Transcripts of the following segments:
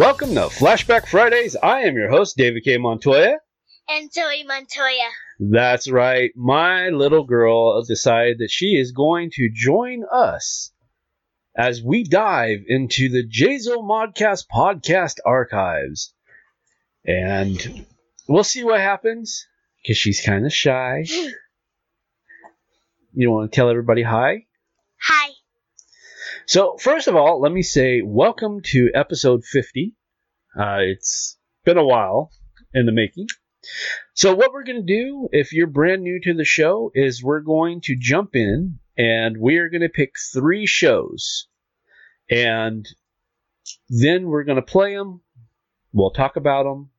Welcome to Flashback Fridays. I am your host, David K. Montoya. And Zoe Montoya. That's right. My little girl decided that she is going to join us as we dive into the Jazo Modcast podcast archives. And we'll see what happens because she's kind of shy. You want to tell everybody hi? Hi. So, first of all, let me say welcome to episode 50. Uh, it's been a while in the making. So, what we're going to do, if you're brand new to the show, is we're going to jump in and we're going to pick three shows. And then we're going to play them, we'll talk about them,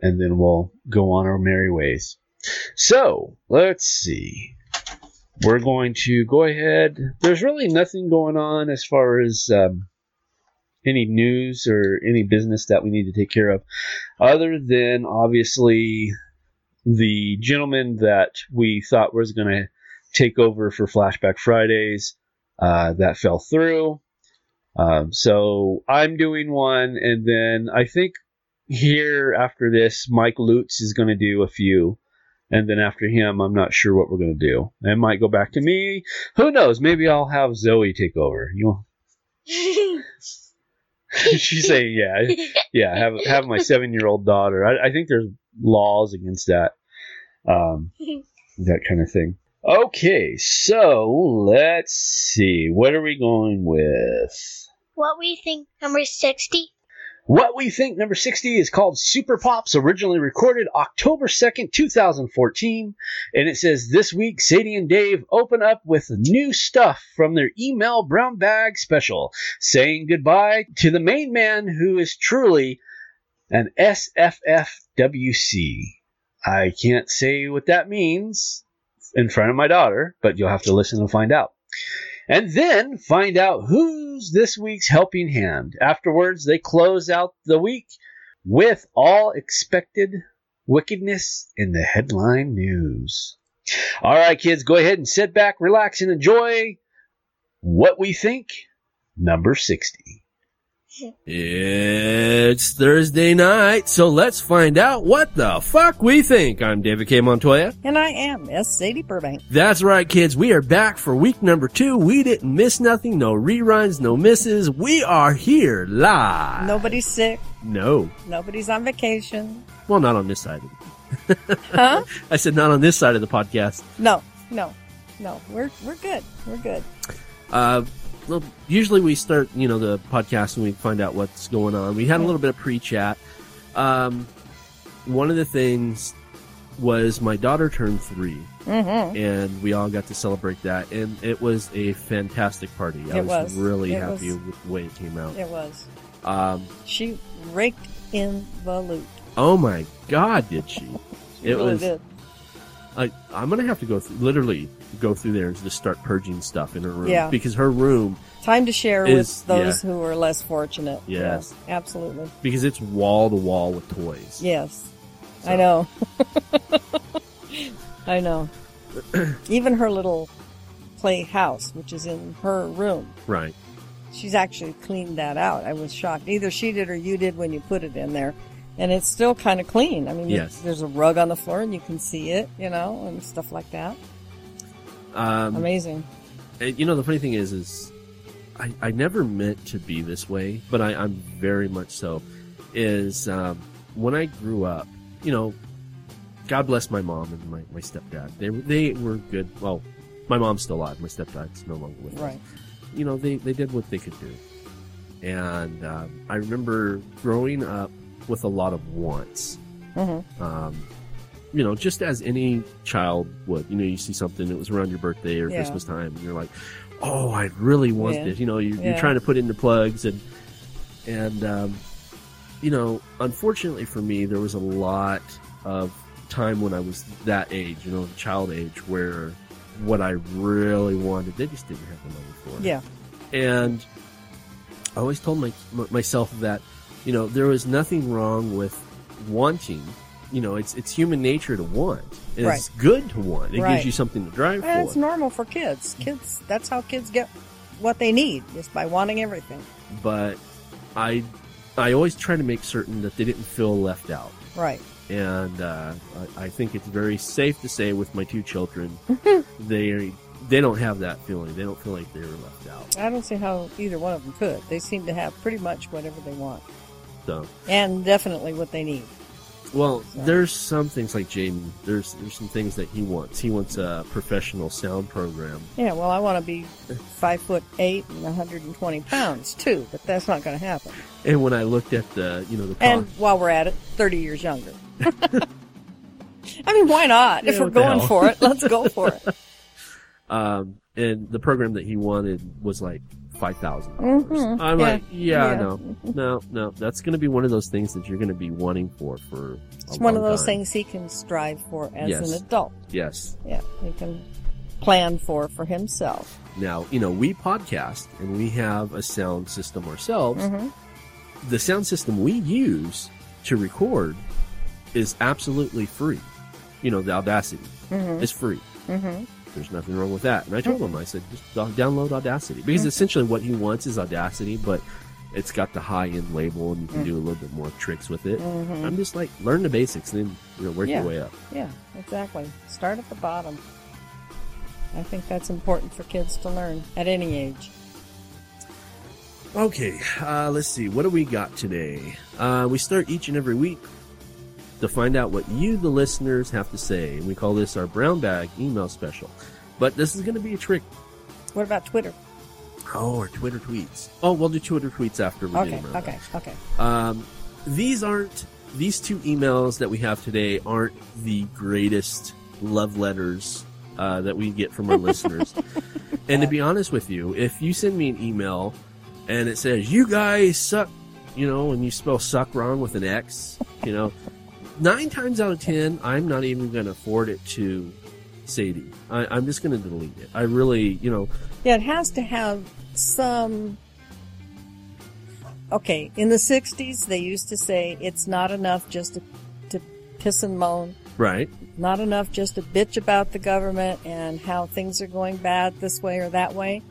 and then we'll go on our merry ways. So, let's see we're going to go ahead. There's really nothing going on as far as um, any news or any business that we need to take care of, other than obviously the gentleman that we thought was going to take over for Flashback Fridays uh, that fell through. Um, so I'm doing one, and then I think here after this, Mike Lutz is going to do a few. And then after him, I'm not sure what we're going to do. It might go back to me. Who knows? Maybe I'll have Zoe take over. You She's saying, yeah, yeah, have have my seven year old daughter. I, I think there's laws against that, um, that kind of thing. Okay, so let's see. What are we going with? what we think number 60? What we think number 60 is called Super Pops, originally recorded October 2nd, 2014. And it says this week, Sadie and Dave open up with new stuff from their email brown bag special, saying goodbye to the main man who is truly an SFFWC. I can't say what that means in front of my daughter, but you'll have to listen and find out. And then find out who's this week's helping hand. Afterwards, they close out the week with all expected wickedness in the headline news. All right, kids, go ahead and sit back, relax, and enjoy what we think number 60. It's Thursday night, so let's find out what the fuck we think. I'm David K. Montoya. And I am S. Sadie Burbank. That's right, kids. We are back for week number two. We didn't miss nothing. No reruns, no misses. We are here live. Nobody's sick. No. Nobody's on vacation. Well, not on this side. Huh? I said not on this side of the podcast. No, no, no. We're we're good. We're good. Uh, well, usually we start, you know, the podcast and we find out what's going on. We had a little bit of pre-chat. Um, one of the things was my daughter turned 3 Mm-hmm. and we all got to celebrate that, and it was a fantastic party. I was, was. really It happy was. with the way it came out. It was. Um, She raked in the loot. oh my god, did she? She It really was- did. I, I'm gonna have to go through, literally go through there and just start purging stuff in her room Yeah. because her room Time to share Is- with those who are less fortunate. Yes. Yeah, absolutely. because it's wall to wall with toys. Yes. So- I know. I know. Even her little playhouse, which is in her room, Right. she's actually cleaned that out. I was shocked. Either she did or you did when you put it in there. And it's still kind of clean. I mean, Yes. there's a rug on the floor and you can see it, you know, and stuff like that. Um, Amazing. and, you know, the funny thing is, is I, I never meant to be this way, but I, I'm very much so. Is um, when I grew up, you know, God bless my mom and my, my stepdad. They were- they were good. Well, my mom's still alive. My stepdad's no longer with us. Right. You know, they they did what they could do, and um, I remember growing up with a lot of wants. hmm um, you know, just as any child would. You know, you see something, it was around your birthday or Yeah. Christmas time, and you're like, oh, I really want Yeah. this. You know, you, Yeah. you're trying to put in the plugs and and um, you know, unfortunately for me, there was a lot of time when I was that age, you know, child age, where what I really wanted, they just didn't have the money for. Yeah. And I always told my, myself that, you know, there was nothing wrong with wanting. You know, it's it's human nature to want. And It's good to want. It Right. gives you something to drive Well, it's normal for kids. Kids, that's how kids get what they need, just by wanting everything. But I, I always try to make certain that they didn't feel left out. Right. And uh, I, I think it's very safe to say with my two children, they they don't have that feeling. They don't feel like they were left out. I don't see how either one of them could. They seem to have pretty much whatever they want, So. and definitely what they need. Well, So- there's some things like Jaden. There's there's some things that he wants. He wants a professional sound program. Yeah. Well, I want to be five foot eight and 120 pounds too, but that's not going to happen. And when I looked at the you know the And cost, while we're at it, 30 years younger. I mean, why not? If we're going for it, let's go for it. um, and the program that he wanted was like five thousand Mhm. I'm Yeah. like, yeah, Yeah. no, no, no. That's going to be one of those things that you're going to be wanting for for. A It's one of those time. things he can strive for as Yes. an adult. Yes. Yeah, he can plan for for himself. Now you know we podcast and we have a sound system ourselves. hmm the sound system we use to record is absolutely free. You know, the Audacity hmm is free. hmm There's nothing wrong with that. And I told him, I said, just download Audacity because essentially what he wants is Audacity, but it's got the high end label and you can do a little bit more tricks with it. Mhm. I'm just like, learn the basics and then you know, work Yeah. your way up. Yeah, exactly. Start at the bottom. I think that's important for kids to learn at any age. Okay, uh, let's see. What do we got today? Uh, we start each and every week to find out what you, the listeners, have to say. And we call this our brown bag email special. But this is going to be a trick. What about Twitter? Oh, or Twitter tweets. Oh, we'll do Twitter tweets after we do Okay, the brown okay, bag. okay. Um, these aren't, these two emails that we have today aren't the greatest love letters uh, that we get from our listeners. And to be honest with you, if you send me an email and it says, you guys suck, you know, and you spell suck wrong with an X, you know, nine times out of ten, I'm not even going to forward it to Sadie. I, I'm just going to delete it. I really, you know, Yeah, it has to have some. Okay, in the 60s, they used to say it's not enough just to, to piss and moan, right. not enough just to bitch about the government and how things are going bad this way or that way,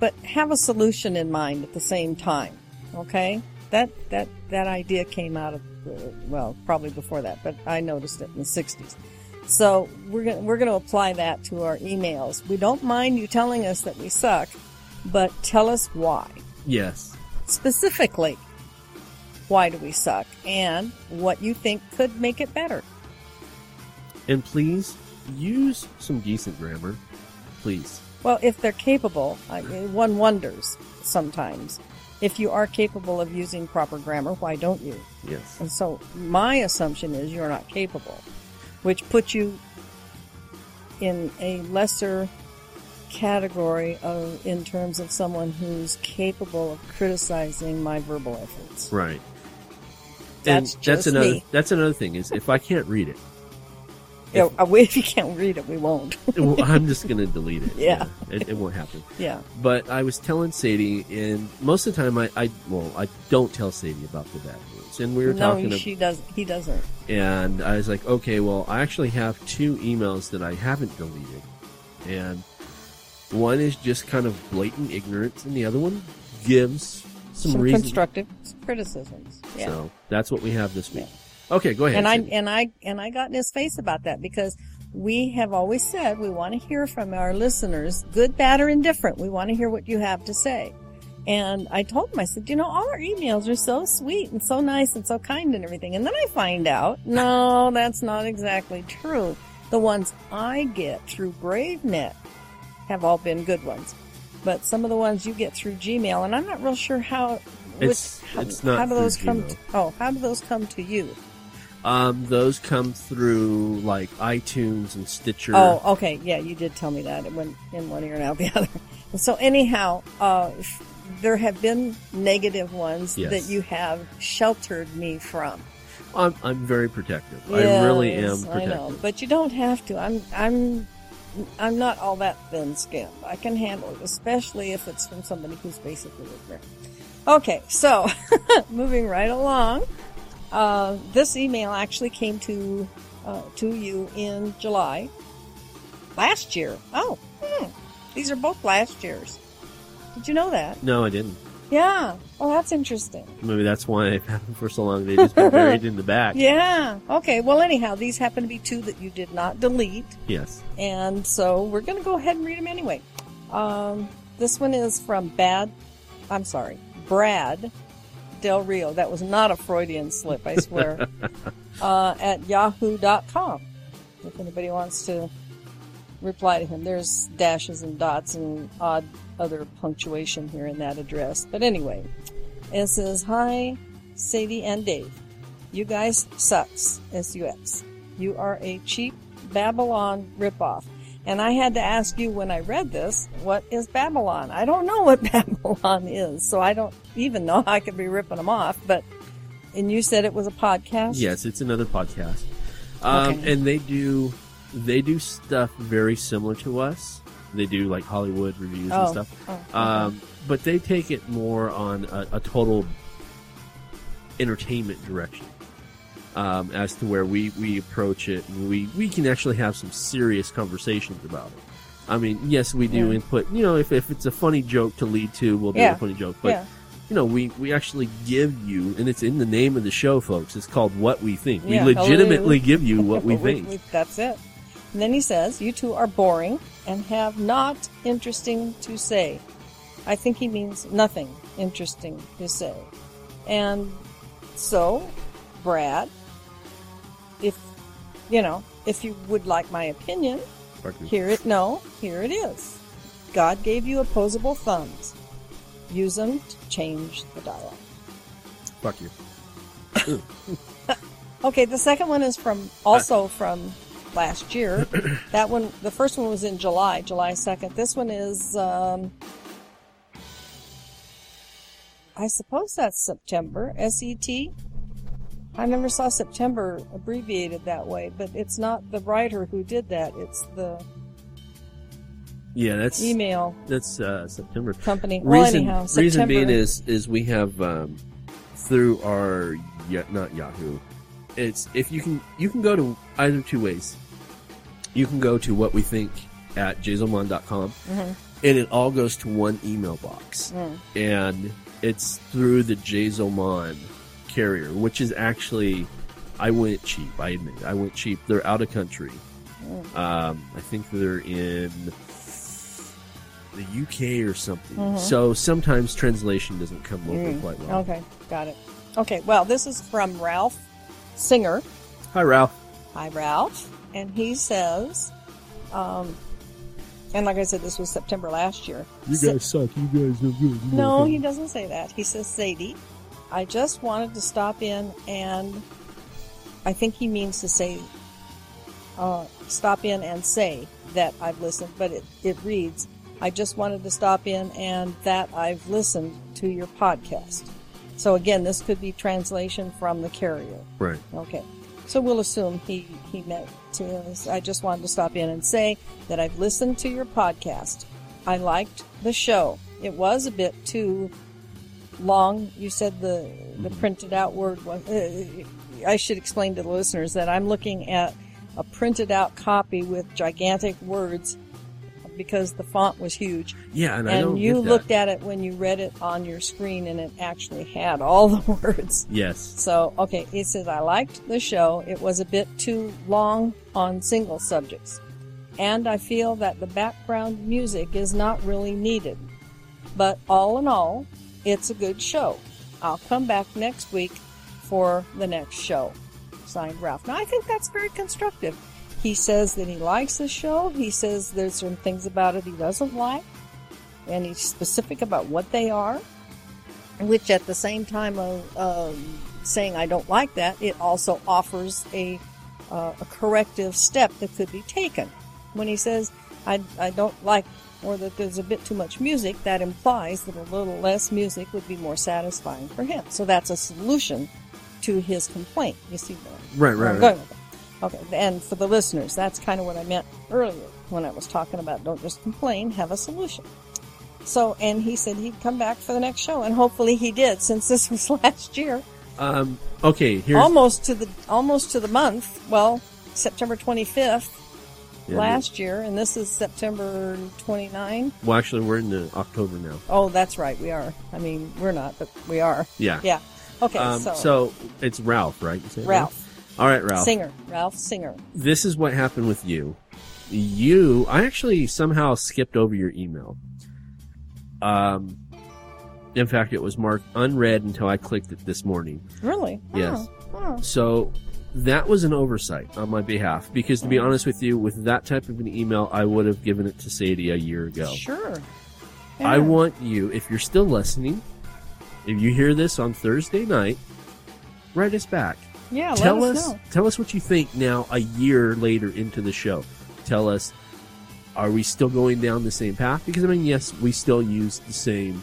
but have a solution in mind at the same time. Okay? That, that, that idea came out of, Uh, well, probably before that, but I noticed it in the 60s. So we're going we're going to apply that to our emails. We don't mind you telling us that we suck, but tell us why. Yes. Specifically, why do we suck and what you think could make it better. And please use some decent grammar. Please. Well, if they're capable, I, one wonders sometimes. If you are capable of using proper grammar, why don't you? Yes. And so my assumption is you're not capable, which puts you in a lesser category of in terms of someone who's capable of criticizing my verbal efforts. Right. That's and just that's another me. that's another thing is if I can't read it, Yeah, uh, we- if you can't read it, we won't. I'm just gonna delete it. Yeah. It, it won't happen. yeah. But I was telling Sadie, and most of the time I, I well I don't tell Sadie about the bad news, and we were No, talking, No, she does. He doesn't. and I was like, okay, well I actually have two emails that I haven't deleted, and one is just kind of blatant ignorance, and the other one gives some, Some constructive criticisms. Yeah. So that's what we have this week. Okay, go ahead. and I and I and I got in his face about that because we have always said we want to hear from our listeners, good, bad, or indifferent. We want to hear what you have to say. And I told him, I said, you know, all our emails are so sweet and so nice and so kind and everything. And then I find out, no, that's not exactly true. The ones I get through BraveNet have all been good ones. But some of the ones you get through Gmail, and I'm not real sure how. It's- which, how, it's not how do those come? To, oh, how do those come to you? Um, those come through like iTunes and Stitcher. Oh, okay. Yeah, you did tell me that. It went in one ear and out the other. So anyhow, uh, there have been negative ones Yes. that you have sheltered me from. I'm, I'm very protective. I really am protective. I know, but you don't have to. I'm I'm I'm not all that thin-skinned. I can handle it, especially if it's from somebody who's basically ignorant. Okay, so moving right along, uh, this email actually came to uh, to you in July last year. Oh, hmm. these are both last years. Did you know that? No, I didn't. Yeah. Oh, that's interesting. Maybe that's why I've had them for so long. They've just been buried in the back. Yeah. Okay. Well, anyhow, these happen to be two that you did not delete. Yes. And so we're going to go ahead and read them anyway. Um, this one is from Bad, I'm sorry, Brad Del Rio. That was not a Freudian slip, I swear. uh, at yahoo.com. If anybody wants to reply to him, there's dashes and dots and odd other punctuation here in that address. But anyway, it says, Hi, Sadie and Dave. You guys sucks, S-U-X. You are a cheap Babylon ripoff. And I had to ask you when I read this, what is Babylon? I don't know what Babylon is, so I don't even know I could be ripping them off. But, and you said it was a podcast? Yes, it's another podcast. Um, Okay. And they do they do stuff very similar to us. They do like Hollywood reviews Oh, and stuff. oh. Um, but they take it more on a, a total entertainment direction. Um, as to where we, we approach it, we, we can actually have some serious conversations about it. I mean, yes, we do Yeah. input. You know, if, if it's a funny joke to lead to, we'll do Yeah. a funny joke. But yeah. you know, we, we actually give you, and it's in the name of the show, folks. It's called What We Think. We legitimately give you what we We- think. we- that's it. And then he says, You two are boring and have not interesting to say. I think he means nothing interesting to say. And so, Brad, if, you know, if you would like my opinion, here it, no, here it is. God gave you opposable thumbs. Use them to change the dial. Fuck you. Okay, the second one is from also from last year. that one, the first one was in July, July second. This one is, um, I suppose that's September. S E T. I never saw September abbreviated that way, but it's not the writer who did that. It's the Yeah, that's email that's uh, September. company. well, reason anyhow, reason September. being is is we have um, through our not Yahoo. It's if you can you can go to either two ways. You can go to what we think at jzomon.com Mhm. and it all goes to one email box Mm. and it's through the jzomon carrier which is actually I went cheap I admit I went cheap they're out of country Mm. um, I think they're in the UK or something. Mhm. So sometimes translation doesn't come over Mm. quite well. Okay, got it. Okay, well, this is from Ralph Singer. Hi, Ralph. Hi, Ralph. And he says, um, and like I said, this was September last year. Sa- suck. You guys are good. no, he doesn't say that. He says, Sadie, I just wanted to stop in and I think he means to say, uh, stop in and say that I've listened, but it, it reads, I just wanted to stop in and that I've listened to your podcast. So again, this could be translation from the carrier. Right. Okay. So we'll assume he, he meant to, I just wanted to stop in and say that I've listened to your podcast. I liked the show. It was a bit too long. You said the, the printed out word was, uh, I should explain to the listeners that I'm looking at a printed out copy with gigantic words because the font was huge. Yeah, and, I don't And you looked at it when you read it on your screen and it actually had all the words. Yes. So, okay, it says, I liked the show. It was a bit too long on single subjects. And I feel that the background music is not really needed. But all in all, it's a good show. I'll come back next week for the next show. Signed Ralph. Now, I think that's very constructive. He says that he likes the show. He says there's some things about it he doesn't like. And he's specific about what they are which at the same time of um, saying I don't like that, it also offers a uh, a corrective step that could be taken. When he says I, I don't like or that there's a bit too much music, that implies that a little less music would be more satisfying for him. So that's a solution to his complaint. You see where Right, right, I'm right. going with that. Okay, and for the listeners, that's kind of what I meant earlier when I was talking about don't just complain, have a solution. So, and he said he'd come back for the next show, and hopefully he did, since this was last year, Um, okay, here's almost to the almost to the month. Well, September 25th Yeah, last year, and this is September 29. Well, actually, we're in October now. Oh, that's right, we are. I mean, we're not, but we are. Yeah. Yeah. Okay, Um, so, so it's Ralph, right? You said Ralph All right, Ralph. Singer, Ralph Singer. This is what happened with you. You, I actually somehow skipped over your email. Um, in fact, it was marked unread until I clicked it this morning. Really? Yes. Oh, oh. So that was an oversight on my behalf because to be honest with you, with that type of an email, I would have given it to Sadie a year ago. Sure. I want you, if you're still listening, if you hear this on Thursday night, write us back. Yeah, tell let us, us know. tell us what you think now a year later into the show. Tell us are we still going down the same path? Because I mean, yes, we still use the same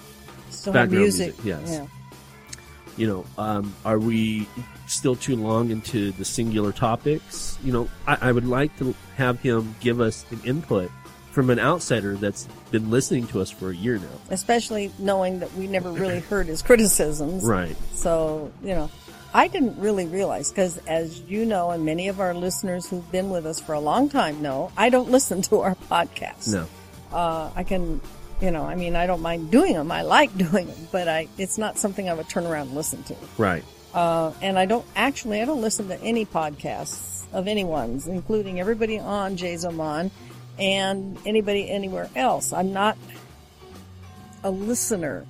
Still background music. music, yes. Yeah. you know, um, are we still too long into the singular topics? You know, I, I would like to have him give us an input from an outsider that's been listening to us for a year now. Especially knowing that we never really heard his criticisms. Right. So, you know, I didn't really realize because as you know, and many of our listeners who've been with us for a long time know, I don't listen to our podcasts. No. Uh, I can, you know, I mean, I don't mind doing them. I like doing them, but I, it's not something I would turn around and listen to. Right. Uh, and I don't actually, I don't listen to any podcasts of anyone's, including everybody on Jay's Oman and anybody anywhere else. I'm not a listener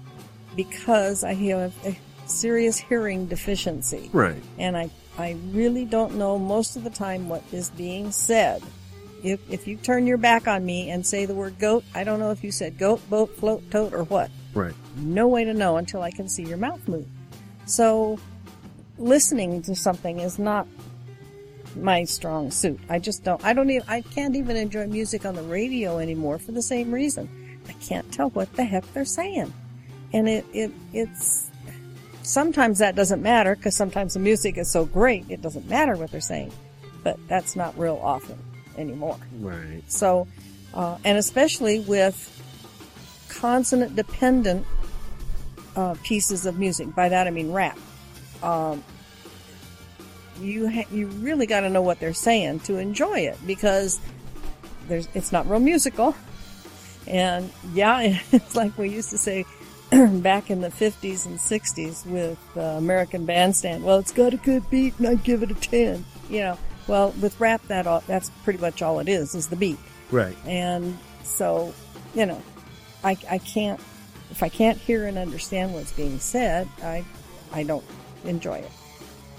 because I have a serious hearing deficiency. Right. And I, I really don't know most of the time what is being said. If, if you turn your back on me and say the word goat, I don't know if you said goat, boat, float, tote, or what Right. no way to know until I can see your mouth move. So, listening to something is not my strong suit. I just don't. I don't even. I can't even enjoy music on the radio anymore for the same reason. I can't tell what the heck they're saying, and it it it's. Sometimes that doesn't matter because sometimes the music is so great it doesn't matter what they're saying, but that's not real often anymore. Right. So, uh, and especially with consonant dependent uh, pieces of music. By that I mean rap. Um, you ha- you really got to know what they're saying to enjoy it because there's it's not real musical. And yeah, it's like we used to say back in the 50s and 60s with uh, American Bandstand. Well, it's got a good beat, and I'd give it a 10. You know, well with rap, that all, that's pretty much all it is is the beat. Right. And so, you know, I, I can't, if I can't hear and understand what's being said, I, I don't enjoy it.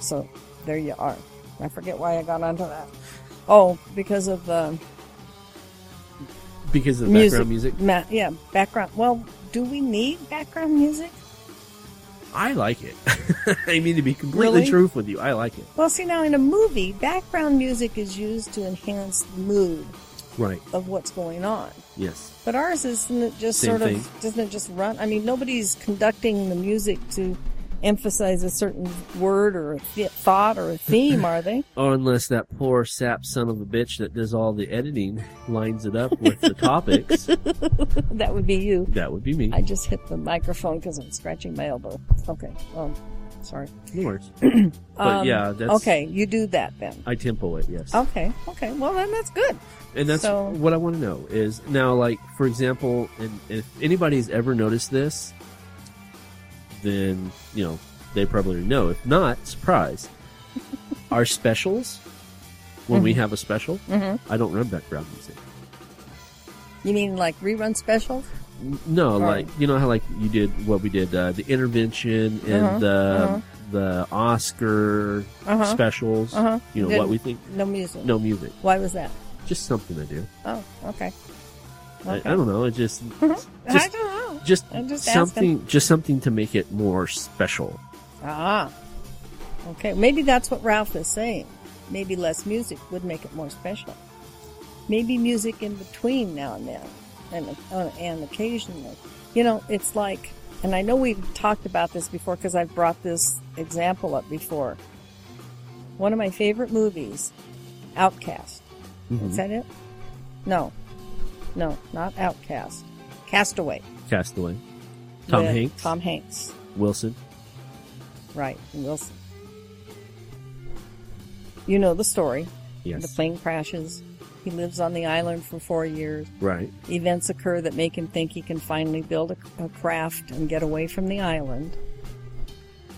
So there you are. I forget why I got onto that. Oh, because of the Because of the music. background music. Ma- yeah, background. Well, do we need background music? I like it. I mean, to be completely Really? truthful with you, I like it. Well, see, now in a movie, background music is used to enhance the mood Right. of what's going on. Yes. But ours isn't it just Same sort thing. of doesn't it just run? I mean, nobody's conducting the music to emphasize a certain word or a th- thought or a theme, are they? Or unless that poor sap son of a bitch that does all the editing lines it up with the topics, that would be you. that would be me. I just hit the microphone because I'm scratching my elbow. Okay. Well, sorry. No worries. but Um, yeah, that's Okay, you do that then. I tempo it. Yes. Okay. Okay. Well, then that's good. And that's So- what I want to know is now, like, for example, and if anybody's ever noticed this, then, you know, they probably know. If not, surprise. Our specials, when we have a special, Mm-hmm. I don't run background music. You mean like rerun specials? No, Right. like, you know how, like, you did what we did, uh, the intervention and Uh-huh, the, uh-huh. the Oscar Uh-huh. specials, Uh-huh. you know, Did- what we think. No music. No music. Why was that? Just something I do. Oh, okay. I, Okay. I don't know. It just, I just don't know. just just something just something to make it more special Ah. Okay, maybe that's what Ralph is saying. Maybe less music would make it more special. Maybe music in between now and then. and uh, and occasionally, you know, it's like, and I know we've talked about this before because I've brought this example up before. One of my favorite movies, Outcast. Mhm. Is that it? No, no, not Outcast. Castaway. Castaway. Tom with Hanks. Tom Hanks. Wilson. Right, Wilson. You know the story. Yes. The plane crashes. He lives on the island for four years. Right. Events occur that make him think he can finally build a, a craft and get away from the island.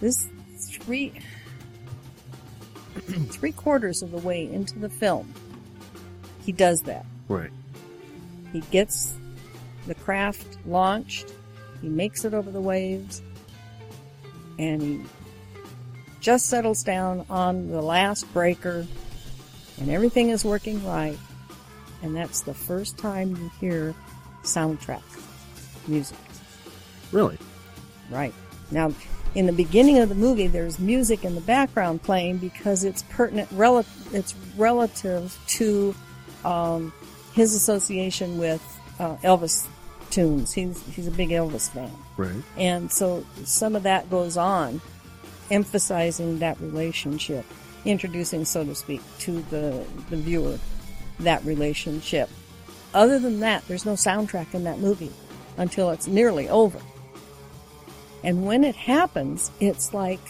This three three quarters of the way into the film, he does that. Right. He gets the craft launched. He makes it over the waves, and he just settles down on the last breaker, and everything is working right. And that's the first time you hear soundtrack music. Really. Right. Now, in the beginning of the movie, there's music in the background playing because it's pertinent, rel- it's relative to um, his association with uh, Elvis tunes. He's he's a big Elvis fan, Right. and so some of that goes on, emphasizing that relationship, introducing, so to speak, to the the viewer that relationship. Other than that, there's no soundtrack in that movie until it's nearly over. And when it happens, it's like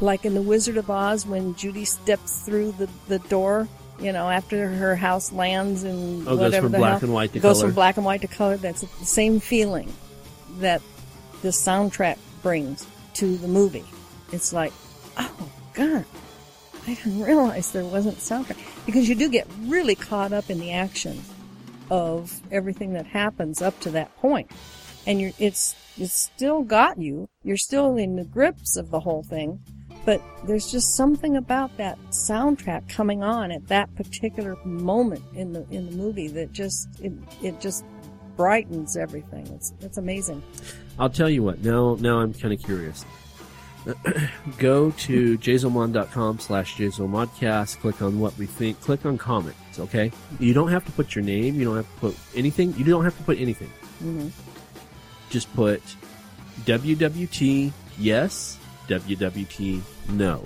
like in the Wizard of Oz when Judy steps through the, the door, you know, after her house lands and Oh, it goes whatever from the black hell. and white to It goes color. from black and white to color. That's the same feeling that the soundtrack brings to the movie. It's like, oh god, I didn't realize there wasn't soundtrack because you do get really caught up in the action of everything that happens up to that point, and you're it's it's still got you. You're still in the grips of the whole thing, but there's just something about that soundtrack coming on at that particular moment in the in the movie that just it it just brightens everything. It's it's amazing. I'll tell you what. Now, now I'm kind of curious. Go to jzomon.com slash jzomodcast. Click on what we think. Click on comments. Okay. You don't have to put your name. You don't have to put anything. You don't have to put anything. hmm Just put WWT yes, WWT no.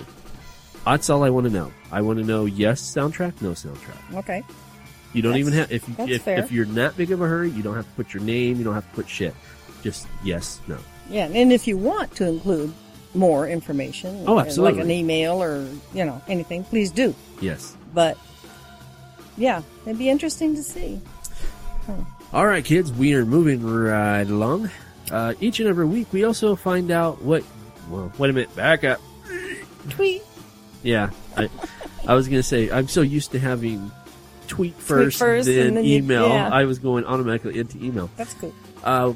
That's all I want to know. I want to know yes soundtrack, no soundtrack. Okay. You don't That's- even have if if, fair. if you're in that big of a hurry, you don't have to put your name. You don't have to put shit. Just yes, no. Yeah, and if you want to include more information, Oh, absolutely. like an email or you know anything, please do. Yes. But yeah, it'd be interesting to see. All right, kids, we are moving right along. Uh, each and every week, we also find out what. Well, wait a minute, back up. Tweet. Yeah, I, I was gonna say I'm so used to having tweet first, first, then, and then you- email. yeah. I was going automatically into email. That's cool. Uh,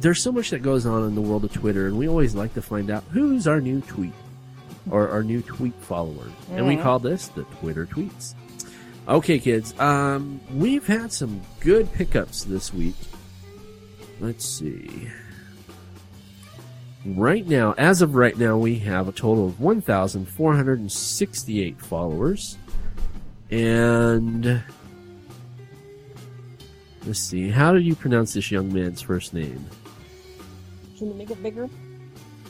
there's so much that goes on in the world of Twitter, and we always like to find out who's our new tweet or our new tweet follower, and we call this the Twitter tweets. Okay, kids, um, we've had some good pickups this week. Let's see. Right now, as of right now, we have a total of 1,468 followers. And let's see, how do you pronounce this young man's first name? Can you make it bigger?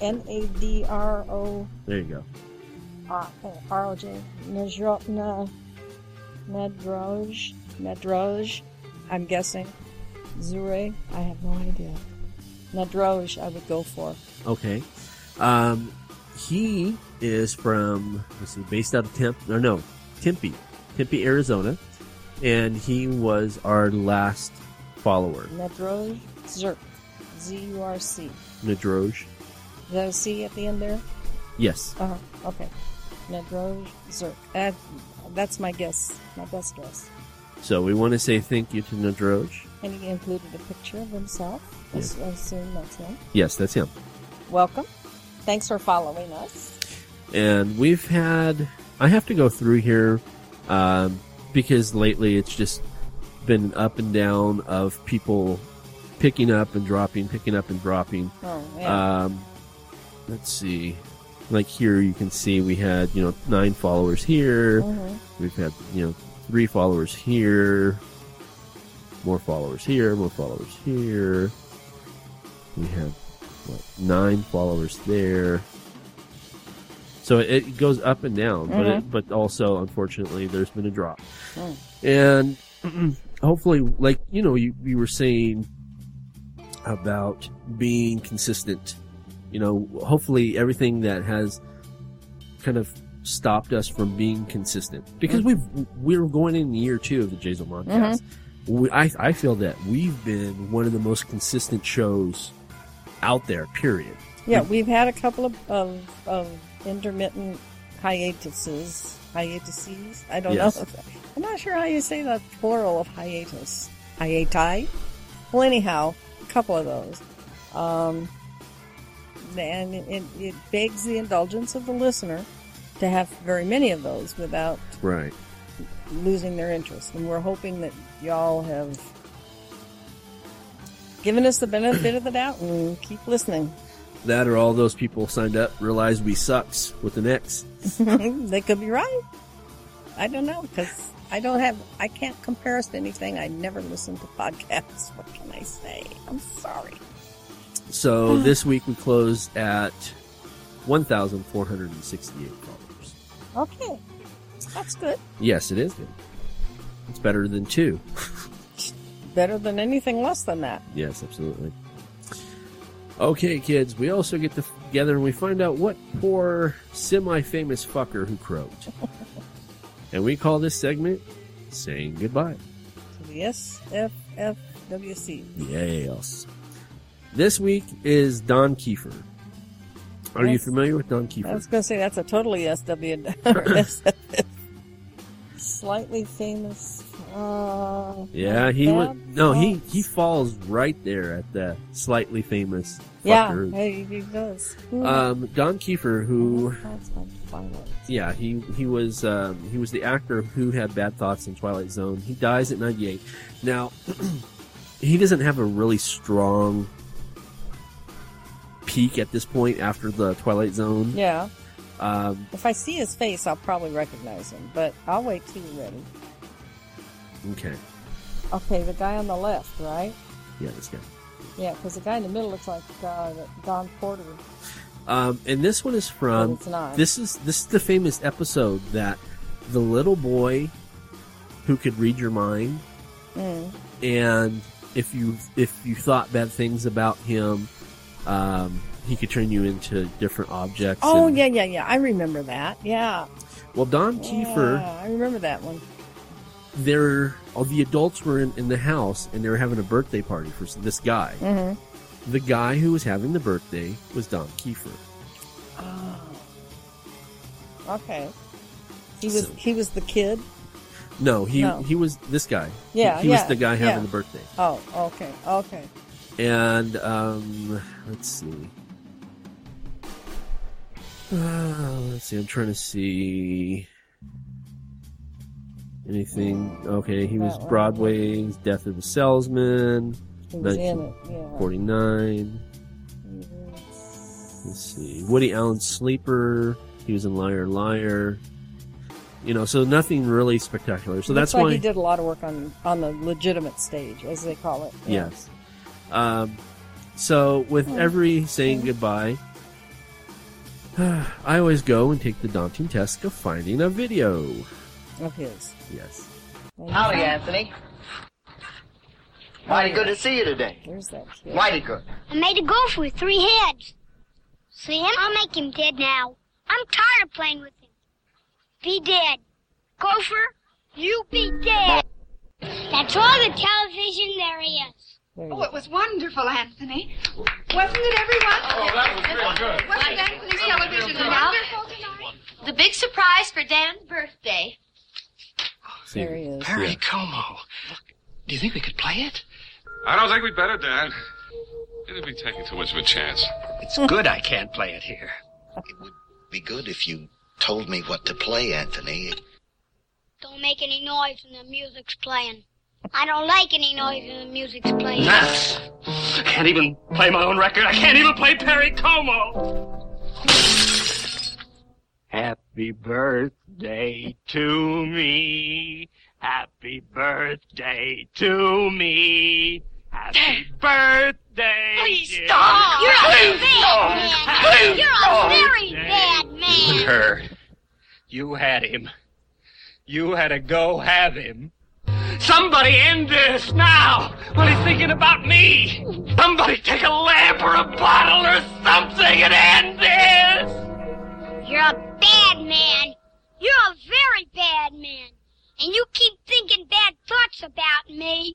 N A D R O There you go. Ah, R O J. Nedroj. Nedroj. I'm guessing. Zure. I have no idea. Nedroj, I would go for. Okay. Um, he is from, let's see, based out of Temp, or no, Tempe, Tempe, Arizona. And he was our last follower, Nedroj Zurk. Z U R C. That a C at the end there? Yes. Uh huh. Okay. Nedroj Zurk. Uh, that's my guess. My best guess. So we want to say thank you to Nadroj. And he included a picture of himself. I s- I assume that's him. Yes, that's him. Welcome. Thanks for following us. and we've had i have to go through here um, because lately it's just been up and down of people picking up and dropping picking up and dropping Oh, yeah. um, let's see like here you can see we had you know nine followers here Mhm. we've had you know three followers here more followers here, more followers here. We have what nine followers there. So it goes up and down, but it, mm-hmm. but also unfortunately there's been a drop, Mm. and hopefully, like you know, you you were saying about being consistent. You know, hopefully everything that has kind of stopped us from being consistent because mm. we've we're going in year two of the Jason podcast. Mm-hmm. We, I I feel that we've been one of the most consistent shows out there. Period. Yeah, we've had a couple of, of, of intermittent hiatuses. Hiatuses? I don't Yes. know. I'm not sure how you say the plural of hiatus. Hiati? Well, anyhow, a couple of those. Um, and it, it, it begs the indulgence of the listener to have very many of those without Right. losing their interest. And we're hoping that y'all have given us the benefit of the doubt and keep listening. That or all those people signed up realized we sucks with an X. they could be right. I don't know because I don't have. I can't compare us to anything. I never listen to podcasts. What can I say? I'm sorry. So this week we closed at 1,468 followers. Okay, that's good. Yes, it is good. It's better than two. Better than anything less than that. Yes, absolutely. Okay, kids, we also get together and we find out what poor semi-famous fucker who croaked. and we call this segment saying goodbye. To the SFFWC. Yes. This week is Don Keefer. Are you familiar with Don Keefer? I was going to say that's a totally SW. Slightly famous. Uh, Yeah, he would. No, he he falls right there at the slightly famous. Yeah, he, he does. Um, Don Keefer, who Twilight? yeah, he he was um, he was the actor who had bad thoughts in Twilight Zone. He dies at 98. Now, he doesn't have a really strong peak at this point after the Twilight Zone. Yeah. Um, If I see his face, I'll probably recognize him, but I'll wait till you're ready. Okay, Okay, the guy on the left, right? yeah, this guy. Yeah, because the guy in the middle looks like uh, Don Porter. Um, and this one is but from it's not. This is this is the famous episode that the little boy who could read your mind, Mm. and if you if you thought bad things about him, um, he could turn you into different objects. Oh and- yeah, yeah, yeah. I remember that. Yeah. Well, Don Keefer, I remember that one. There all the adults were in, in the house and they were having a birthday party for this guy. Mm-hmm. The guy who was having the birthday was Don Keefer. Oh. Okay. He was So- he was the kid. No, he No. he was this guy. Yeah, he, he yeah, was the guy having yeah. the birthday. Oh, okay, okay. And um, let's see. Uh, let's see. I'm trying to see anything. Okay, he was. Broadway's Death of the Salesman, He was it. Yeah. 49. Let's see. Woody Allen's Sleeper. He was in Liar Liar. You know, so nothing really spectacular. So Looks that's like why. he did a lot of work on on the legitimate stage, as they call it. Yeah. Yes. Um, so with every saying goodbye, I always go and take the daunting task of finding a video. Of his. Yes. Howdy, Anthony. Mighty good to see you today. There's that kid. Mighty good. I made a gopher with three heads. See him? I'll make him dead now. I'm tired of playing with him. Be dead. Gopher, you be dead. That's all the television there is. There Oh, it was wonderful, Anthony. Wasn't it, everyone? Oh, that was real good. Wasn't Anthony's television wonderful tonight? The big surprise for Dan's birthday. See, There he is. Perry Como. Do you think we could play it? I don't think we'd better, Dad. It'd be taking too much of a chance. It's good I can't play it here. It would be good if you told me what to play, Anthony. Don't make any noise when the music's playing. I don't like any noise when the music's playing. Nuts! I can't even play my own record. I can't even play Perry Como. Happy birthday to me. Happy birthday to me. Happy birthday. Please dear stop. You're a Please bad stop. man. Please You're a very bad man. You heard. You had him. You had to go have him. Somebody end this now while he's thinking about me. Somebody take a lamp or a bottle or something and end this. You're a bad man. You're a very bad man. And you keep thinking bad thoughts about me.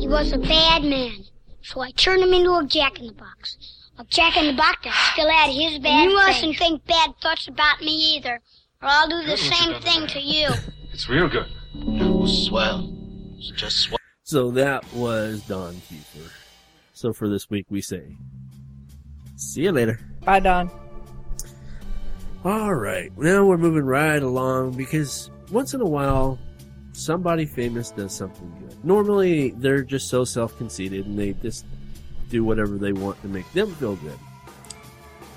He was a bad man, so I turned him into a jack in the box. A jack in the box that still had his bad. And you mustn't think bad thoughts about me either, or I'll do the Good, same thing to you. It's real good. It was swell. It was just swell. So that was Don Keefer. So for this week, we say, see you later. Bye, Don. All right, now we're moving right along because once in a while, somebody famous does something good. Normally, they're just so self-conceited and they just do whatever they want to make them feel good.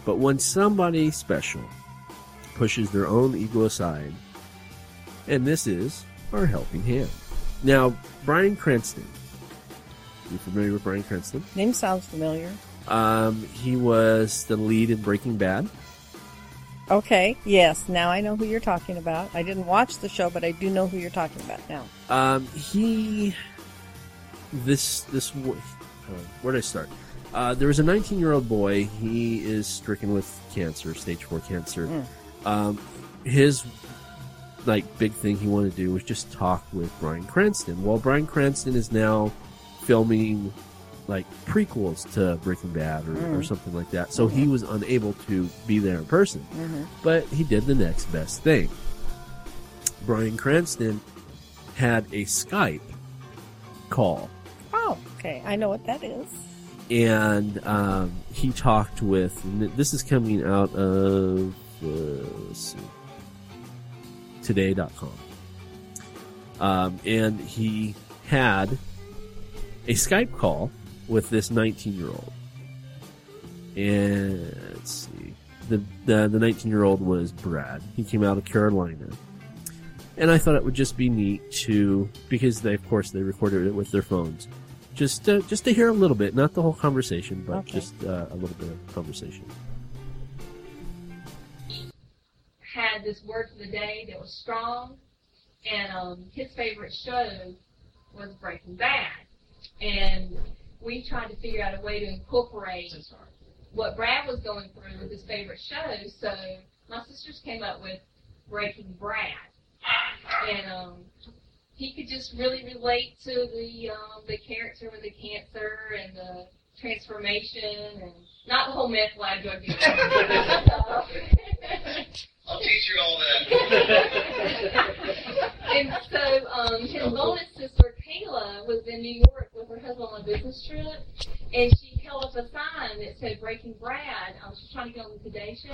But when somebody special pushes their own ego aside, and this is our helping hand. Now, Bryan Cranston. You familiar with Bryan Cranston? Name sounds familiar. Um, he was the lead in Breaking Bad. Okay, yes, now I know who you're talking about. I didn't watch the show, but I do know who you're talking about now. Um, he, this, this, uh, where did I start? Uh, there was a 19 year old boy. He is stricken with cancer, stage four cancer. Mm. Um, his, like, big thing he wanted to do was just talk with Bryan Cranston. Well, Bryan Cranston is now filming, like, prequels to Breaking Bad or, or Mm. something like that. So he was unable to be there in person. Mm-hmm. But he did the next best thing. Bryan Cranston had a Skype call, Oh, okay, I know what that is. and um, he talked with. This is coming out of uh, let's see, today.com. Um, and he had a Skype call with this 19 year old. And let's see. The, the, the 19 year old was Brad. He came out of Carolina. And I thought it would just be neat to, because they, of course, they recorded it with their phones. Just to, just to hear a little bit, not the whole conversation, but Okay. just uh, a little bit of conversation. Had this word for the day that was strong, and um, his favorite show was Breaking Bad. And we tried to figure out a way to incorporate what Brad was going through with his favorite show. So my sisters came up with Breaking Brad, and um, he could just really relate to the um, the character with the cancer and the transformation, and not the whole meth lab drug dealer. I'll teach you all that. and so um, his bonus sister Kayla was in New York with her husband on a business trip, and she held up a sign that said "Breaking Brad." Um, she was trying to get on the Today Show,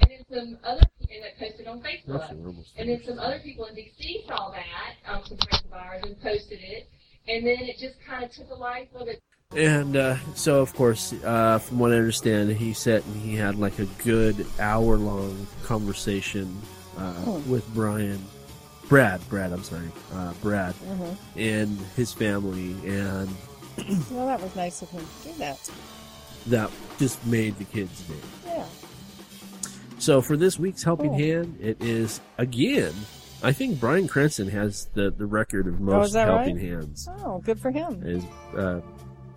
and then some other and it posted on Facebook. Actually, And then some other people in DC saw that, um, some friends of ours, and posted it, and then it just kind of took a life of it. And uh, so, of course, uh, from what I understand, he sat and he had like a good hour long conversation uh, Hmm. with Bryan, Brad, Brad, I'm sorry, uh, Brad, hmm and his family, and Well, that was nice of him to do that. that just made the kids' day. Yeah. So for this week's helping Cool. hand, it is again. I think Bryan Cranston has the, the record of Oh, most that helping right? hands. Oh, good for him. Is uh,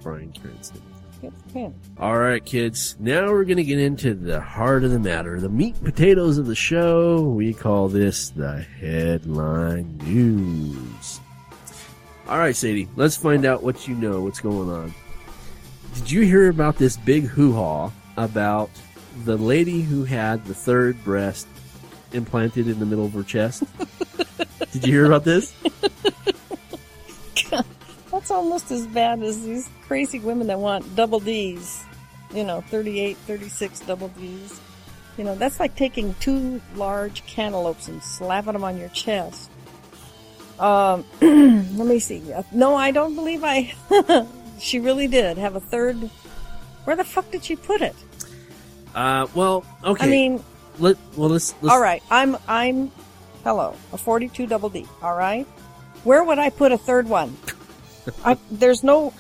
Bryan Cranston. Good for him. All right, kids. Now we're going to get into the heart of the matter, the meat and potatoes of the show. We call this the headline news. All right, Sadie, let's find out what you know, what's going on. Did you hear about this big hoo ha about the lady who had the third breast implanted in the middle of her chest? Did you hear about this? That's almost as bad as these crazy women that want double D's. You know, 38, 36 double D's. You know, that's like taking two large cantaloupes and slapping them on your chest. Um, let me see. No, I don't believe I She really did have a third. Where the fuck did she put it? Uh, well, okay. I mean, Let, well, let's, let's. all right. I'm I'm hello a 42 double D. All right. Where would I put a third one? I, there's no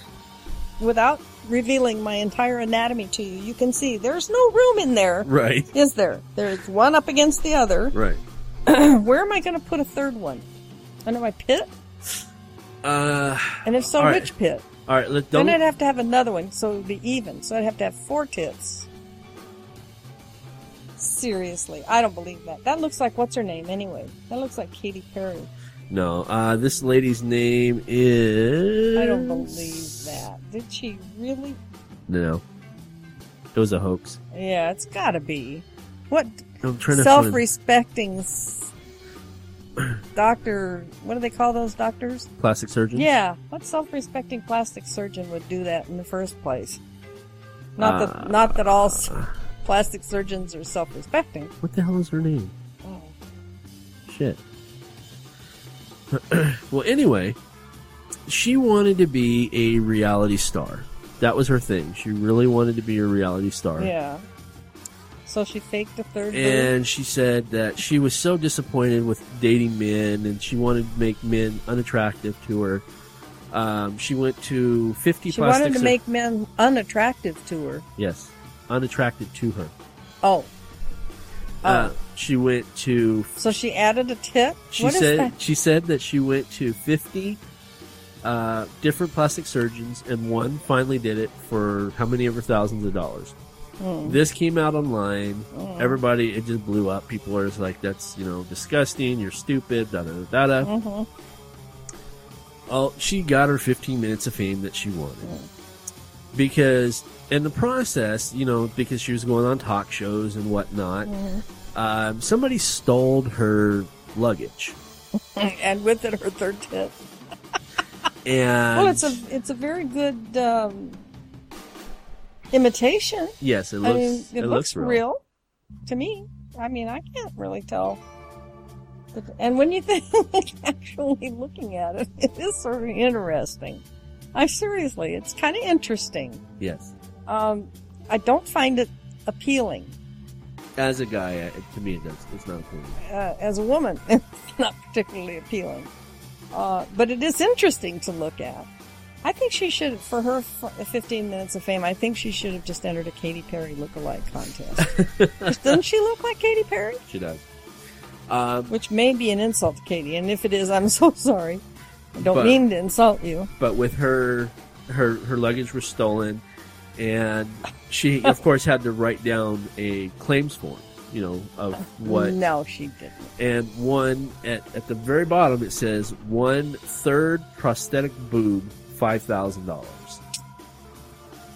without revealing my entire anatomy to you. You can see there's no room in there. Right. Is there? There's one up against the other. Right. Where am I going to put a third one? Under my pit? Uh, And if so, right. which pit? all right. Let, Then don't. Then I'd have to have another one, so it would be even. So I'd have to have four tits. Seriously, I don't believe that. That looks like what's her name anyway? That looks like Katy Perry. No. Uh, this lady's name is. I don't believe that. Did she really? No. It was a hoax. Yeah, it's got to be. What I'm trying to self-respecting s- doctor? What do they call those doctors? Plastic surgeon. Yeah, what self-respecting plastic surgeon would do that in the first place? Not Uh, that, not that all s- plastic surgeons are self-respecting. What the hell is her name? Oh. Shit. well, anyway, she wanted to be a reality star. That was her thing. She really wanted to be a reality star. Yeah. So she faked a third. And she said that she was so disappointed with dating men and she wanted to make men unattractive to her. Um, she went to 50 bird. She wanted to make men unattractive to her. Yes. Unattracted to her. Oh. Uh, she went to So she added a tip. She What is said that? she said that she went to 50 uh, different plastic surgeons and one finally did it for how many ever thousands of dollars. Hmm. This came out online. Oh. Everybody, it just blew up. People are just like, "That's you know disgusting. You're stupid." Da da da da. Mhm. Well, she got her 15 minutes of fame that she wanted. Hmm. Because in the process, you know, because she was going on talk shows and whatnot, Mhm. Um, somebody stole her luggage. and with it her third tip. And well, it's a it's a very good um, imitation. yes, it I looks mean, it, it, looks, real. real. to me. I mean, I can't really tell. And when you think actually looking at it, it is sort of interesting. I seriously, it's kind of interesting. Yes, Um, I don't find it appealing as a guy, uh, to me, it. It's not appealing. uh, as a woman. It's not particularly appealing, uh, but it is interesting to look at. I think she should, for her 15 minutes of fame, I think she should have just entered a Katy Perry look-alike contest. Doesn't she look like Katy Perry? She does. Um, Which may be an insult to Katy, and if it is, I'm so sorry. I don't But- mean to insult you. but with her, her her luggage was stolen, and she, of course, had to write down a claims form. You know of what No, she didn't. and one at, at the very bottom it says one third prosthetic boob five thousand dollars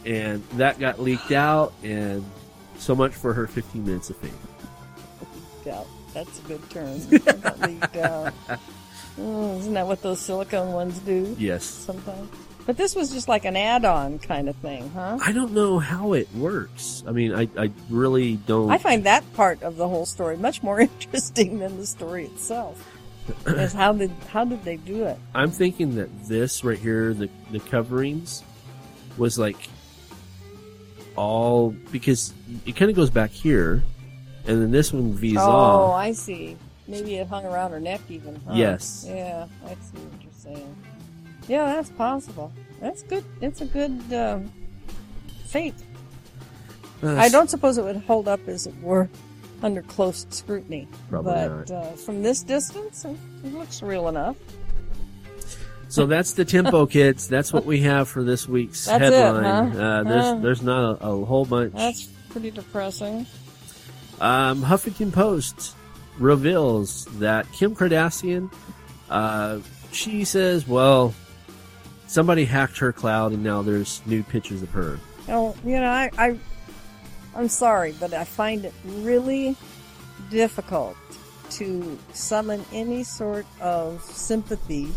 and that got leaked out and so much for her 15 minutes of fame Yeah, that's a good term. Leaked out. Mm, isn't that what those silicone ones do? yes Sometimes. But this was just like an add-on kind of thing, huh? i don't know how it works i mean i, I really don't I find that part of the whole story much more interesting than the story itself. is how did how did they do it? i'm thinking that this right here the, the coverings was like all because it kind of goes back here and then this one v's oh, off I see. Maybe it hung around her neck even. huh? Yes. Yeah, I see what you're saying. Yeah, that's possible. That's good. It's a good um, fate. Uh, I don't suppose it would hold up, as it were, under close scrutiny. Probably but not. Uh, from this distance, it, it looks real enough. So that's the tempo, kids. That's what we have for this week's That's it, headline. huh? Uh, there's Huh. there's not a, a whole bunch. That's pretty depressing. Um, Huffington Post reveals that Kim Kardashian, uh, she says, well, somebody hacked her cloud and now there's nude pictures of her. Oh, you know, I, I, I'm sorry, but I find it really difficult to summon any sort of sympathy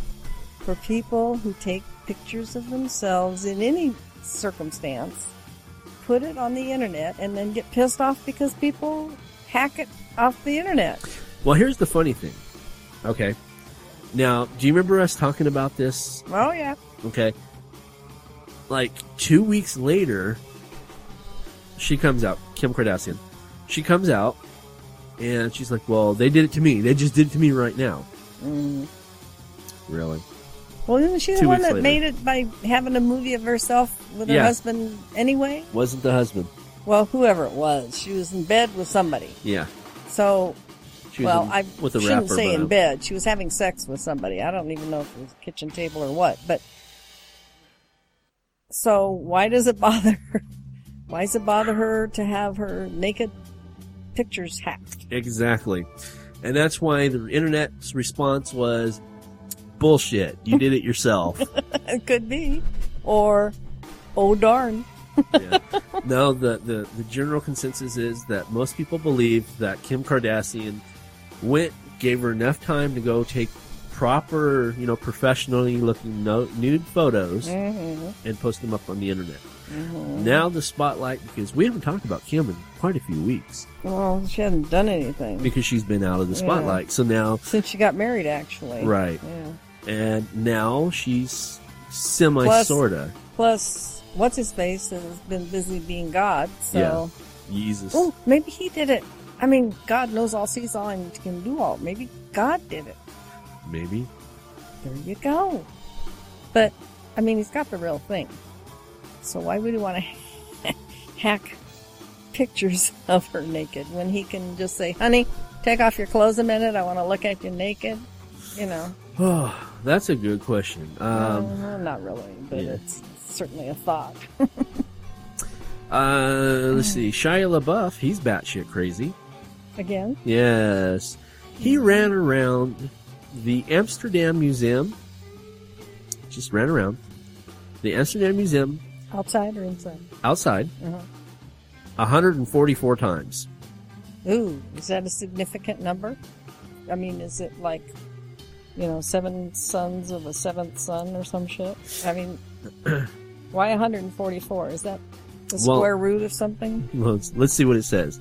for people who take pictures of themselves in any circumstance, put it on the internet, and then get pissed off because people hack it off the internet. Well, here's the funny thing. Okay. Now, do you remember us talking about this? Oh yeah. Okay. like two weeks later, she comes out, Kim Kardashian. She comes out and she's like, Well, they did it to me. They just did it to me right now. Mm. Really? Well, isn't she the Two one that later. made it by having a movie of herself with her Yeah. husband anyway? Wasn't the husband. Well, whoever it was, she was in bed with somebody. Yeah. So, She well, in- I with shouldn't rapper, say but, in bed. She was having sex with somebody. I don't even know if it was a kitchen table or what. But so, why does it bother? her? Why does it bother her to have her naked pictures hacked? Exactly. And that's why the internet's response was bullshit. You did it yourself. it could be, or oh darn. no, the, the, the general consensus is that most people believe that Kim Kardashian went, gave her enough time to go take proper, you know, professionally looking no, nude photos Mhm. and post them up on the internet. Mhm. Now the spotlight, because we haven't talked about Kim in quite a few weeks Well, she hasn't done anything because she's been out of the Yeah. spotlight. So now, since she got married. Actually, Right. Yeah. and now she's semi Plus- sorta. Plus, what's his face has been busy being God. So, Yeah. Jesus. oh, maybe he did it. I mean, God knows all, sees all, and can do all. Maybe God did it. Maybe. There you go. But I mean, he's got the real thing. So why would he want to hack pictures of her naked when he can just say, "Honey, take off your clothes a minute. I want to look at you naked." You know. Oh, that's a good question. Um, Uh, not really, but yeah. it's certainly a thought. Uh, let's see. Shia LaBeouf, he's batshit crazy. Again. Yes. He ran around the Amsterdam Museum. Just ran around the Amsterdam Museum Outside or inside? outside Uh-huh. 144 times. Ooh, is that a significant number? I mean, is it like, you know, seven sons of a seventh son or some shit? I mean, why 144? Is that the Well- square root of something? Let's, let's see what it says.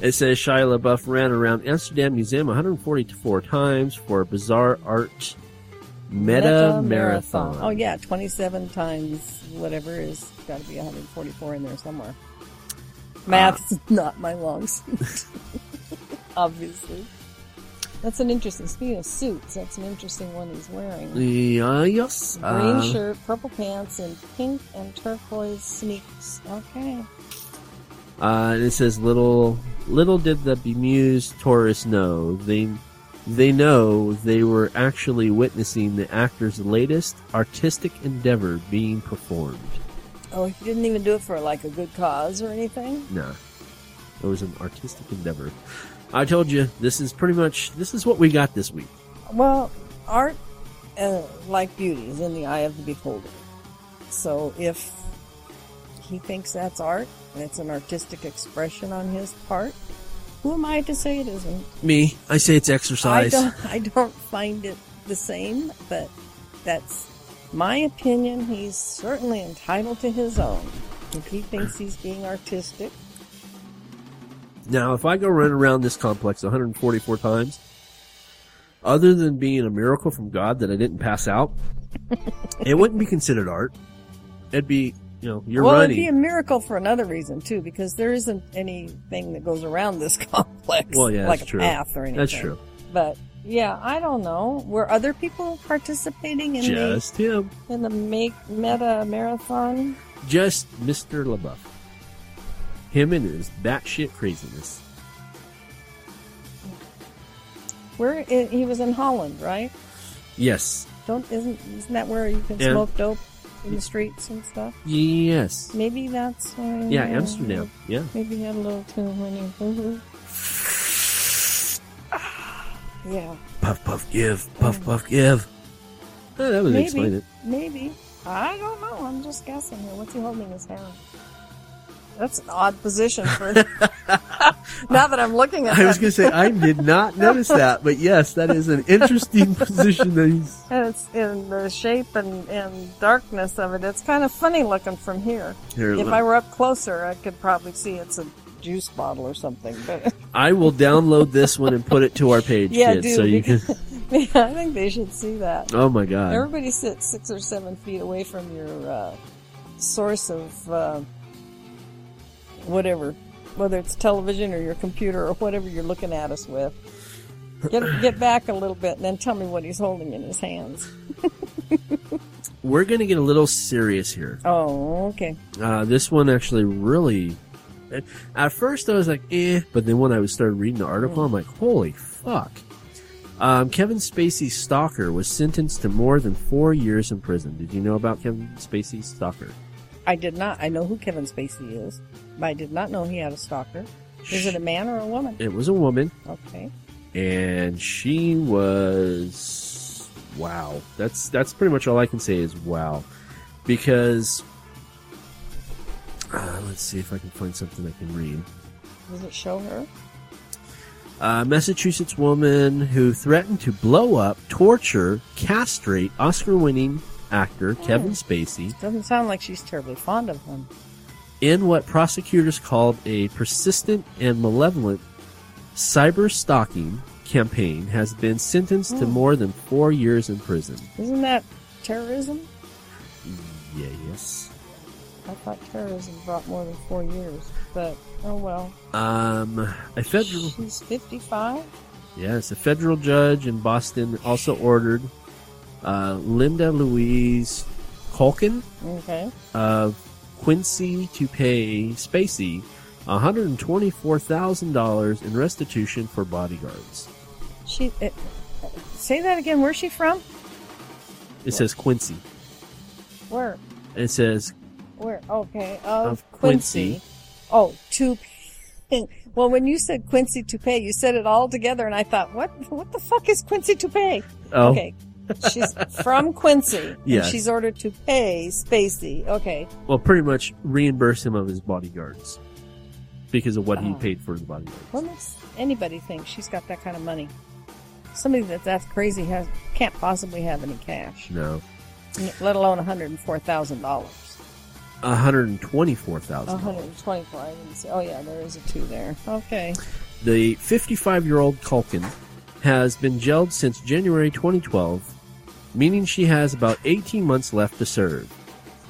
It says Shia LaBeouf ran around Amsterdam Museum 144 times for a bizarre art meta, marathon. Oh yeah, 27 times whatever is got to be 144 in there somewhere. Math's not my long suit, obviously. That's an interesting. Speaking of suits, that's an interesting one he's wearing. Yeah, yes. Green Uh, shirt, purple pants, and pink and turquoise sneaks. Okay. Uh, and it says little little did the bemused tourists know they they know they were actually witnessing the actor's latest artistic endeavor being performed. Oh, he didn't even do it for like a good cause or anything. No, it was an artistic endeavor. I told you this is pretty much this is what we got this week. Well, art, uh, like beauty, is in the eye of the beholder. So if he thinks that's art and it's an artistic expression on his part, who am I to say it isn't? Me, I say it's exercise. I don't. I don't find it the same, but that's my opinion. He's certainly entitled to his own. If he thinks he's being artistic, Now, if I go run around this complex 144 times, other than being a miracle from God that I didn't pass out, it wouldn't be considered art. It'd be, you know, you're well, running. it'd be a miracle for another reason too, because there isn't anything that goes around this complex, Well, yeah, like that's a true. path or anything. That's true. But yeah, I don't know. Were other people participating in Just him. the in the make meta marathon? Just Mr. LaBeouf. Him and his batshit craziness. Where he was in Holland, right? Yes. Don't isn't isn't that where you can Yeah. smoke dope in the streets and stuff? Yes. Maybe that's why. Yeah, uh, Amsterdam. Yeah. Maybe he had a little too many. Mhm. yeah. Puff, puff, give. Puff, puff, give. Eh, that would maybe. explain it. Maybe. I don't know. I'm just guessing here. What's he holding in his hand? That's an odd position for. now that I'm looking at I was going to say, I did not notice that, but yes, that is an interesting position that he's. And it's in the shape and, and darkness of it. It's kind of funny looking from here. Here, if let- I were up closer, I could probably see it's a juice bottle or something. But I will download this one and put it to our page, yeah, kids, dude. so you can. yeah, I think they should see that. Oh my god. Everybody sits six or seven feet away from your uh, source of uh, whatever, whether it's television or your computer or whatever you're looking at us with. Get get back a little bit and then tell me what he's holding in his hands. We're going to get a little serious here. Oh, okay. Uh, this one actually really. At first, I was like, eh, but then when I started reading the article, I'm like, holy fuck. Um, Kevin Spacey's stalker was sentenced to more than four years in prison. Did you know about Kevin Spacey's stalker? I did not. I know who Kevin Spacey is, I did not know he had a stalker. Is it a man or a woman? It was a woman, Okay. and she was wow. That's that's pretty much all I can say is wow, because uh, let's see if I can find something I can read. Does it show her? A Massachusetts woman who threatened to blow up, torture, castrate Oscar-winning actor Kevin Spacey Doesn't sound like she's terribly fond of him. In what prosecutors called a persistent and malevolent cyber stalking campaign has been sentenced to Hmm. more than four years in prison. Isn't that terrorism? Yeah, Yes. I thought terrorism brought more than four years, but oh well. Um, a federal She's 55. yes, a federal judge in Boston also ordered uh, Linda Louise Culkin Okay. of Quincy to pay Spacey $124,000 in restitution for bodyguards. She. Uh, say that again. Where's she from? It says Quincy. Where? It says Where? Okay. Of, Of Quincy. Quincy. Oh, to. Well, when you said Quincy Toupee, you said it all together, and I thought, what? What the fuck is Quincy Toupee? Oh. Okay. She's from Quincy. Yeah. She's ordered to pay Spacey. Okay. well, pretty much reimburse him of his bodyguards because of what he Oh. paid for the bodyguards. What makes anybody think she's got that kind of money? Somebody that that's crazy has can't possibly have any cash, No, let alone one hundred and four thousand dollars. one hundred twenty-four thousand. One hundred and twenty-four. I didn't see. Oh yeah, there is a two there. Okay. The 55-year-old Culkin has been jailed since January 2012, meaning she has about 18 months left to serve.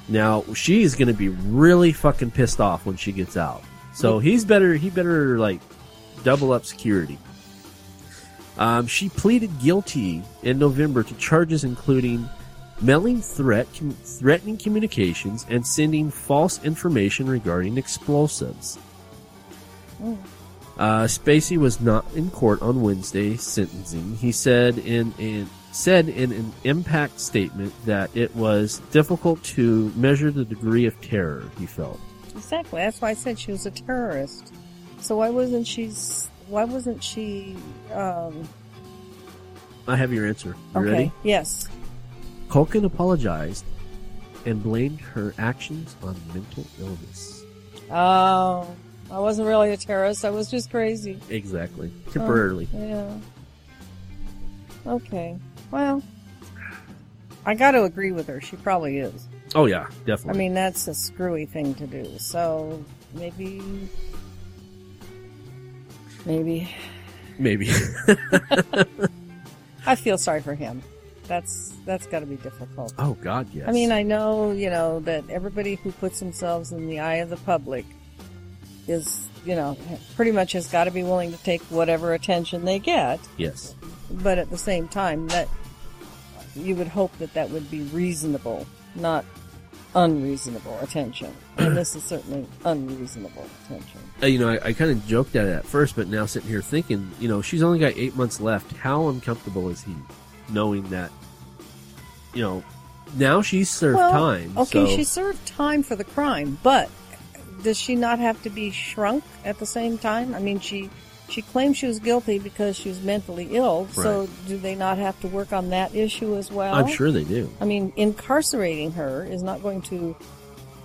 Now she's going to be really fucking pissed off when she gets out. So he's better. He better like double up security. Um, she pleaded guilty in November to charges including mailing threat, com- threatening communications, and sending false information regarding explosives. Mm. Uh, Spacey was not in court on Wednesday sentencing. He said in a said in an impact statement that it was difficult to measure the degree of terror he felt. Exactly. That's why I said she was a terrorist. So why wasn't she? Why wasn't she? Um, I have your answer. You okay. ready? Yes. Culkin apologized and blamed her actions on mental illness. Oh, I wasn't really a terrorist. I was just crazy. Exactly. Temporarily. Oh, yeah. Okay. Well, I got to agree with her. She probably is. Oh yeah, definitely. I mean, that's a screwy thing to do. So maybe, maybe Maybe. I feel sorry for him. That's that's got to be difficult. oh God, yes. I mean, I know you know that everybody who puts themselves in the eye of the public is, you know, pretty much has got to be willing to take whatever attention they get. yes. But at the same time, that you would hope that that would be reasonable, not unreasonable attention. And this is certainly unreasonable attention. Uh, you know, I, I kind of joked at it at first, but now sitting here thinking, you know, she's only got eight months left. How uncomfortable is he, knowing that, you know, now she's served well, time. Okay, so- she served time for the crime, but does she not have to be shrunk at the same time? I mean, she she claims she was guilty because she was mentally ill. So do they not have to work on that issue as well? I'm sure they do. I mean, incarcerating her is not going to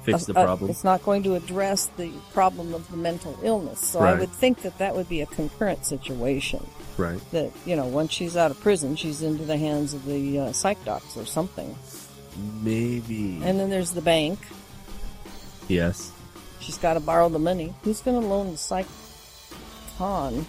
Fix the uh, uh, problem. it's not going to address the problem of the mental illness. So I would think that that would be a concurrent situation. Right. That you know, once she's out of prison, she's into the hands of the uh, psych docs or something. Maybe. And then there's the bank. yes. She's got to borrow the money. Who's going to loan the psych con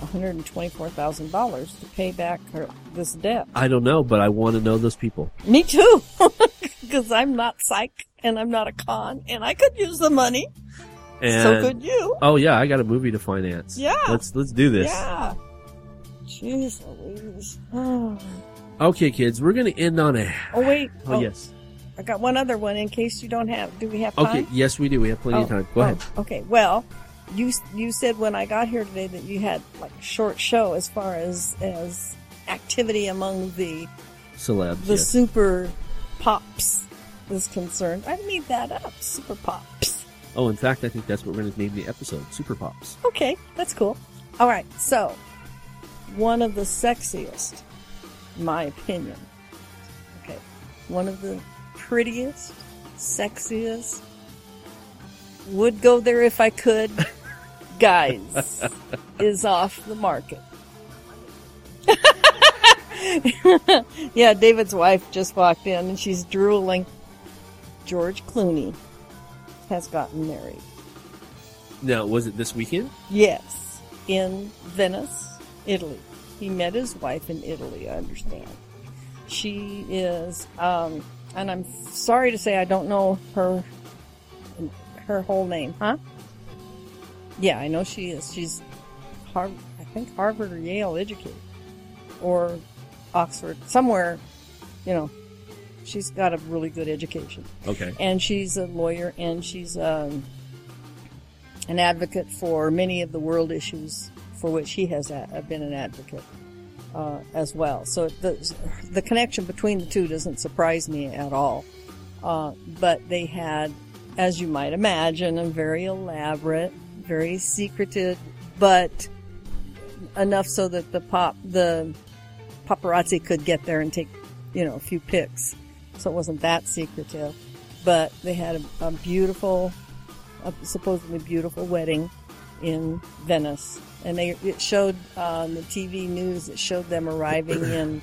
$124,000 to pay back her this debt? I don't know, but I want to know those people. Me too. because I'm not psych and I'm not a con and I could use the money. And, so could you. Oh yeah, I got a movie to finance. Yeah. Let's let's do this. Yeah. Jeez Louise. Oh, Okay, kids, we're gonna end on a. Oh, wait. Oh, oh, yes. I got one other one in case you don't have. Do we have time? Okay. Yes, we do. We have plenty of Oh, time. Go oh, ahead. Okay. Well, you you said when I got here today that you had like short show as far as as activity among the Celebs. the yes. super pops is concerned. I made that up. Super pops. Oh, in fact, I think that's what we're gonna name the episode. Super Pops. Okay, that's cool. All right. So, one of the sexiest, my opinion. Okay, one of the prettiest, sexiest. Would go there if I could. Guys is off the market. yeah, David's wife just walked in and she's drooling. George Clooney has gotten married. Now, was it this weekend? Yes, in Venice, Italy. He met his wife in Italy, I understand. She is, um, and I'm sorry to say I don't know her her whole name, huh? Yeah, I know she is. She's Har- I think Harvard or Yale educated, or Oxford, somewhere. You know, she's got a really good education Okay. and she's a lawyer and she's um, an advocate for many of the world issues for which he has a- been an advocate uh, as well. So the the connection between the two doesn't surprise me at all. Uh, but they had, as you might imagine, a very elaborate, very secretive, but enough so that the pop the paparazzi could get there and take, you know, a few pics. So it wasn't that secretive. But they had a, a beautiful, a supposedly beautiful wedding in Venice. And they, it showed on the TV news, it showed them arriving in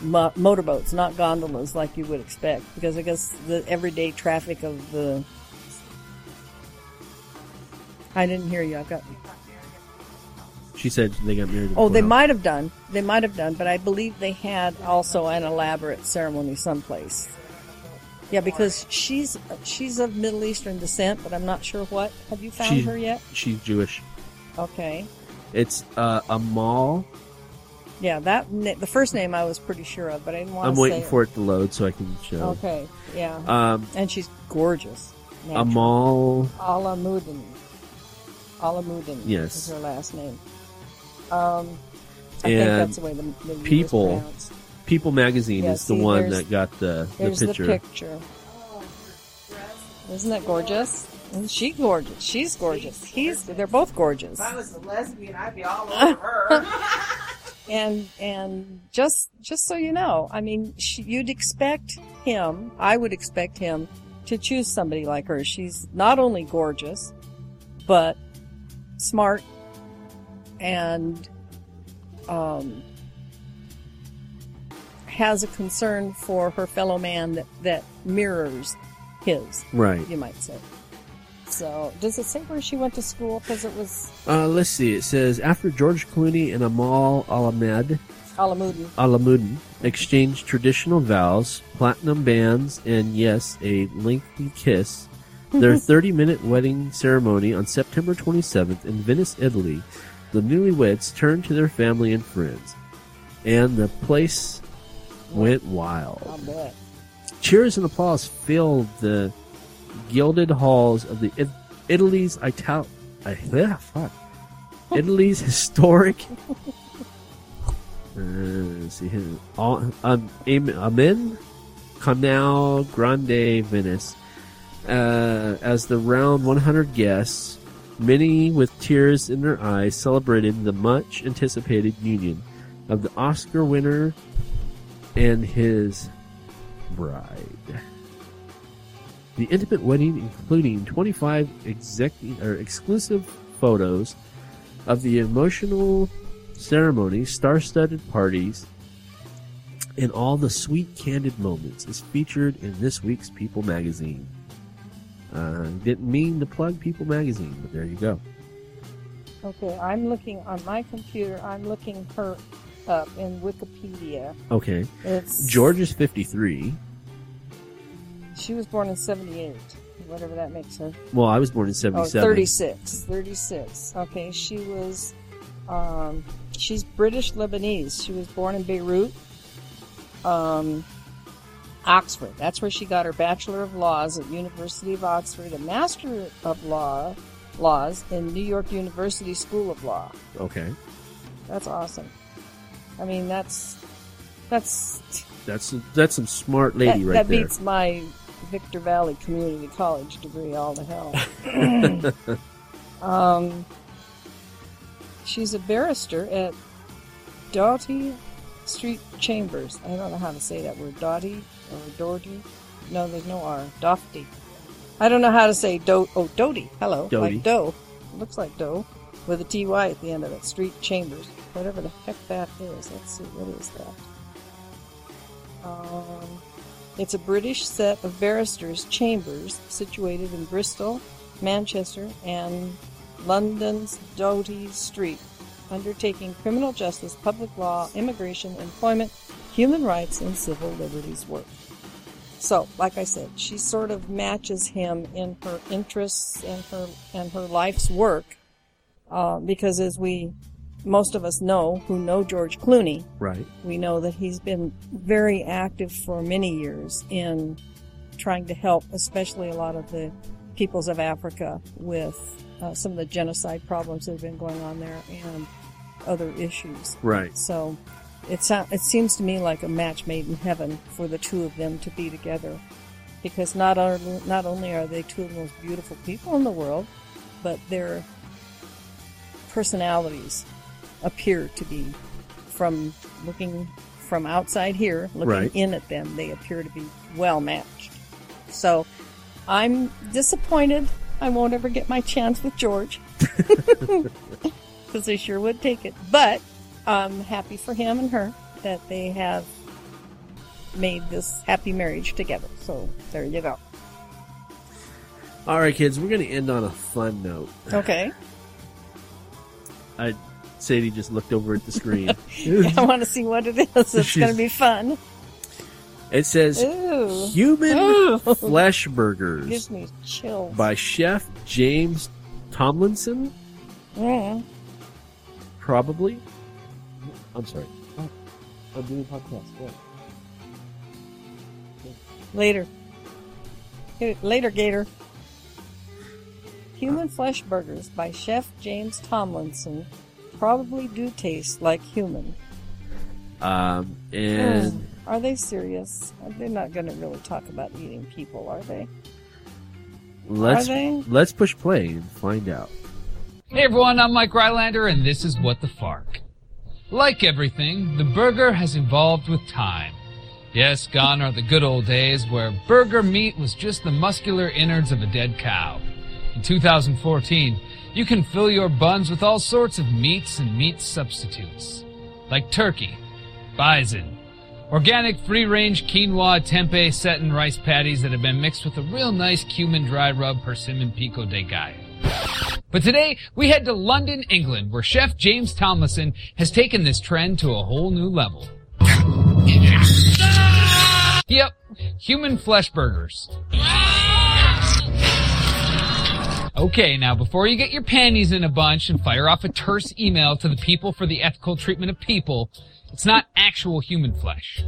mo- motorboats, not gondolas like you would expect. Because I guess the everyday traffic of the. I didn't hear you. I've got. She said they got married. Oh, they might have done. They might have done, but I believe they had also an elaborate ceremony someplace. Yeah, because she's she's of Middle Eastern descent, but I'm not sure what. Have you found She- her yet? She's Jewish. Okay. It's uh, Amal. Yeah, that na- the first name I was pretty sure of, but I didn't want I'm waiting for it to load so I can show. Okay, yeah. Um, and she's gorgeous. naturally. Amal. Alamuddin. Alamuddin. Yes. Is her last name. Um, I think And that's the way the, the U is People. People magazine Yeah, is the one that got the, the picture. the picture. Isn't that gorgeous? Isn't she gorgeous? She's gorgeous. He's. They're both gorgeous. If I was a lesbian, I'd be all over her. And and just just so you know, I mean, she, you'd expect him. I would expect him to choose somebody like her. She's not only gorgeous, but smart and um, has a concern for her fellow man that that mirrors his. Right. You might say. So, does it say where she went to school? Because it was Uh, let's see. It says after George Clooney and Amal Alamed Alamuddin. Alamuddin exchanged traditional vows, platinum bands, and yes, a lengthy kiss. Their 30-minute wedding ceremony on September 27th in Venice, Italy. The newlyweds turned to their family and friends, and the place went wild. Cheers and applause filled the gilded halls of the It- Italy's Ital- I, yeah, fuck. Italy's historic. Uh, let's see here. All, um, Aman Canal Grande Venice. Uh, as the round 100 guests, many with tears in their eyes, celebrated the much anticipated union of the Oscar winner and his bride. The intimate wedding, including 25 exec- or exclusive photos of the emotional ceremony, star-studded parties, and all the sweet, candid moments, is featured in this week's People magazine. Uh, didn't mean to plug People magazine, but there you go. Okay, I'm looking on my computer. I'm looking her up in Wikipedia. Okay. It's George is 53. She was born in 78, whatever that makes her. Well, I was born in Oh, 77. 36. 36. Okay, she was, um, she's British Lebanese. She was born in Beirut, um, Oxford. That's where she got her Bachelor of Laws at University of Oxford, a Master of Law, Laws in New York University School of Law. Okay. That's awesome. I mean, that's, that's, That's that's some smart lady that, right that there. beats my Victor Valley Community College degree all the hell. um, she's a barrister at Doughty Street Chambers. I don't know how to say that word. Doughty or Doherty? No, there's no R. Doughty. I don't know how to say do. Oh, Doty. Hello. Doty. Like dough. Looks like dough with a TY at the end of it. Street Chambers. Whatever the heck that is. Let's see. What is that? Um, it's a British set of barristers' chambers situated in Bristol, Manchester, and London's Doughty Street, undertaking criminal justice, public law, immigration, employment, human rights, and civil liberties work. So, like I said, she sort of matches him in her interests and her and her life's work, uh, because as we most of us know who know George Clooney, right. we know that he's been very active for many years in trying to help, especially a lot of the peoples of Africa with uh, some of the genocide problems that have been going on there and other issues. Right. So it sounds it seems to me like a match made in heaven for the two of them to be together, because not only not only are they two of the most beautiful people in the world, but their personalities appear to be from looking from outside here, looking Right. in at them, they appear to be well matched. So I'm disappointed I won't ever get my chance with George. Because they sure would take it. But I'm happy for him and her that they have made this happy marriage together. So there you go. All right, kids, we're going to end on a fun note. Okay. I, Sadie just looked over at the screen. I want to see what it is. It's going to be fun. It says Ooh. human Ooh. flesh burgers Gives me chills. by Chef James Tomlinson. Mm. Probably. I'm sorry. Oh, I'm doing a podcast. What? Later. Later, Gator. Human flesh burgers by Chef James Tomlinson probably do taste like human. Um, and Mm. Are they serious? They're not going to really talk about eating people, are they? let's Are they? let's push play and find out. Hey everyone, I'm Mike Rylander, and this is What the Fark. Like everything, the burger has evolved with time. Yes, gone are the good old days where burger meat was just the muscular innards of a dead cow. In 2014, you can fill your buns with all sorts of meats and meat substitutes, like turkey, bison, organic free-range quinoa, tempeh, set and rice patties that have been mixed with a real nice cumin dry rub persimmon pico de gallo. But today, we head to London, England, where Chef James Tomlinson has taken this trend to a whole new level. Yep, human flesh burgers. Okay, now before you get your panties in a bunch and fire off a terse email to the people for the ethical treatment of people, it's not actual human flesh.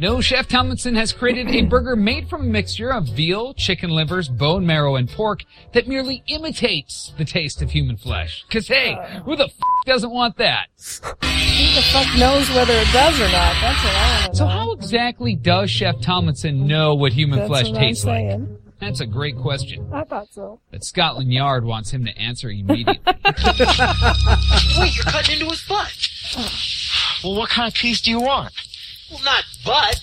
No, Chef Tomlinson has created a burger made from a mixture of veal, chicken livers, bone marrow, and pork that merely imitates the taste of human flesh. Cause hey, uh. who the f- doesn't want that? Who the fuck knows whether it does or not? That's what I want to So know. how exactly does Chef Tomlinson know what human That's flesh what I'm tastes like? That's a great question I thought so. But Scotland Yard wants him to answer immediately. Wait, you're cutting into his butt. Well, what kind of piece do you want? Well, not butt.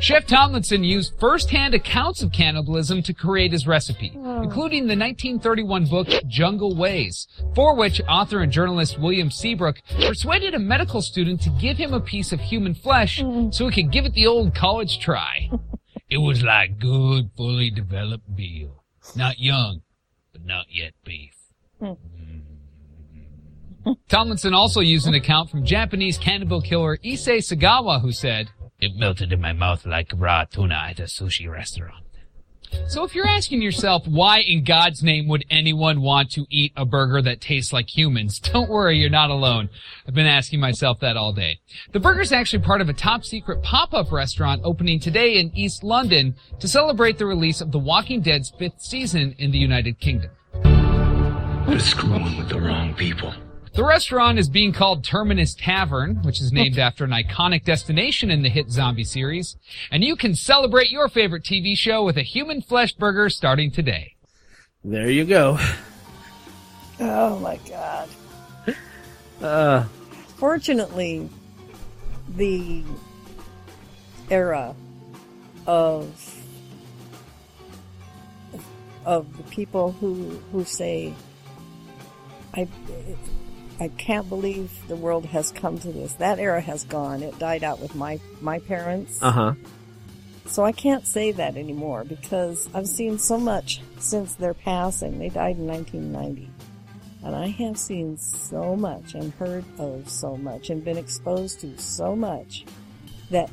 Chef Tomlinson used first-hand accounts of cannibalism to create his recipe, oh. including the 1931 book Jungle Ways, for which author and journalist William Seabrook persuaded a medical student to give him a piece of human flesh mm. so he could give it the old college try. It was like good, fully developed veal. Not young, but not yet beef. Hmm. Tomlinson also used an account from Japanese cannibal killer Issei Sagawa who said, It melted in my mouth like raw tuna at a sushi restaurant. So if you're asking yourself why in God's name would anyone want to eat a burger that tastes like humans, don't worry, you're not alone. I've been asking myself that all day. The burger's actually part of a top secret pop-up restaurant opening today in East London to celebrate the release of The Walking Dead's fifth season in the United Kingdom. We're screwing with the wrong people. The restaurant is being called Terminus Tavern, which is named after an iconic destination in the hit zombie series. And you can celebrate your favorite TV show with a human flesh burger starting today. There you go. Oh my god. Uh, Fortunately, the era of of the people who who say I I can't believe the world has come to this. That era has gone. It died out with my my parents. uh huh. So I can't say that anymore because I've seen so much since their passing. They died in 1990. And I have seen so much and heard of so much and been exposed to so much that,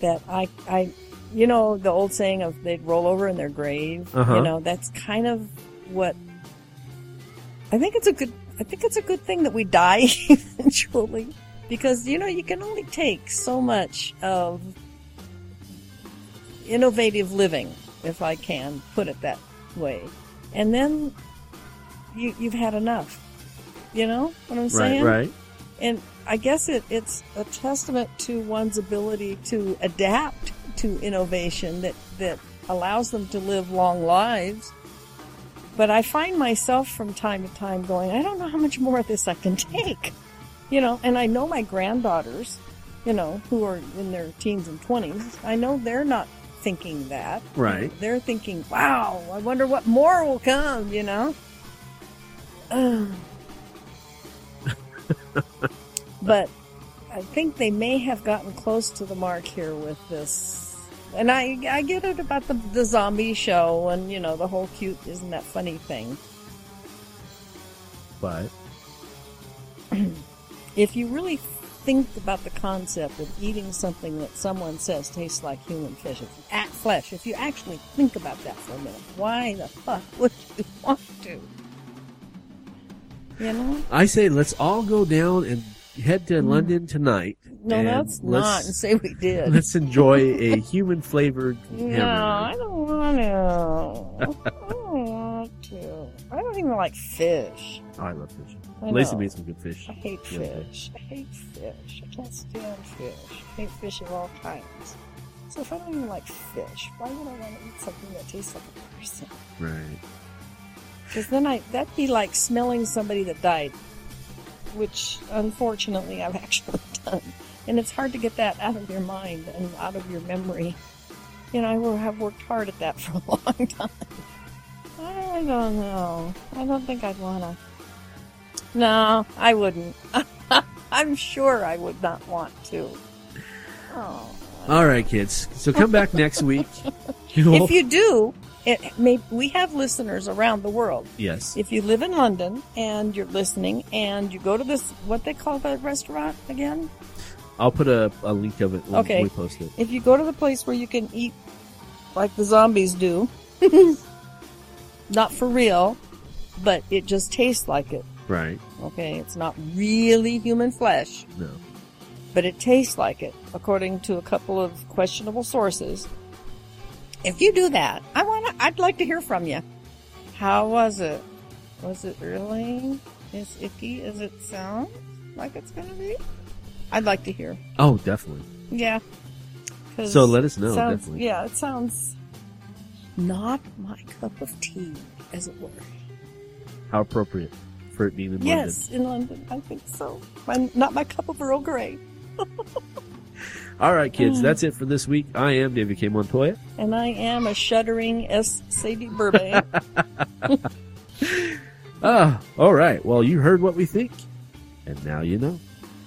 that I, I, you know, the old saying of they'd roll over in their grave, Uh-huh. you know, that's kind of what I think it's a good, I think it's a good thing that we die eventually because, you know, you can only take so much of innovative living, if I can put it that way. And then you, you've had enough. You know what I'm saying? Right, right. And I guess it, it's a testament to one's ability to adapt to innovation that, that allows them to live long lives. But I find myself from time to time going, I don't know how much more of this I can take. You know, and I know my granddaughters, you know, who are in their teens and 20s, I know they're not thinking that. Right. They're thinking, wow, I wonder what more will come, you know? but I think they may have gotten close to the mark here with this. And I, I get it about the, the zombie show and, you know, the whole cute, isn't that funny thing. But If you really think about the concept of eating something that someone says tastes like human fish, if, at flesh, if you actually think about that for a minute, why the fuck would you want to? You know? I say let's all go down and head to mm. London tonight. No, that's not, and say we did. Let's enjoy a human flavored No. I don't want to. I don't want to. I don't even like fish. Oh, I love fish. I Lacey made some good fish. I hate other fish. I hate fish. I can't stand fish. I hate fish of all kinds. So if I don't even like fish, why would I want to eat something that tastes like a person? Right. Because then I that'd be like smelling somebody that died, which unfortunately I've actually done, and it's hard to get that out of your mind and out of your memory. You know, I will have worked hard at that for a long time. I don't know. I don't think I'd wanna. No, I wouldn't. I'm sure I would not want to. Oh. All right, kids. So come back next week. If you do, it may, we have listeners around the world. Yes. If you live in London and you're listening and you go to this, what they call the restaurant again? I'll put a, a link of it when Okay. we post it. If you go to the place where you can eat like the zombies do, not for real, but it just tastes like it. Right. Okay, it's not really human flesh, No. but it tastes like it, according to a couple of questionable sources. If you do that, I want to. I'd like to hear from you. How was it? Was it really as icky as it sounds like it's going to be? I'd like to hear. Oh, definitely. Yeah. So let us know, sounds- definitely. Yeah, it sounds not my cup of tea, as it were. How appropriate for it being in London? yes, in London, I think so. My, not my cup of Earl Grey. London. All right, kids. That's it for this week. I am David K. Montoya. And I am a shuddering S. Sadie Burbank. Ah, all right. Well, you heard what we think, and now you know.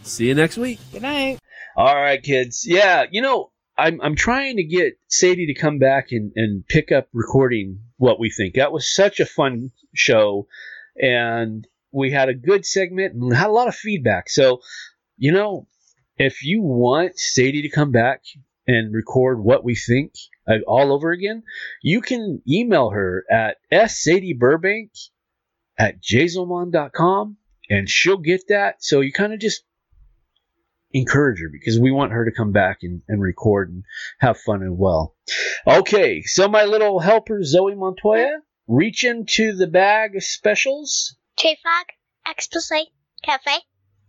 See you next week. Good night. All right, kids. Yeah, you know, I'm I'm trying to get Sadie to come back and, and pick up recording what we think. That was such a fun show, and we had a good segment and had a lot of feedback. So, you know, if you want Sadie to come back and record what we think uh, all over again, you can email her at ssadieburbank at jzomon.com and she'll get that. So you kind of just encourage her because we want her to come back and, and record and have fun and well. Okay, so my little helper Zoe Montoya, reach into the bag of specials. Frog, Expose Cafe,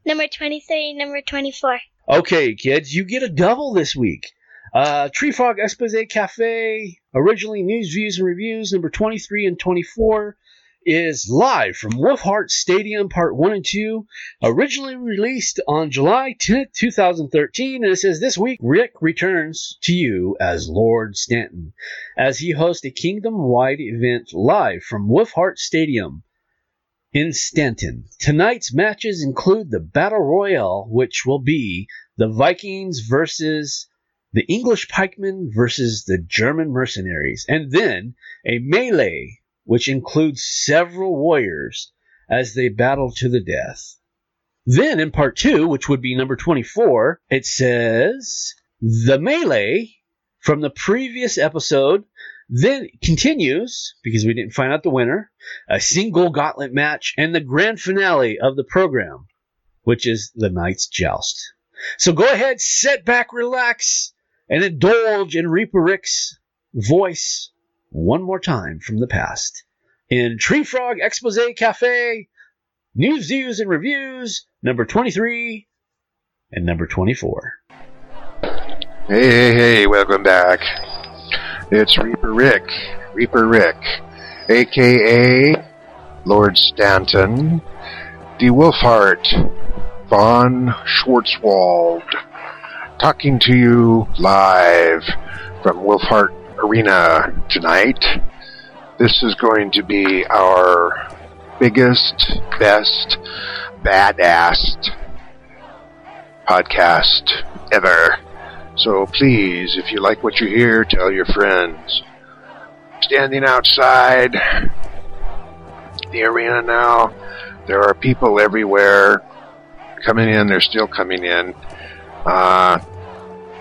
number 23, number 24. Okay, kids, you get a double this week. Uh, Tree Frog Expose Cafe, originally news, views, and reviews, number 23 and 24, is live from Wolfheart Stadium, part 1 and 2, originally released on July 10th, 2013. And it says, This week, Rick returns to you as Lord Stanton, as he hosts a kingdom wide event live from Wolfheart Stadium in Stanton. Tonight's matches include the Battle Royale, which will be the Vikings versus the English pikemen versus the German mercenaries, and then a melee, which includes several warriors as they battle to the death. Then in part two, which would be number 24, it says the melee from the previous episode then continues, because we didn't find out the winner, a single gauntlet match and the grand finale of the program, which is the Knight's Joust. So go ahead, sit back, relax, and indulge in Reaper Rick's voice one more time from the past. In Tree Frog Expose Cafe, News, Views, and Reviews, number 23 and number 24. Hey, hey, hey, welcome back. It's Reaper Rick, Reaper Rick, aka Lord Stanton, the Wolfheart von Schwarzwald, talking to you live from Wolfheart Arena tonight. This is going to be our biggest, best, badass podcast ever. So please, if you like what you hear, tell your friends. Standing outside the arena now, there are people everywhere coming in. They're still coming in. Uh,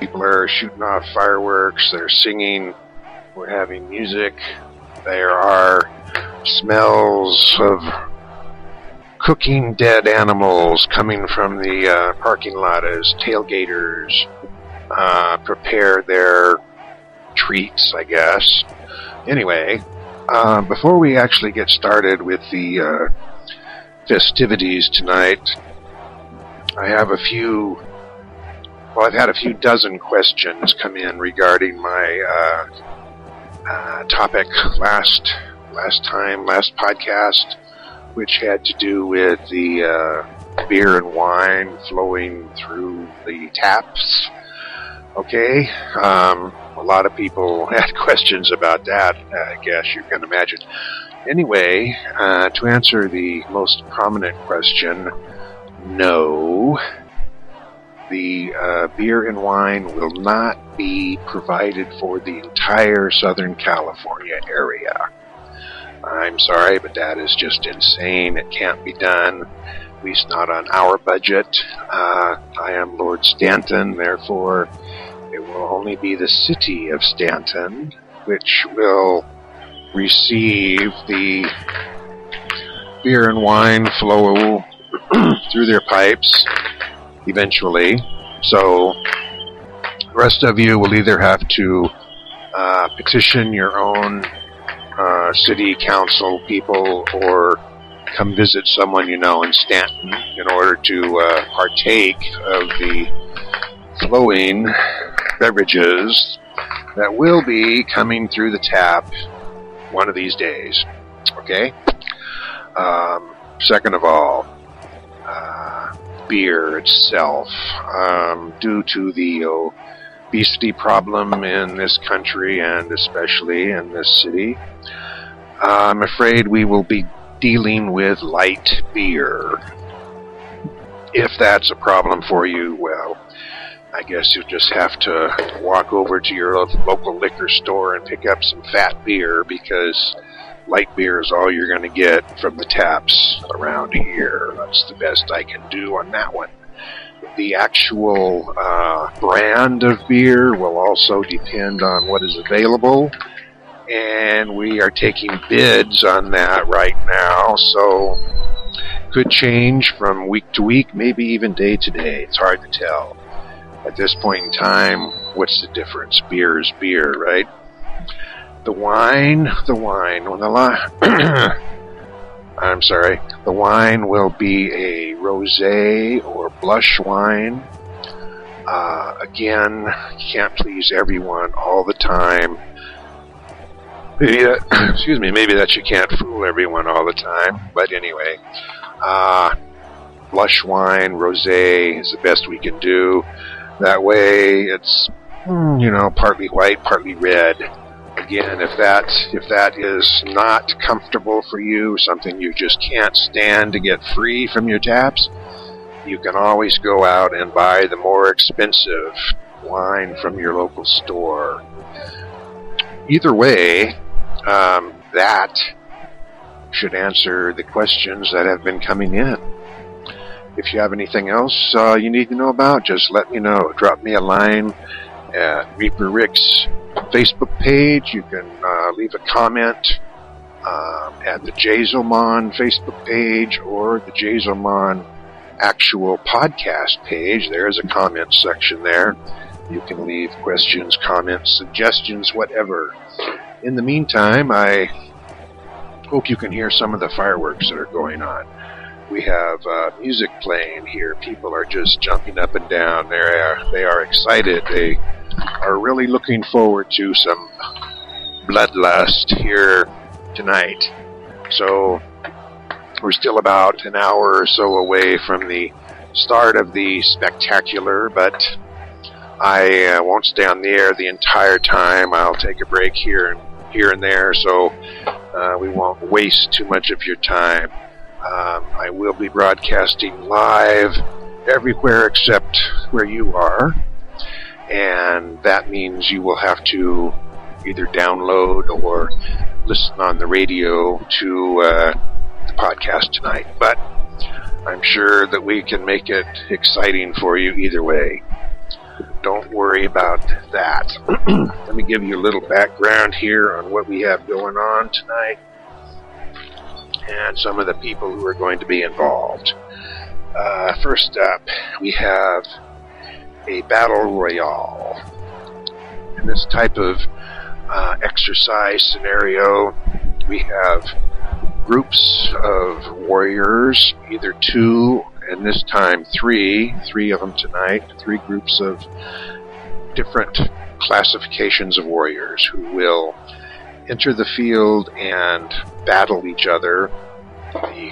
people are shooting off fireworks. They're singing. We're having music. There are smells of cooking dead animals coming from the uh, parking lot as tailgaters uh, prepare their treats, I guess. Anyway, uh, before we actually get started with the uh, festivities tonight, I have a few. Well, I've had a few dozen questions come in regarding my uh, uh, topic last last time, last podcast, which had to do with the uh, beer and wine flowing through the taps Okay, um, a lot of people had questions about that, I guess you can imagine. Anyway, uh, to answer the most prominent question, no. The uh, beer and wine will not be provided for the entire Southern California area. I'm sorry, but that is just insane. It can't be done, at least not on our budget. Uh, I am Lord Stanton, therefore, it will only be the city of Stanton which will receive the beer and wine flow through their pipes eventually. So, the rest of you will either have to uh, petition your own uh, city council people or come visit someone you know in Stanton in order to uh, partake of the flowing beverages that will be coming through the tap one of these days. Okay? Um, second of all, uh, beer itself. Um, due to the obesity problem in this country and especially in this city, I'm afraid we will be dealing with light beer. If that's a problem for you, well, I guess you'll just have to walk over to your local liquor store and pick up some fat beer because light beer is all you're going to get from the taps around here. That's the best I can do on that one. The actual uh, brand of beer will also depend on what is available, and we are taking bids on that right now. So could change from week to week, maybe even day to day. It's hard to tell. At this point in time, what's the difference? Beer is beer, right? The wine, the wine. When the li- I'm sorry, the wine will be a rosé or blush wine. Uh, again, you can't please everyone all the time. Maybe that, excuse me, maybe that you can't fool everyone all the time. But anyway, uh, blush wine, rosé is the best we can do. That way, it's mm, you know partly white, partly red. Again, if that if that is not comfortable for you, something you just can't stand to get free from your taps, you can always go out and buy the more expensive wine from your local store. Either way, um, that should answer the questions that have been coming in. If you have anything else uh, you need to know about, just let me know. Drop me a line at Reaper Rick's Facebook page. You can uh, leave a comment um, at the Jazomon Facebook page or the Jazomon actual podcast page. There is a comment section there. You can leave questions, comments, suggestions, whatever. In the meantime, I hope you can hear some of the fireworks that are going on. We have uh, music playing here. People are just jumping up and down. They are they are excited. They are really looking forward to some bloodlust here tonight. So we're still about an hour or so away from the start of the spectacular, but I uh, won't stay on the air the entire time. I'll take a break here and here and there, so uh, we won't waste too much of your time. Um, I will be broadcasting live everywhere except where you are, and that means you will have to either download or listen on the radio to uh, the podcast tonight. But I'm sure that we can make it exciting for you either way. Don't worry about that. Let me give you a little background here on what we have going on tonight and some of the people who are going to be involved. Uh, first up, we have a battle royale. In this type of uh, exercise scenario, we have groups of warriors, either two and this time three, three of them tonight, three groups of different classifications of warriors who will enter the field and battle each other. The,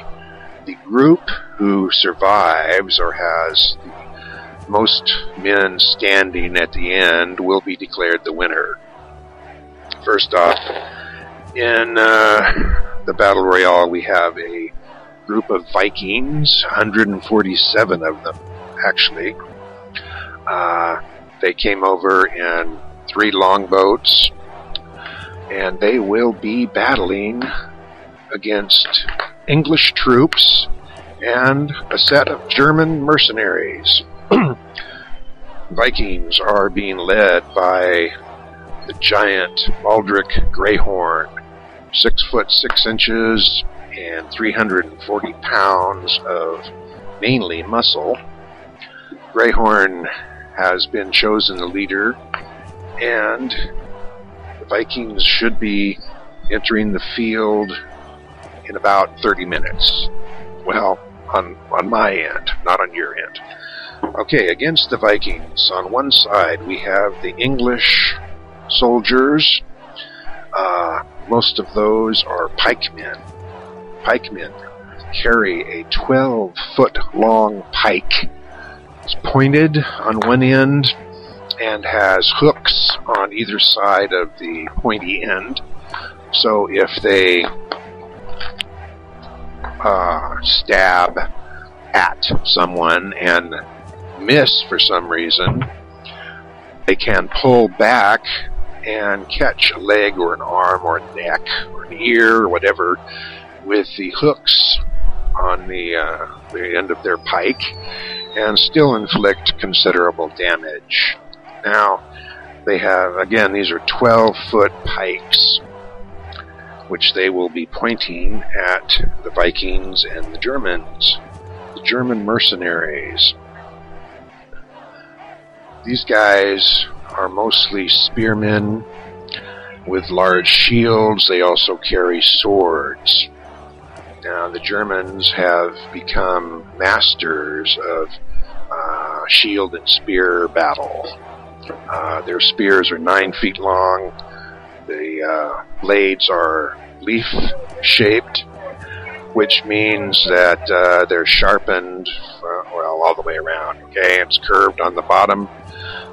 the group who survives or has the most men standing at the end will be declared the winner. First off, in uh, the Battle Royale, we have a group of Vikings, 147 of them, actually. Uh, they came over in three longboats, and they will be battling against English troops and a set of German mercenaries. Vikings are being led by the giant Baldric Greyhorn, six foot six inches and 340 pounds of mainly muscle. Greyhorn has been chosen the leader, and the Vikings should be entering the field in about 30 minutes. Well, on, on my end, not on your end. Okay, against the Vikings, on one side we have the English soldiers. Uh, most of those are pikemen. Pikemen carry a 12 foot long pike. It's pointed on one end and has hooks on either side of the pointy end. So if they uh, stab at someone and miss for some reason, they can pull back and catch a leg or an arm or a neck or an ear or whatever with the hooks on the, uh, the end of their pike and still inflict considerable damage. Now, they have, again, these are 12 foot pikes, which they will be pointing at the Vikings and the Germans, the German mercenaries. These guys are mostly spearmen with large shields. They also carry swords. Now, the Germans have become masters of uh, shield and spear battle. Uh, their spears are nine feet long. The uh, blades are leaf shaped, which means that uh, they're sharpened, uh, well, all the way around. Okay, it's curved on the bottom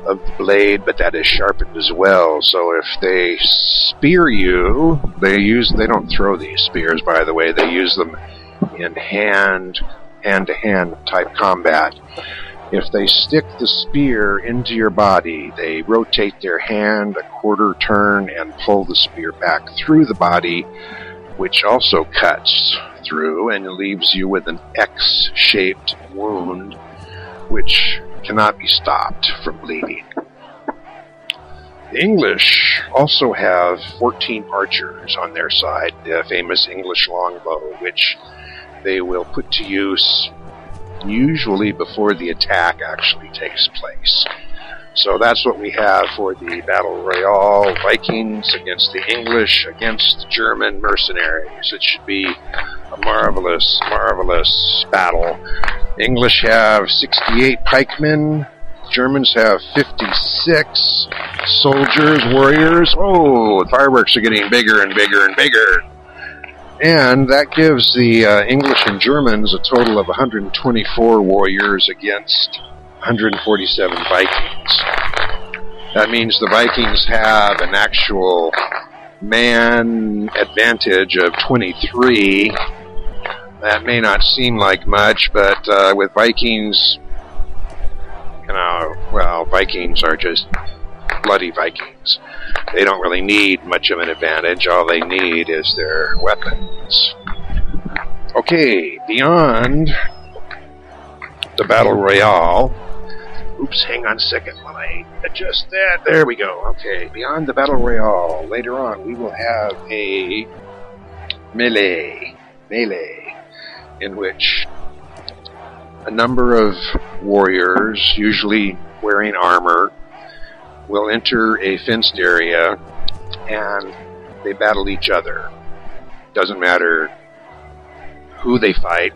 of the blade, but that is sharpened as well. So if they spear you, they use they don't throw these spears. By the way, they use them in hand hand to hand type combat. If they stick the spear into your body, they rotate their hand a quarter turn and pull the spear back through the body, which also cuts through and leaves you with an X shaped wound, which cannot be stopped from bleeding. The English also have 14 archers on their side, the famous English longbow, which they will put to use usually before the attack actually takes place. So that's what we have for the Battle Royale Vikings against the English against the German mercenaries. It should be a marvelous, marvelous battle. English have 68 pikemen. Germans have 56 soldiers, warriors. Oh, the fireworks are getting bigger and bigger and bigger. And that gives the uh, English and Germans a total of 124 warriors against 147 Vikings. That means the Vikings have an actual man advantage of 23. That may not seem like much, but uh, with Vikings, you know, well, Vikings are just bloody Vikings. They don't really need much of an advantage. All they need is their weapons. Okay, beyond the Battle Royale. Oops, hang on a second while I adjust that. There we go. Okay, beyond the Battle Royale, later on we will have a melee. Melee. In which a number of warriors, usually wearing armor, will enter a fenced area and they battle each other. Doesn't matter who they fight,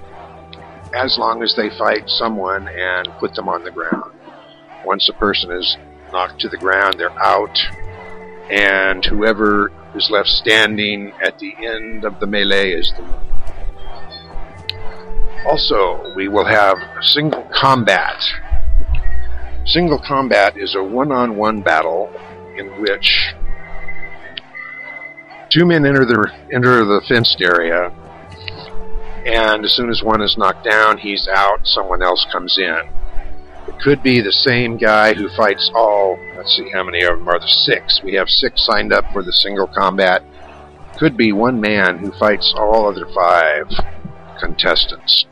as long as they fight someone and put them on the ground. Once a person is knocked to the ground, they're out, and whoever is left standing at the end of the melee is the winner. Also, we will have single combat Single combat is a one on one battle in which two men enter the enter the fenced area and as soon as one is knocked down, he's out, someone else comes in. It could be the same guy who fights all, let's see how many of them are there? Six. We have six signed up for the single combat. Could be one man who fights all other five contestants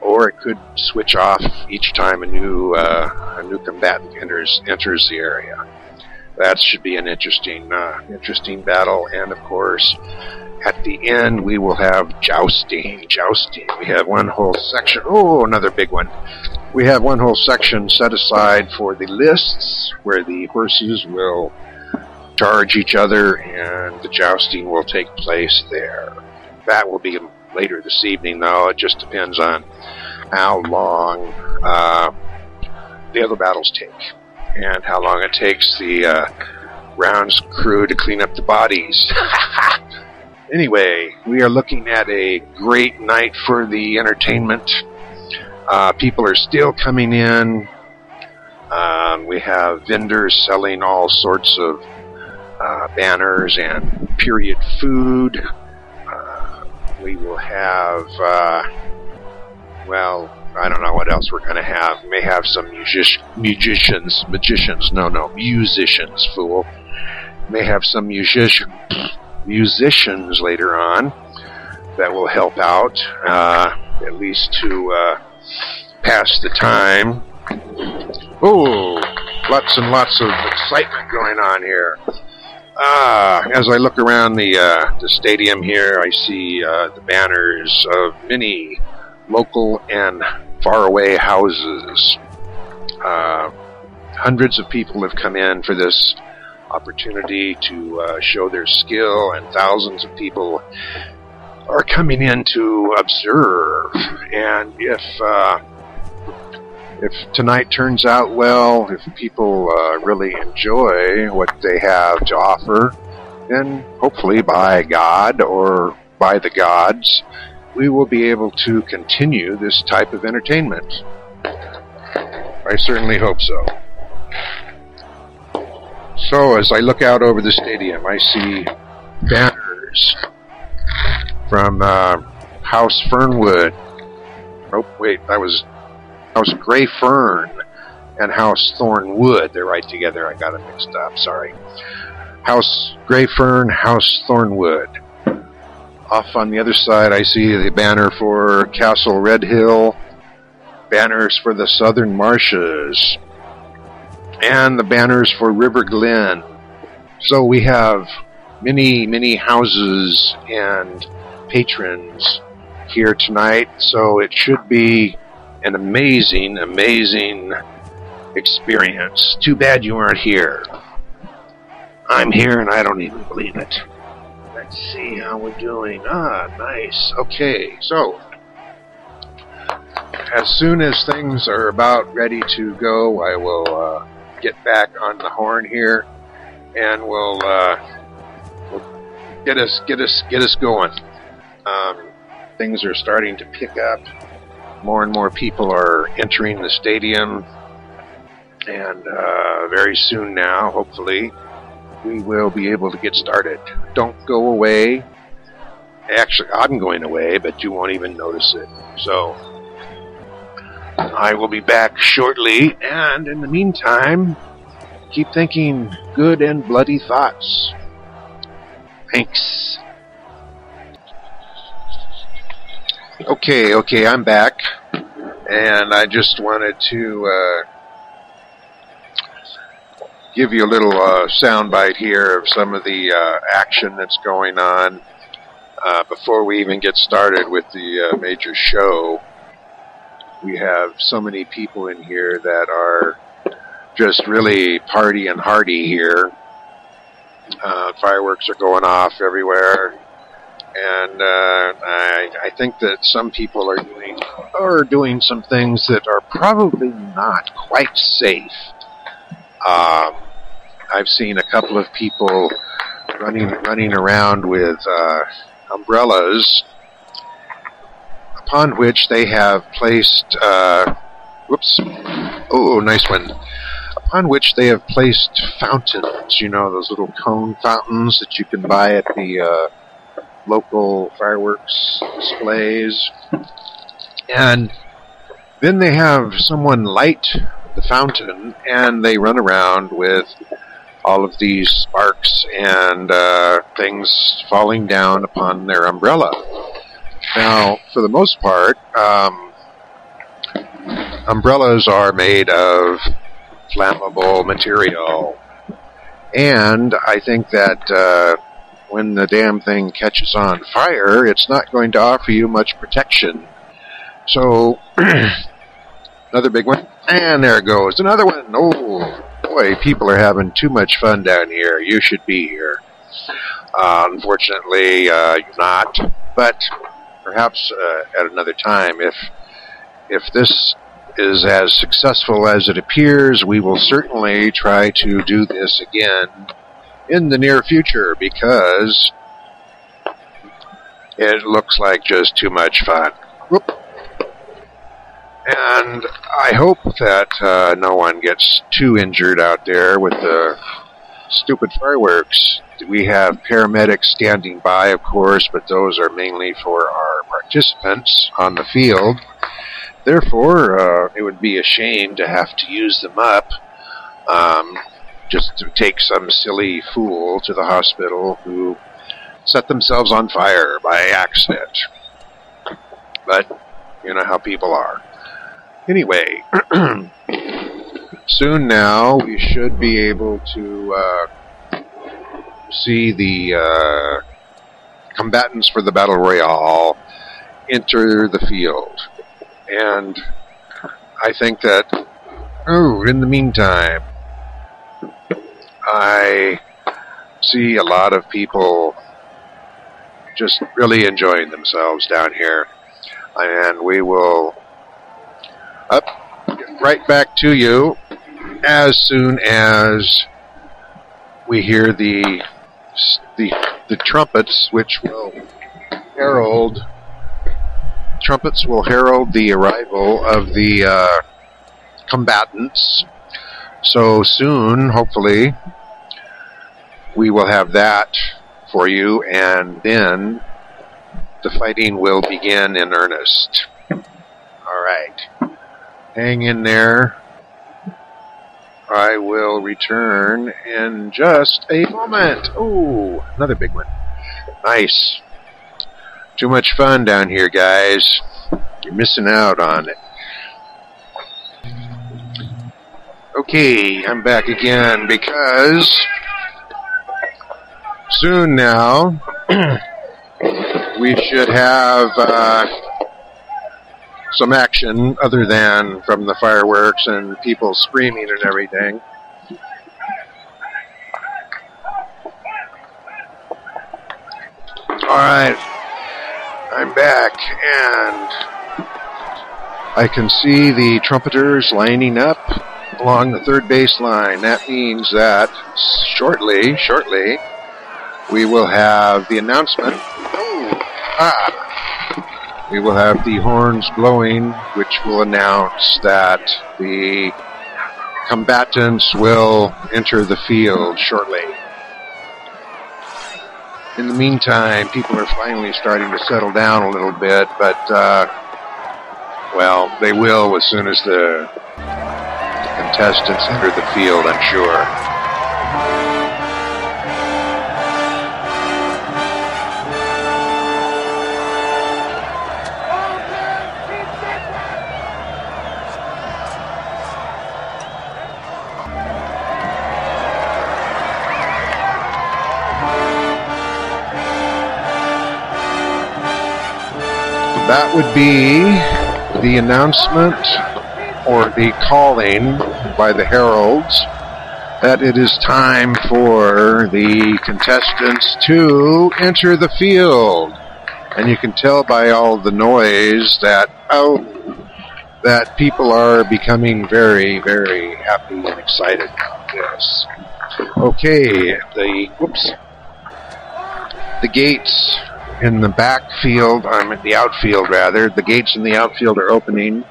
or it could switch off each time a new uh, a new combatant enters enters the area. That should be an interesting uh, interesting battle, and of course, at the end we will have jousting. Jousting. We have one whole section. Oh, another big one. We have one whole section set aside for the lists, where the horses will charge each other, and the jousting will take place there. That will be later this evening, though. It just depends on how long uh, the other battles take and how long it takes the uh, rounds crew to clean up the bodies. anyway, we are looking at a great night for the entertainment. Uh, people are still coming in. Um, we have vendors selling all sorts of uh, banners and period food we will have, uh, well, I don't know what else we're going to have. We may have some music- musicians, magicians, no, no, musicians, fool. May have some music- musicians later on that will help out, uh, at least to uh, pass the time. Oh, lots and lots of excitement going on here. Ah, as I look around the uh, the stadium here, I see uh, the banners of many local and faraway houses. Uh, hundreds of people have come in for this opportunity to uh, show their skill, and thousands of people are coming in to observe. And if uh, if tonight turns out well, if people uh, really enjoy what they have to offer, then hopefully by God or by the gods, we will be able to continue this type of entertainment. I certainly hope so. So, as I look out over the stadium, I see banners from uh, House Fernwood. Oh, wait, that was House Gray Fern and House Thornwood. They're right together. I got them mixed up. Sorry. House Gray Fern, House Thornwood. Off on the other side, I see the banner for Castle Red Hill, banners for the Southern Marshes, and the banners for River Glen. So we have many, many houses and patrons here tonight, so it should be an amazing, amazing experience. Too bad you aren't here. I'm here and I don't even believe it. Let's see how we're doing. Ah, nice. Okay, so as soon as things are about ready to go, I will uh, get back on the horn here, and we'll, uh, we'll get us get us get us going. Um, things are starting to pick up. More and more people are entering the stadium, and uh, very soon now, hopefully, we will be able to get started. Don't go away. Actually, I'm going away, but you won't even notice it. So, I will be back shortly, and in the meantime, keep thinking good and bloody thoughts. Thanks. Okay, okay, I'm back, and I just wanted to uh, give you a little uh, soundbite here of some of the uh, action that's going on uh, before we even get started with the uh, major show. We have so many people in here that are just really party and hardy here. Uh, fireworks are going off everywhere and uh, I, I think that some people are doing are doing some things that are probably not quite safe. Um, I've seen a couple of people running running around with uh, umbrellas, upon which they have placed. Uh, whoops! Oh, nice one. Upon which they have placed fountains. You know those little cone fountains that you can buy at the uh, local fireworks displays. And then they have someone light the fountain and they run around with all of these sparks and uh, things falling down upon their umbrella. Now, for the most part, um, umbrellas are made of flammable material. And I think that uh, when the damn thing catches on fire, it's not going to offer you much protection. So, another big one. And there goes. Another one. Oh, boy, people are having too much fun down here. You should be here. Uh, unfortunately, uh, you're not. But perhaps uh, at another time, if if this is as successful as it appears, we will certainly try to do this again in the near future because it looks like just too much fun. Whoop. And I hope that uh, no one gets too injured out there with the stupid fireworks. We have paramedics standing by, of course, but those are mainly for our participants on the field. Therefore, uh, it would be a shame to have to use them up. Um, just to take some silly fool to the hospital who set themselves on fire by accident. But you know how people are. Anyway, soon now we should be able to uh, see the uh, combatants for the battle royale enter the field, and I think that. Oh, in the meantime, I see a lot of people just really enjoying themselves down here, and we will up right back to you as soon as we hear the the the trumpets, which will herald trumpets will herald the arrival of the uh, combatants. So soon, hopefully, we will have that for you, and then the fighting will begin in earnest. All right. Hang in there. I will return in just a moment. Oh, another big one. Nice. Too much fun down here, guys. You're missing out on it. Okay, I'm back again because soon now we should have uh, some action other than from the fireworks and people screaming and everything. All right, I'm back and I can see the trumpeters lining up along the third base line. That means that shortly, shortly, we will have the announcement. Ah, we will have the horns blowing, which will announce that the combatants will enter the field shortly. In the meantime, people are finally starting to settle down a little bit, but, uh, well, they will as soon as the contestants enter the field, I'm sure. That would be the announcement or the calling by the heralds that it is time for the contestants to enter the field. And you can tell by all the noise that oh that people are becoming very, very happy and excited about this. Okay, the whoops. The gates in the backfield, I'm um, at the outfield rather. The gates in the outfield are opening.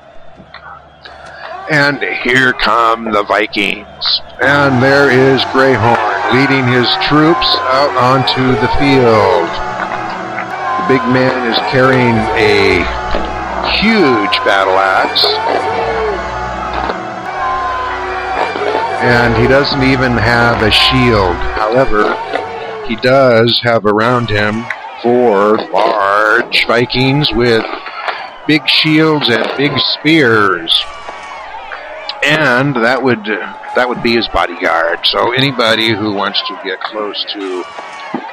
And here come the Vikings. And there is Greyhorn leading his troops out onto the field. The big man is carrying a huge battle axe. And he doesn't even have a shield. However, he does have around him four large Vikings with big shields and big spears. And that would that would be his bodyguard. So anybody who wants to get close to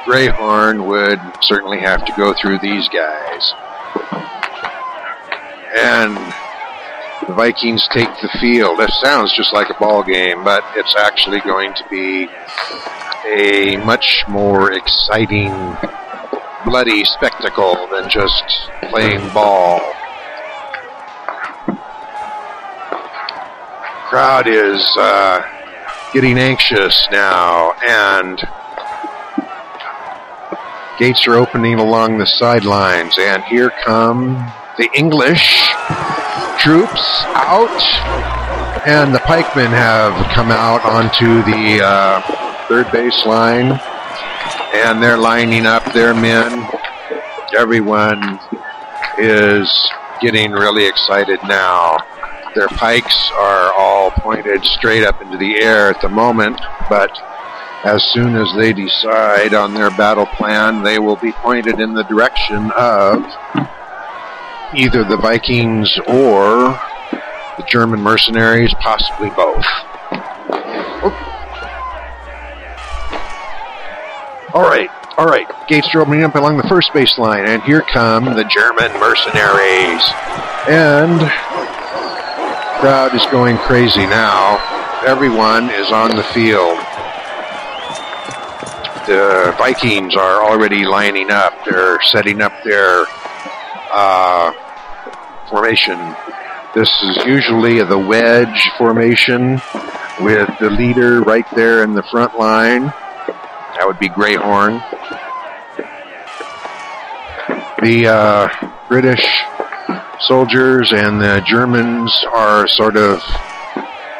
Greyhorn would certainly have to go through these guys. And the Vikings take the field. That sounds just like a ball game, but it's actually going to be a much more exciting bloody spectacle than just playing ball. Crowd is uh, getting anxious now, and gates are opening along the sidelines, and here come the English troops out, and the pikemen have come out onto the uh, third base line and they're lining up their men. Everyone is getting really excited now. Their pikes are all pointed straight up into the air at the moment, but as soon as they decide on their battle plan, they will be pointed in the direction of either the Vikings or the German mercenaries, possibly both. All right, all right. Gates are opening up along the first baseline, and here come the German mercenaries. And crowd is going crazy now. Everyone is on the field. The Vikings are already lining up. They're setting up their uh, formation. This is usually the wedge formation with the leader right there in the front line. That would be Greyhorn. The uh, British soldiers and the Germans are sort of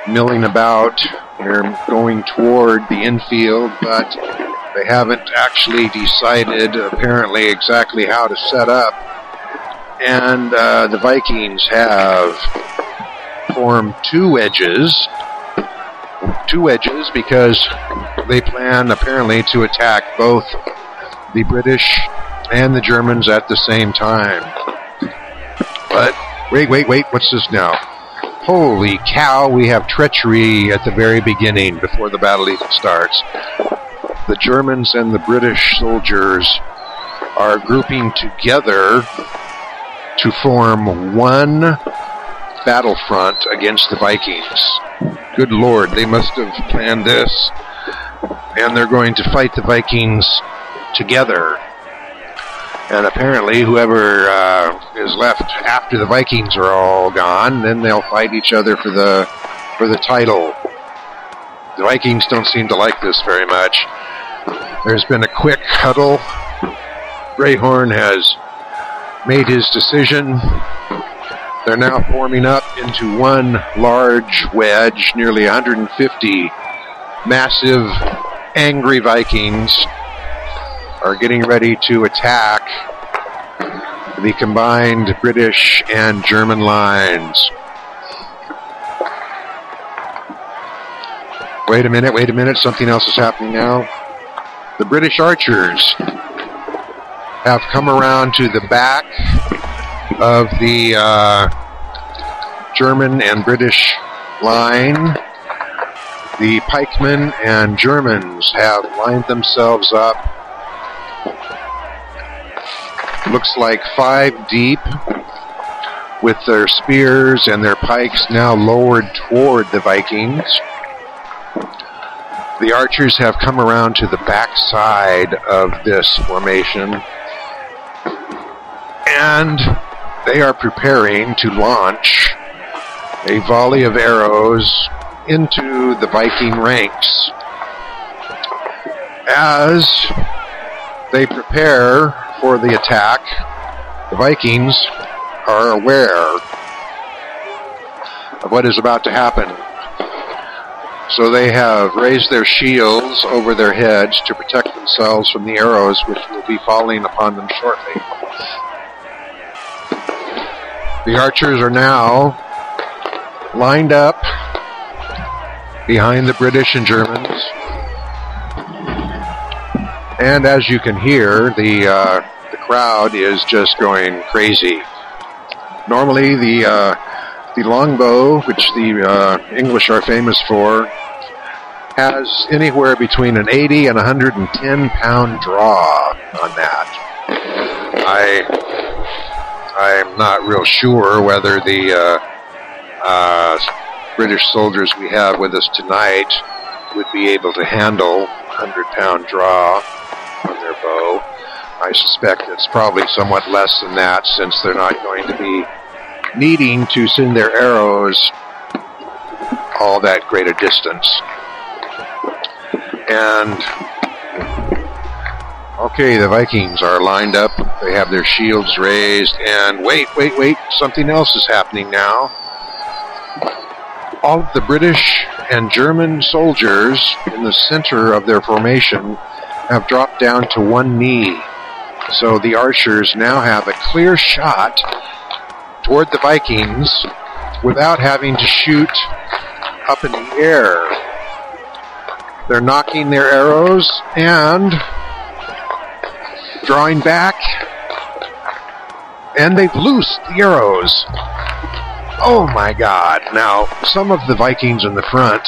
milling about. They're going toward the infield, but they haven't actually decided, apparently, exactly how to set up. And uh, the Vikings have formed two wedges. Two wedges because they plan, apparently, to attack both the British and the Germans at the same time. But wait, wait, wait, what's this now? Holy cow, we have treachery at the very beginning before the battle even starts. The Germans and the British soldiers are grouping together to form one battlefront against the Vikings. Good lord, they must have planned this. And they're going to fight the Vikings together and apparently, whoever uh, is left after the Vikings are all gone, then they'll fight each other for the for the title. The Vikings don't seem to like this very much. There's been a quick huddle. Greyhorn has made his decision. They're now forming up into one large wedge, nearly 150 massive, angry Vikings are getting ready to attack the combined British and German lines. Wait a minute, wait a minute, something else is happening now. The British archers have come around to the back of the uh, German and British line. The pikemen and Germans have lined themselves up looks like five deep with their spears and their pikes now lowered toward the Vikings. The archers have come around to the back side of this formation and they are preparing to launch a volley of arrows into the Viking ranks. As they prepare for the attack, the Vikings are aware of what is about to happen. So they have raised their shields over their heads to protect themselves from the arrows which will be falling upon them shortly. The archers are now lined up behind the British and Germans. And as you can hear, the uh, the crowd is just going crazy. Normally, the uh, the longbow, which the uh, English are famous for, has anywhere between an 80 and 110 pound draw on that. I I'm not real sure whether the uh, uh, British soldiers we have with us tonight would be able to handle 100 pound draw on their bow. I suspect it's probably somewhat less than that since they're not going to be needing to send their arrows all that great a distance. And okay, the Vikings are lined up. They have their shields raised. And wait, wait, wait, something else is happening now. All of the British and German soldiers in the center of their formation have dropped down to one knee. So the archers now have a clear shot toward the Vikings without having to shoot up in the air. They're knocking their arrows and drawing back, and they've loosed the arrows. Oh my God. Now, some of the Vikings in the front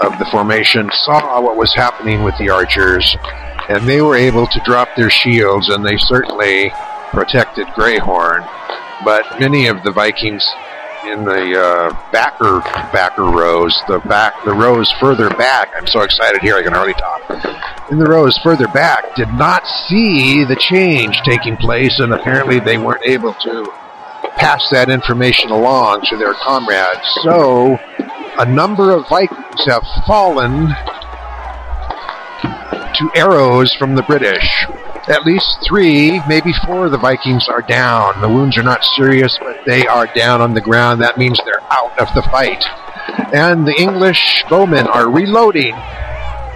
of the formation saw what was happening with the archers, and they were able to drop their shields, and they certainly protected Greyhorn. But many of the Vikings in the uh, backer backer rows, the back the rows further back. I'm so excited here I can hardly talk. In the rows further back, did not see the change taking place, and apparently they weren't able to pass that information along to their comrades. So, a number of Vikings have fallen to arrows from the British. At least three, maybe four of the Vikings are down. The wounds are not serious, but they are down on the ground. That means they're out of the fight. And the English bowmen are reloading.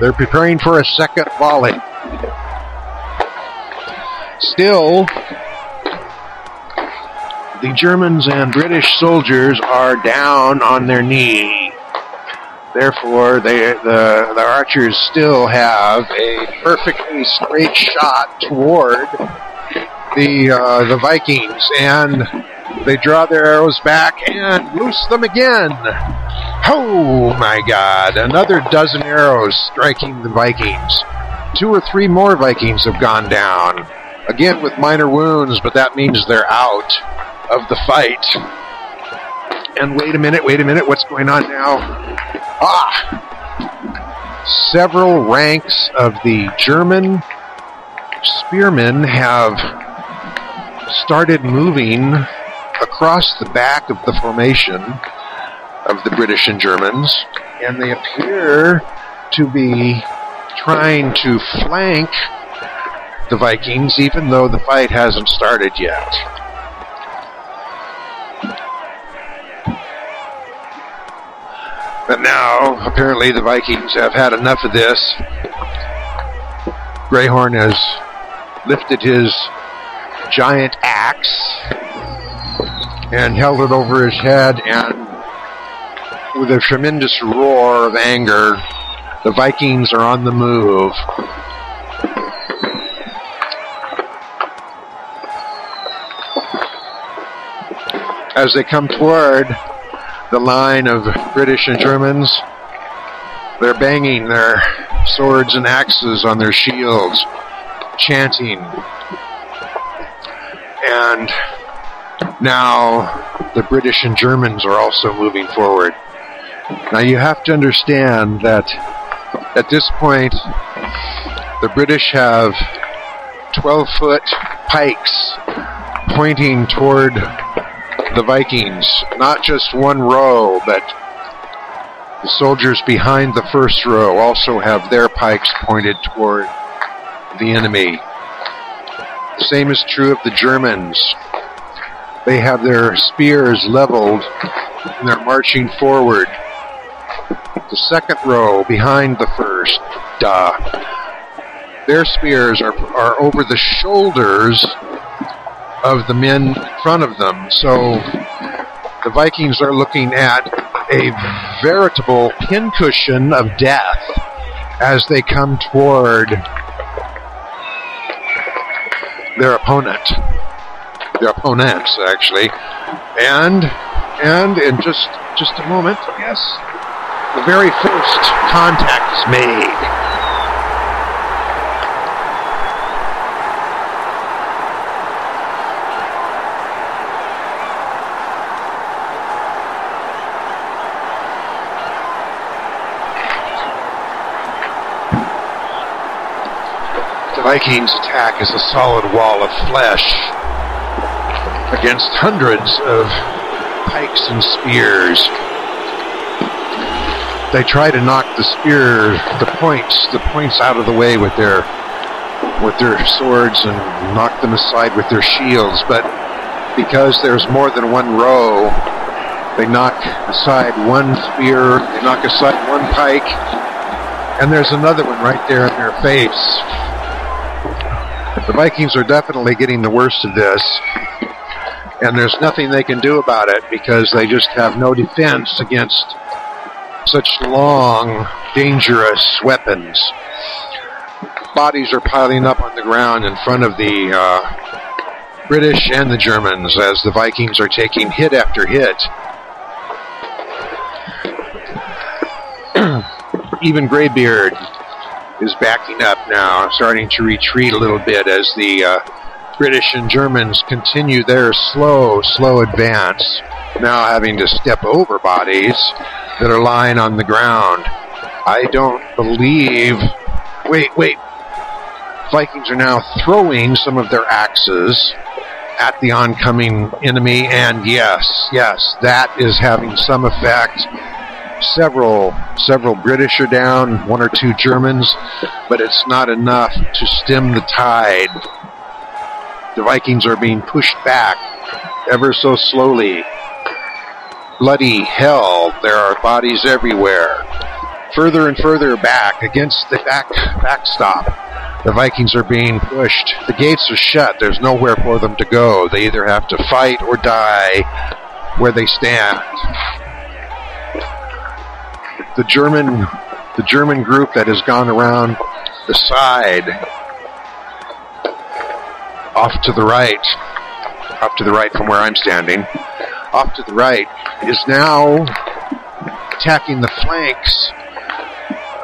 They're preparing for a second volley. Still, the Germans and British soldiers are down on their knee. Therefore, they, the, the archers still have a perfectly straight shot toward the, uh, the Vikings, and they draw their arrows back and loose them again. Oh my god, another dozen arrows striking the Vikings. Two or three more Vikings have gone down. Again with minor wounds, but that means they're out of the fight. And wait a minute, wait a minute, what's going on now? Ah! Several ranks of the German spearmen have started moving across the back of the formation of the British and Germans, and they appear to be trying to flank the Vikings, even though the fight hasn't started yet. But now, apparently, the Vikings have had enough of this. Greyhorn has lifted his giant axe and held it over his head, and with a tremendous roar of anger, the Vikings are on the move. As they come toward the line of British and Germans, they're banging their swords and axes on their shields, chanting. And now the British and Germans are also moving forward. Now you have to understand that at this point, the British have 12 foot pikes pointing toward the Vikings. Not just one row, but the soldiers behind the first row also have their pikes pointed toward the enemy. The same is true of the Germans. They have their spears leveled and they're marching forward. The second row behind the first, duh. Their spears are, are over the shoulders of the men in front of them. So the Vikings are looking at a veritable pincushion of death as they come toward their opponent. Their opponents, actually. And and in just just a moment, yes, the very first contact is made. Vikings attack is a solid wall of flesh against hundreds of pikes and spears. They try to knock the spear, the points, the points out of the way with their with their swords and knock them aside with their shields, but because there's more than one row, they knock aside one spear, they knock aside one pike, and there's another one right there in their face the Vikings are definitely getting the worst of this, and there's nothing they can do about it because they just have no defense against such long, dangerous weapons. Bodies are piling up on the ground in front of the uh, British and the Germans as the Vikings are taking hit after hit. Even Greybeard is backing up now, starting to retreat a little bit as the uh, British and Germans continue their slow, slow advance, now having to step over bodies that are lying on the ground. I don't believe. Wait, wait. Vikings are now throwing some of their axes at the oncoming enemy, and yes, yes, that is having some effect. Several, several British are down, one or two Germans, but it's not enough to stem the tide. The Vikings are being pushed back ever so slowly. Bloody hell, there are bodies everywhere. Further and further back against the back backstop. The Vikings are being pushed. The gates are shut. There's nowhere for them to go. They either have to fight or die where they stand. The German the German group that has gone around the side off to the right, off to the right from where I'm standing, off to the right is now attacking the flanks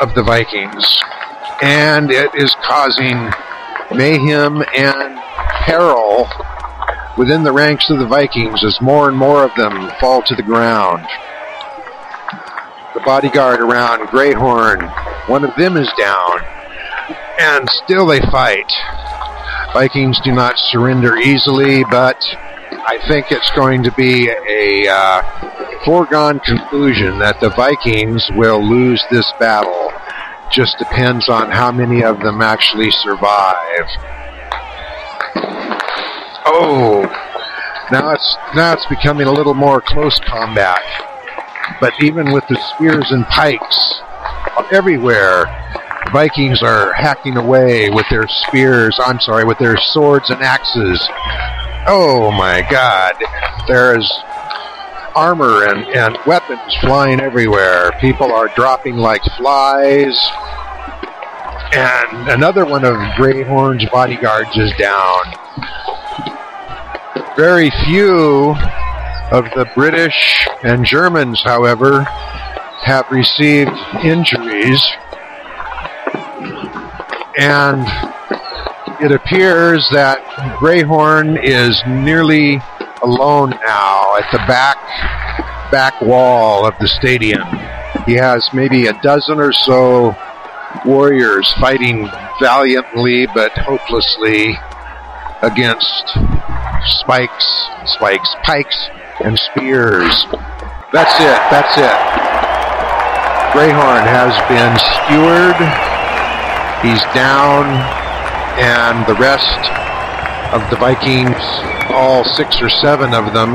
of the Vikings. And it is causing mayhem and peril within the ranks of the Vikings as more and more of them fall to the ground. The bodyguard around Greyhorn, one of them is down, and still they fight. Vikings do not surrender easily, but I think it's going to be a uh, foregone conclusion that the Vikings will lose this battle. Just depends on how many of them actually survive. Oh, now it's now it's becoming a little more close combat. But even with the spears and pikes everywhere, Vikings are hacking away with their spears. I'm sorry, with their swords and axes. Oh my God! There's armor and, and weapons flying everywhere. People are dropping like flies. And another one of Greyhorn's bodyguards is down. Very few of the British and Germans, however, have received injuries. And it appears that Greyhorn is nearly alone now at the back back wall of the stadium. He has maybe a dozen or so warriors fighting valiantly but hopelessly against spikes, spikes, pikes, and spears. That's it. That's it. Greyhorn has been skewered. He's down, and the rest of the Vikings, all six or seven of them,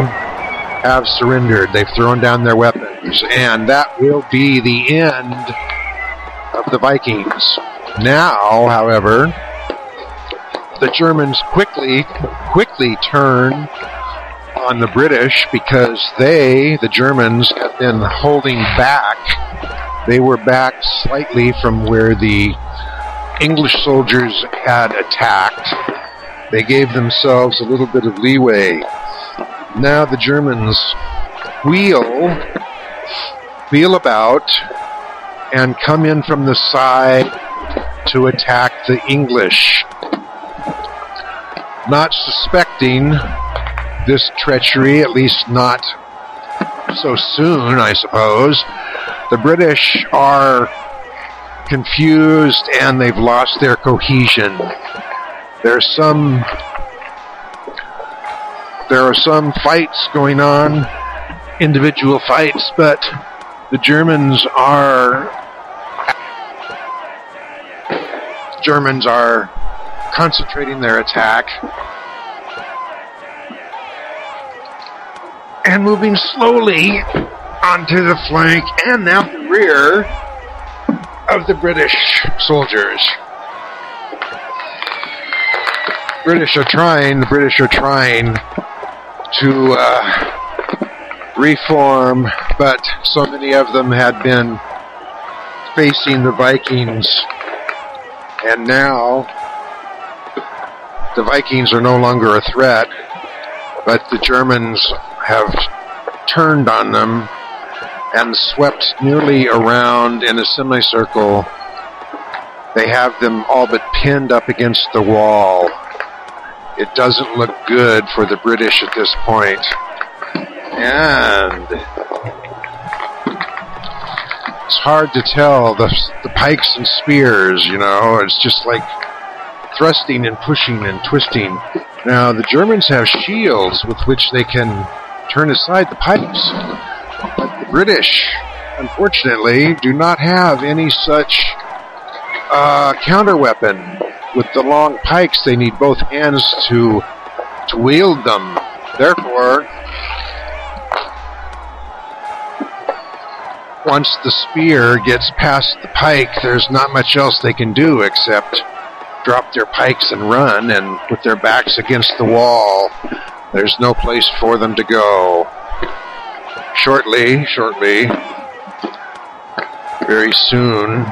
have surrendered. They've thrown down their weapons, and that will be the end of the Vikings. Now, however, the Germans quickly, quickly turn on the British because they, the Germans, have been holding back. They were back slightly from where the English soldiers had attacked. They gave themselves a little bit of leeway. Now the Germans wheel, wheel about, and come in from the side to attack the English. Not suspecting this treachery, at least not so soon, I suppose. The British are confused and they've lost their cohesion. There's some there are some fights going on, individual fights, but the Germans are Germans are concentrating their attack and moving slowly onto the flank and now the rear of the British soldiers. British are trying, the British are trying to uh, reform, but so many of them had been facing the Vikings, and now the Vikings are no longer a threat, but the Germans have turned on them and swept nearly around in a semicircle. They have them all but pinned up against the wall. It doesn't look good for the British at this point. And it's hard to tell the, the pikes and spears, you know, it's just like thrusting and pushing and twisting. Now, the Germans have shields with which they can turn aside the pikes, but the British, unfortunately, do not have any such uh, counter weapon. With the long pikes, they need both hands to to wield them. Therefore, once the spear gets past the pike, there's not much else they can do except drop their pikes and run and put their backs against the wall. There's no place for them to go. Shortly, shortly, very soon,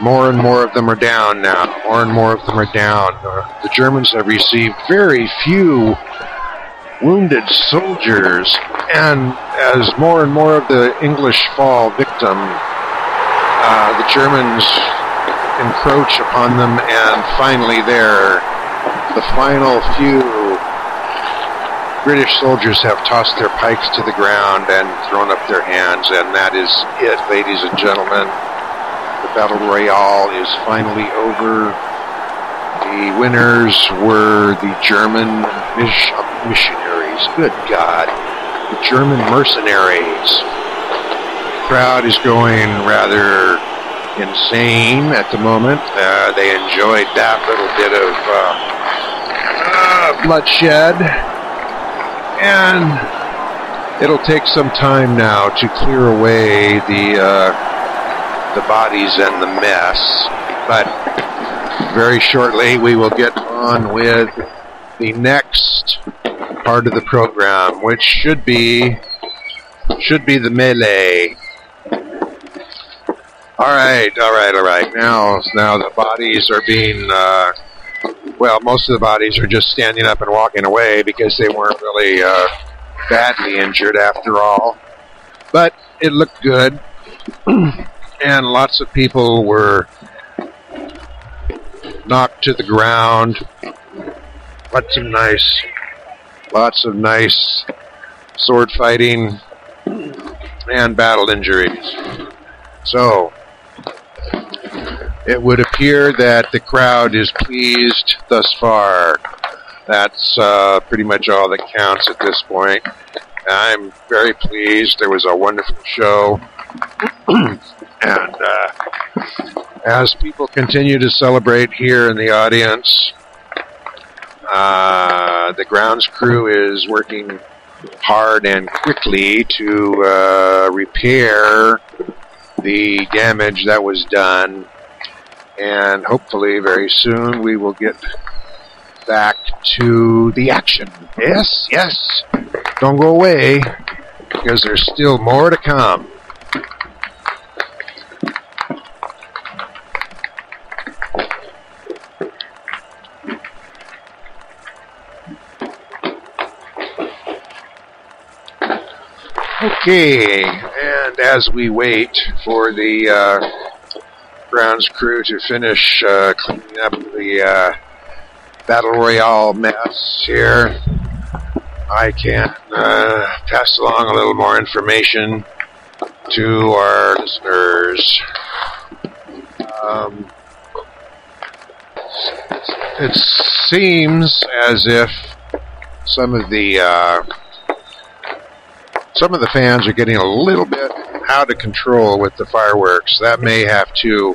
more and more of them are down now. More and more of them are down. Uh, the Germans have received very few wounded soldiers, and as more and more of the English fall victim, uh, the Germans encroach upon them, and finally, there, the final few British soldiers have tossed their pikes to the ground and thrown up their hands, and that is it, ladies and gentlemen. The battle royale is finally over. The winners were the German mis- missionaries. Good God. The German mercenaries. The crowd is going rather insane at the moment. Uh, they enjoyed that little bit of uh, uh, bloodshed. And it'll take some time now to clear away the uh, the bodies and the mess. But very shortly we will get on with the next part of the program, which should be should be the melee. All right, all right, all right. Now, now the bodies are being. Uh, well, most of the bodies are just standing up and walking away because they weren't really uh, badly injured after all. But it looked good, and lots of people were knocked to the ground. Lots of nice, lots of nice sword fighting and battle injuries. So, it would appear that the crowd is pleased thus far. That's uh, pretty much all that counts at this point. I'm very pleased. There was a wonderful show. and uh, as people continue to celebrate here in the audience, uh, the grounds crew is working hard and quickly to uh, repair the damage that was done and hopefully very soon we will get back to the action. Yes, yes. Don't go away because there's still more to come. Okay, and as we wait for the uh, grounds crew to finish uh, cleaning up the uh, battle royale mess here, I can uh, pass along a little more information to our listeners. Um, it seems as if some of the uh, some of the fans are getting a little bit out to control with the fireworks. That may have to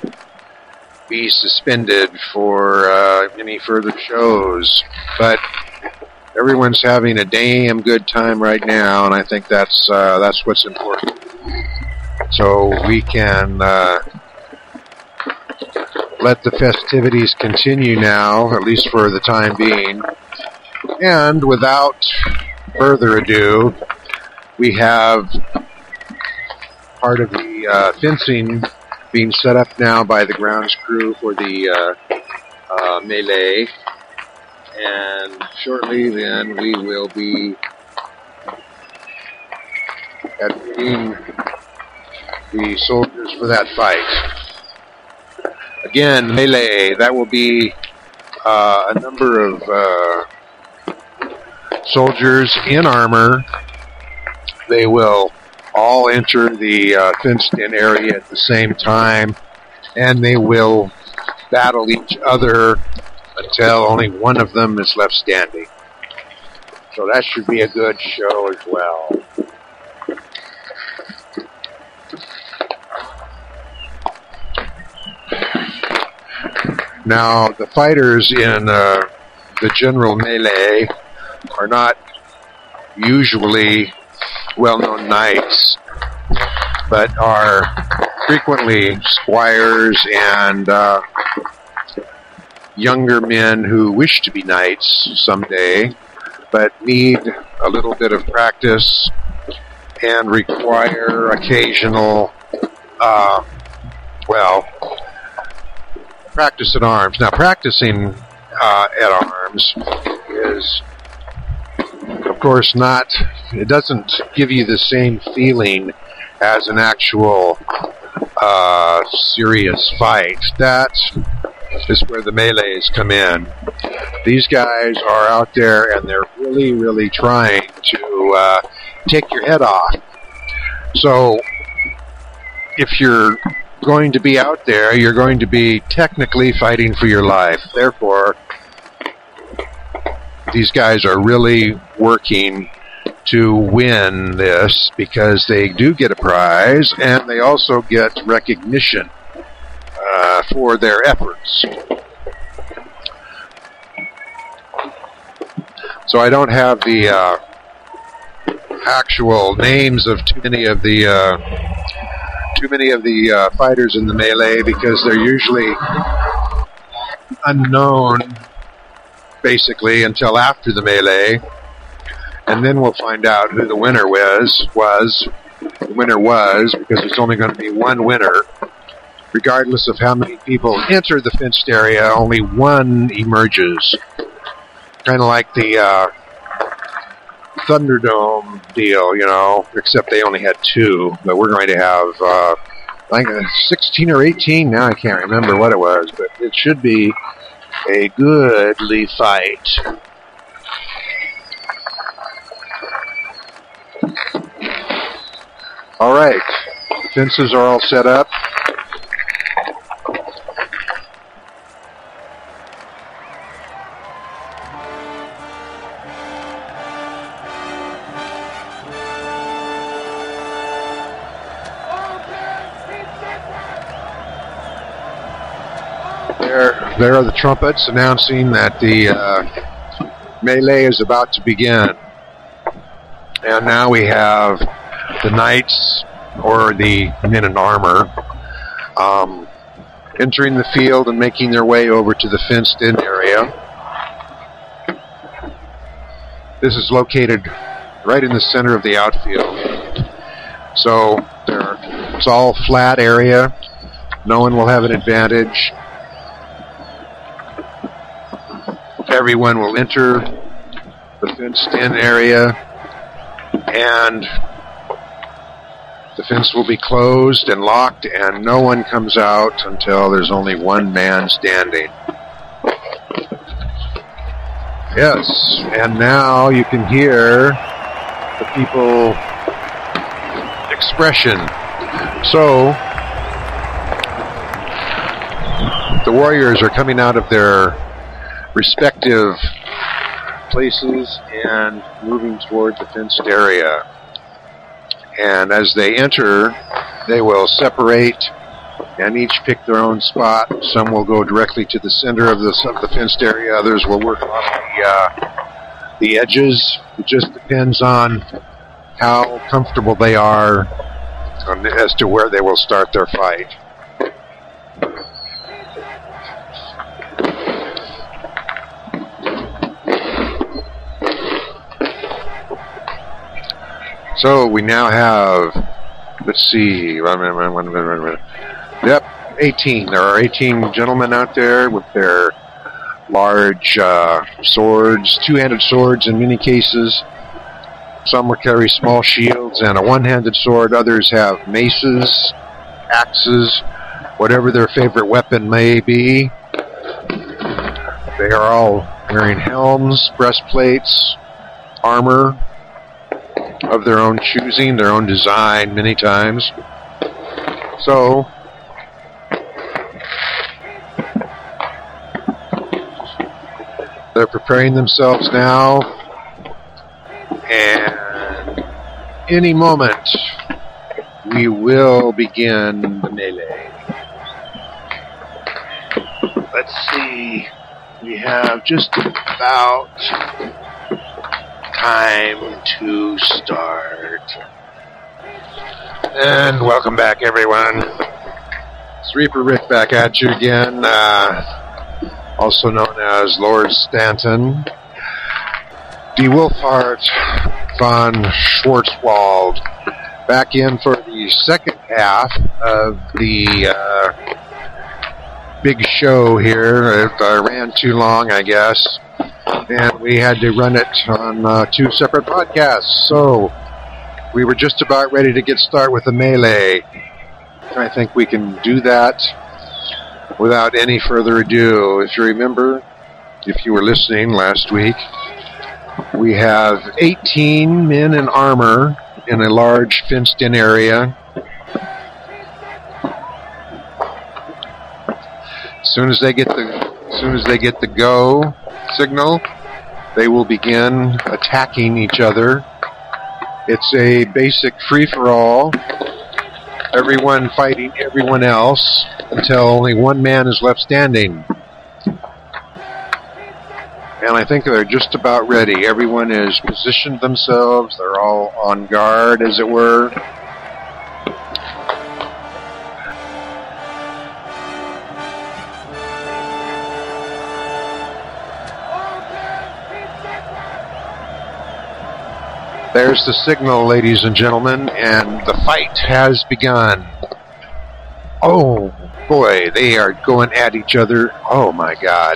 be suspended for uh, any further shows. But everyone's having a damn good time right now, and I think that's uh, that's what's important. So we can uh, let the festivities continue now, at least for the time being. And without further ado, we have part of the uh, fencing being set up now by the grounds crew for the uh, uh, melee. And shortly then we will be admitting the soldiers for that fight. Again, melee, that will be uh, a number of uh, soldiers in armor. They will all enter the uh, fenced in area at the same time, and they will battle each other until only one of them is left standing. So that should be a good show as well. Now, the fighters in uh, the general melee are not usually well-known knights, but are frequently squires and uh, younger men who wish to be knights someday, but need a little bit of practice and require occasional, uh, well, practice at arms. Now, practicing uh, at arms is, of course, not, it doesn't give you the same feeling as an actual uh, serious fight. That is where the melees come in. These guys are out there and they're really, really trying to uh, take your head off. So, if you're going to be out there, you're going to be technically fighting for your life. Therefore, these guys are really working to win this because they do get a prize and they also get recognition uh, for their efforts. So I don't have the uh, actual names of too many of the uh, too many of the uh, fighters in the melee because they're usually unknown basically until after the melee. And then we'll find out who the winner was was the winner was because there's only going to be one winner. Regardless of how many people enter the fenced area only one emerges. Kind of like the uh, Thunderdome deal, you know, except they only had two, but we're going to have, uh, I think 16 or 18, now I can't remember what it was, but it should be a goodly fight. All right, fences are all set up. There, are the trumpets announcing that the uh, melee is about to begin. And now we have the knights or the men in armor um, entering the field and making their way over to the fenced in area. This is located right in the center of the outfield. So there, it's all flat area. No one will have an advantage. Everyone will enter the fenced in area and the fence will be closed and locked and no one comes out until there's only one man standing. Yes, and now you can hear the people expression. So the warriors are coming out of their respective places and moving toward the fenced area. And as they enter, they will separate and each pick their own spot. Some will go directly to the center of the, of the fenced area. Others will work on the, uh, the edges. It just depends on how comfortable they are as to where they will start their fight. So we now have, let's see. Yep, 18. There are 18 gentlemen out there with their large uh, swords, two-handed swords in many cases, Some will carry small shields and a one-handed sword. Others have maces, axes, whatever their favorite weapon may be. They are all wearing helms, breastplates, armor of their own choosing, their own design many times. So, they're preparing themselves now, and any moment we will begin the melee. Let's see. We have just about time to start. And welcome back, everyone. It's Reaper Rick back at you again, uh, also known as Lord Stanton. D. Wolfheart von Schwarzwald back in for the second half of the uh, big show here. It uh, ran too long, I guess, and we had to run it on uh, two separate podcasts. So we were just about ready to get started with the melee. I think we can do that without any further ado. If you remember, if you were listening last week, we have 18 men in armor in a large fenced in area. As soon as they get the as soon as they get the go signal, they will begin attacking each other. It's a basic free for all. Everyone fighting everyone else until only one man is left standing. And I think they're just about ready. Everyone has positioned themselves. They're all on guard, as it were. There's the signal, ladies and gentlemen, and the fight has begun. Oh, boy, they are going at each other. Oh, my God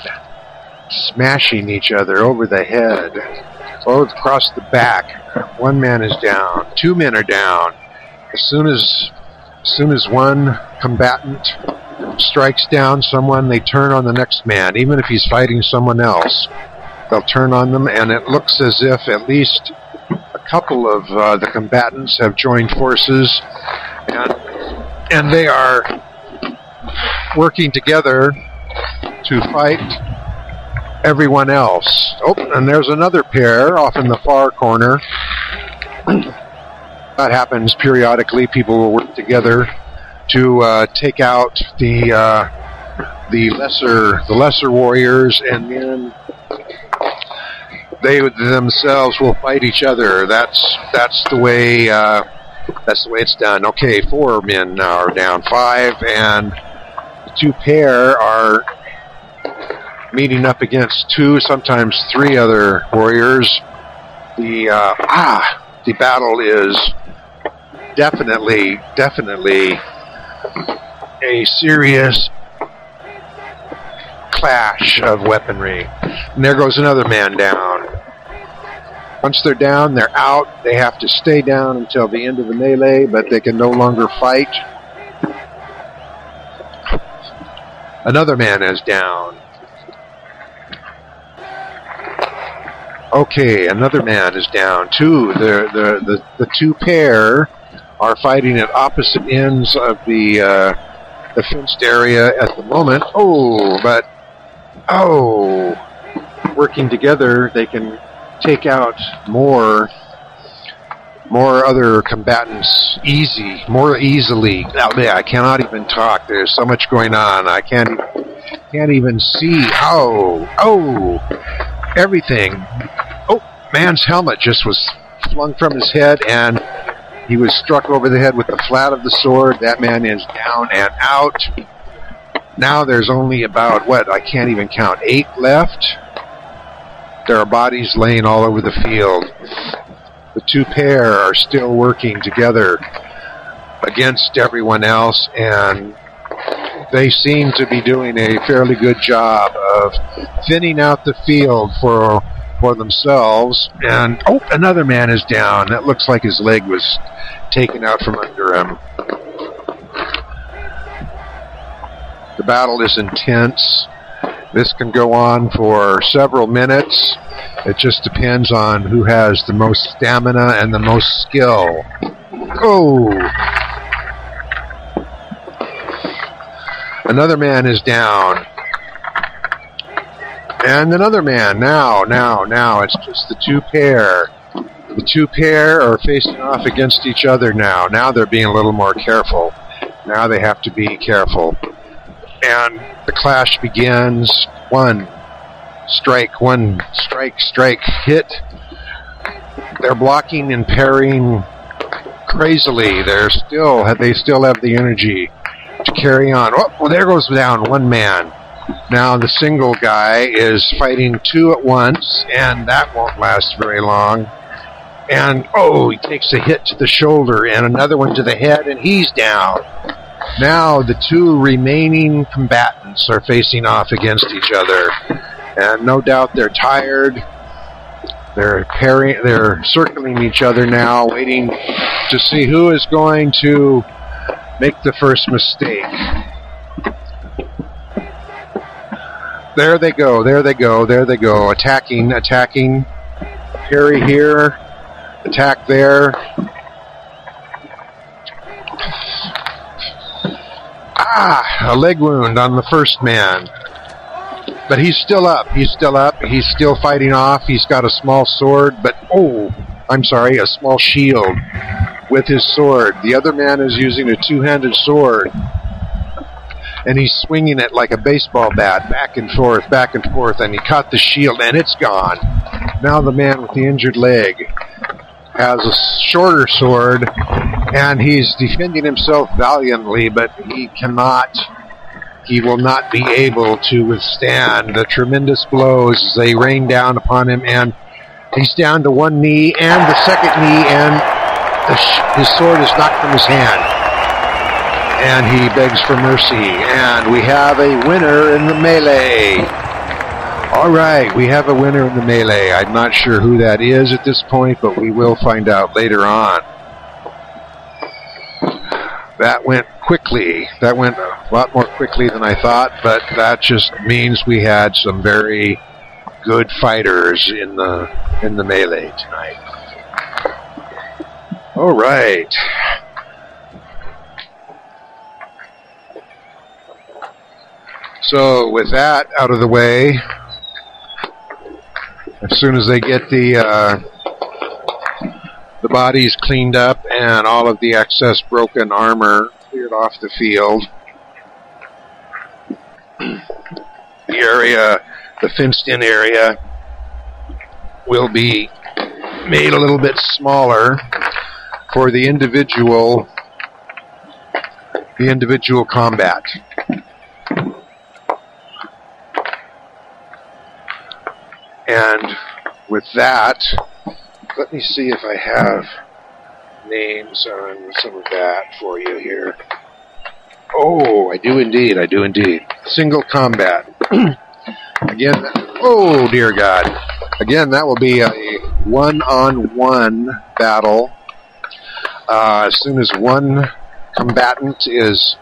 smashing each other over the head, both across the back. One man is down. Two men are down. As soon as, as soon as one combatant strikes down someone, they turn on the next man, even if he's fighting someone else. They'll turn on them, and it looks as if at least couple of uh, the combatants have joined forces, and and they are working together to fight everyone else. Oh, and there's another pair off in the far corner. that happens periodically. People will work together to uh, take out the uh, the lesser the lesser warriors, and then they themselves will fight each other. That's that's the way uh, that's the way it's done. Okay, four men are down, five, and the two pair are meeting up against two, sometimes three other warriors. The uh, ah, the battle is definitely, definitely a serious clash of weaponry. And there goes another man down. Once they're down, they're out. They have to stay down until the end of the melee, but they can no longer fight. Another man is down. Okay, another man is down. Two, the the the, the two pair are fighting at opposite ends of the uh, the fenced area at the moment. Oh, but oh, working together, they can take out more more other combatants easy, more easily. Now, yeah, I cannot even talk. There's so much going on. I can't can't even see. Oh, oh, everything. Oh, man's helmet just was flung from his head, and he was struck over the head with the flat of the sword. That man is down and out. Now there's only about what I can't even count eight left. There are bodies laying all over the field. The two pair are still working together against everyone else, and they seem to be doing a fairly good job of thinning out the field for for themselves. And oh, another man is down. That looks like his leg was taken out from under him. The battle is intense. This can go on for several minutes. It just depends on who has the most stamina and the most skill. Oh! Another man is down. And another man. Now, now, now. It's just the two pair. The two pair are facing off against each other now. Now they're being a little more careful. Now they have to be careful. And the clash begins. One strike, one strike, strike, hit. They're blocking and parrying crazily. They're still they still have the energy to carry on. Oh, well, there goes down one man. Now the single guy is fighting two at once, and that won't last very long. And oh, he takes a hit to the shoulder and another one to the head, and he's down. Now the two remaining combatants are facing off against each other, and no doubt they're tired. They're parrying, they're circling each other now, waiting to see who is going to make the first mistake. There they go, there they go, there they go. Attacking, attacking. Parry here, attack there. Ah, a leg wound on the first man. But he's still up. He's still up. He's still fighting off. He's got a small sword, but oh, I'm sorry, a small shield with his sword. The other man is using a two handed sword. And he's swinging it like a baseball bat, back and forth, back and forth, and he caught the shield, and it's gone. Now the man with the injured leg has a shorter sword, and he's defending himself valiantly, but he cannot, he will not be able to withstand the tremendous blows as they rain down upon him, and he's down to one knee and the second knee, and his sword is knocked from his hand. And he begs for mercy, and we have a winner in the melee. All right, we have a winner in the melee. I'm not sure who that is at this point, but we will find out later on. That went quickly. That went a lot more quickly than I thought, but that just means we had some very good fighters in the in the melee tonight. All right. So with that out of the way, as soon as they get the uh, the bodies cleaned up and all of the excess broken armor cleared off the field, the area, the fenced-in area, will be made a little bit smaller for the individual the individual combat. And with that, let me see if I have names on some of that for you here. Oh, I do indeed. I do indeed. Single combat. Again, oh dear God. Again, that will be a one on one battle. Uh, as soon as one combatant is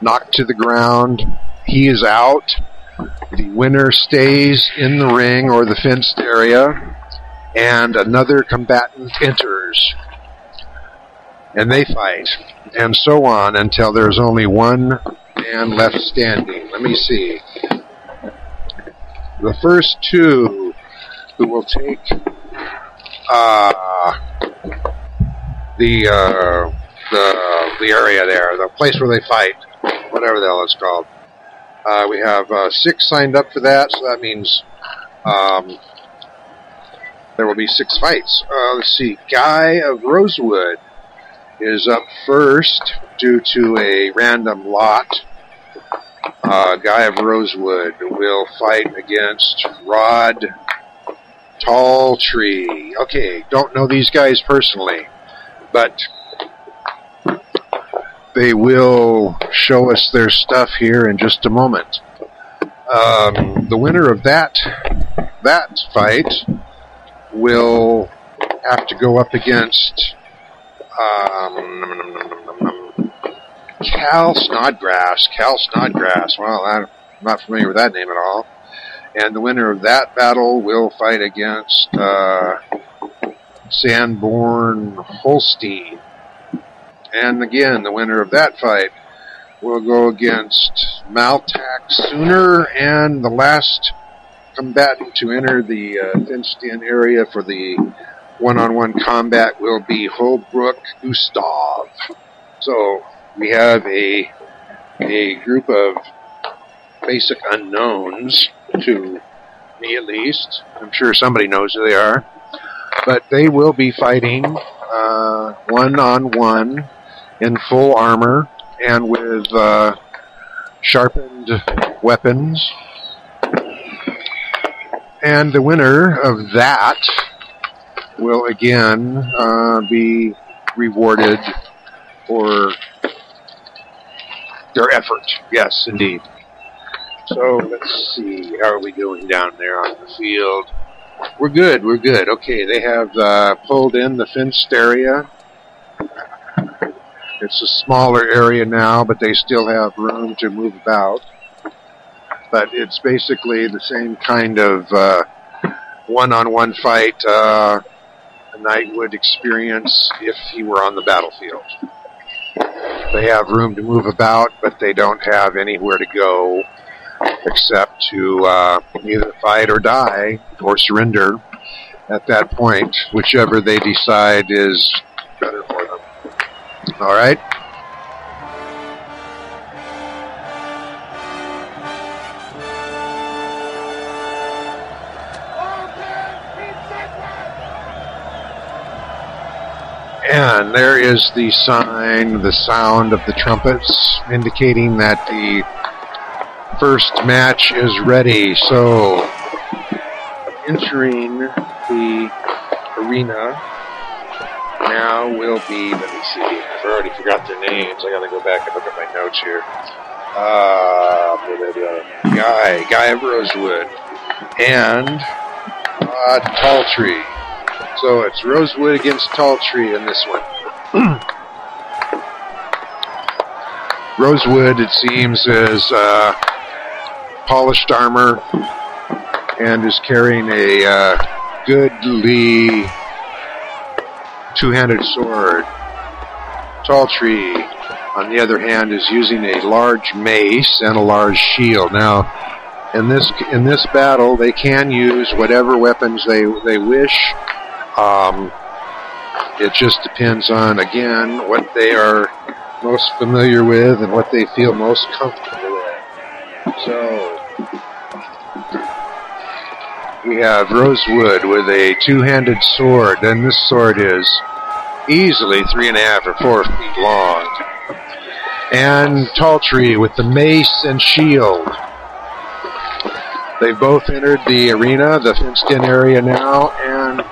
knocked to the ground, he is out. The winner stays in the ring or the fenced area, and another combatant enters. And they fight, and so on until there's only one man left standing. Let me see. The first two who will take uh, the uh, the the area there, the place where they fight, whatever the hell it's called. Uh, we have uh, six signed up for that, so that means um, there will be six fights. Uh, let's see. Guy of Rosewood is up first due to a random lot. Uh, Guy of Rosewood will fight against Rod Tall Tree. Okay, don't know these guys personally, but they will show us their stuff here in just a moment. Um, the winner of that that fight will have to go up against um. Cal Snodgrass. Cal Snodgrass. Well, I'm not familiar with that name at all. And the winner of that battle will fight against uh, Sanborn Holstein. And again, the winner of that fight will go against Maltac Sooner, and the last combatant to enter the uh, fenced-in area for the one-on-one combat will be Holbrook Gustav. So we have a a group of basic unknowns to me at least. I'm sure somebody knows who they are, but they will be fighting uh, one-on-one in full armor and with uh, sharpened weapons. And the winner of that will again uh, be rewarded for their effort. Yes, indeed. So let's see. How are we doing down there on the field? We're good. We're good. Okay, they have uh, pulled in the fenced area. It's a smaller area now, but they still have room to move about. But it's basically the same kind of uh, one-on-one fight uh, a knight would experience if he were on the battlefield. They have room to move about, but they don't have anywhere to go except to uh, either fight or die or surrender at that point, whichever they decide is better for them. All right? And there is the sign, the sound of the trumpets, indicating that the first match is ready. So, entering the arena now will be, let me see, I've already forgot their names. I gotta go back and look at my notes here. Uh. Guy, Guy of Rosewood, and uh, Tall Tree. So it's Rosewood against Tall Tree in this one. Rosewood, it seems, is uh, polished armor and is carrying a uh, goodly two-handed sword. Tall Tree, on the other hand, is using a large mace and a large shield. Now, in this in this battle, they can use whatever weapons they they wish. Um, it just depends on again what they are most familiar with and what they feel most comfortable with. So we have Rosewood with a two-handed sword, and this sword is easily three and a half or four feet long. And Tall Tree with the mace and shield. They've both entered the arena, the fenced-in area now, and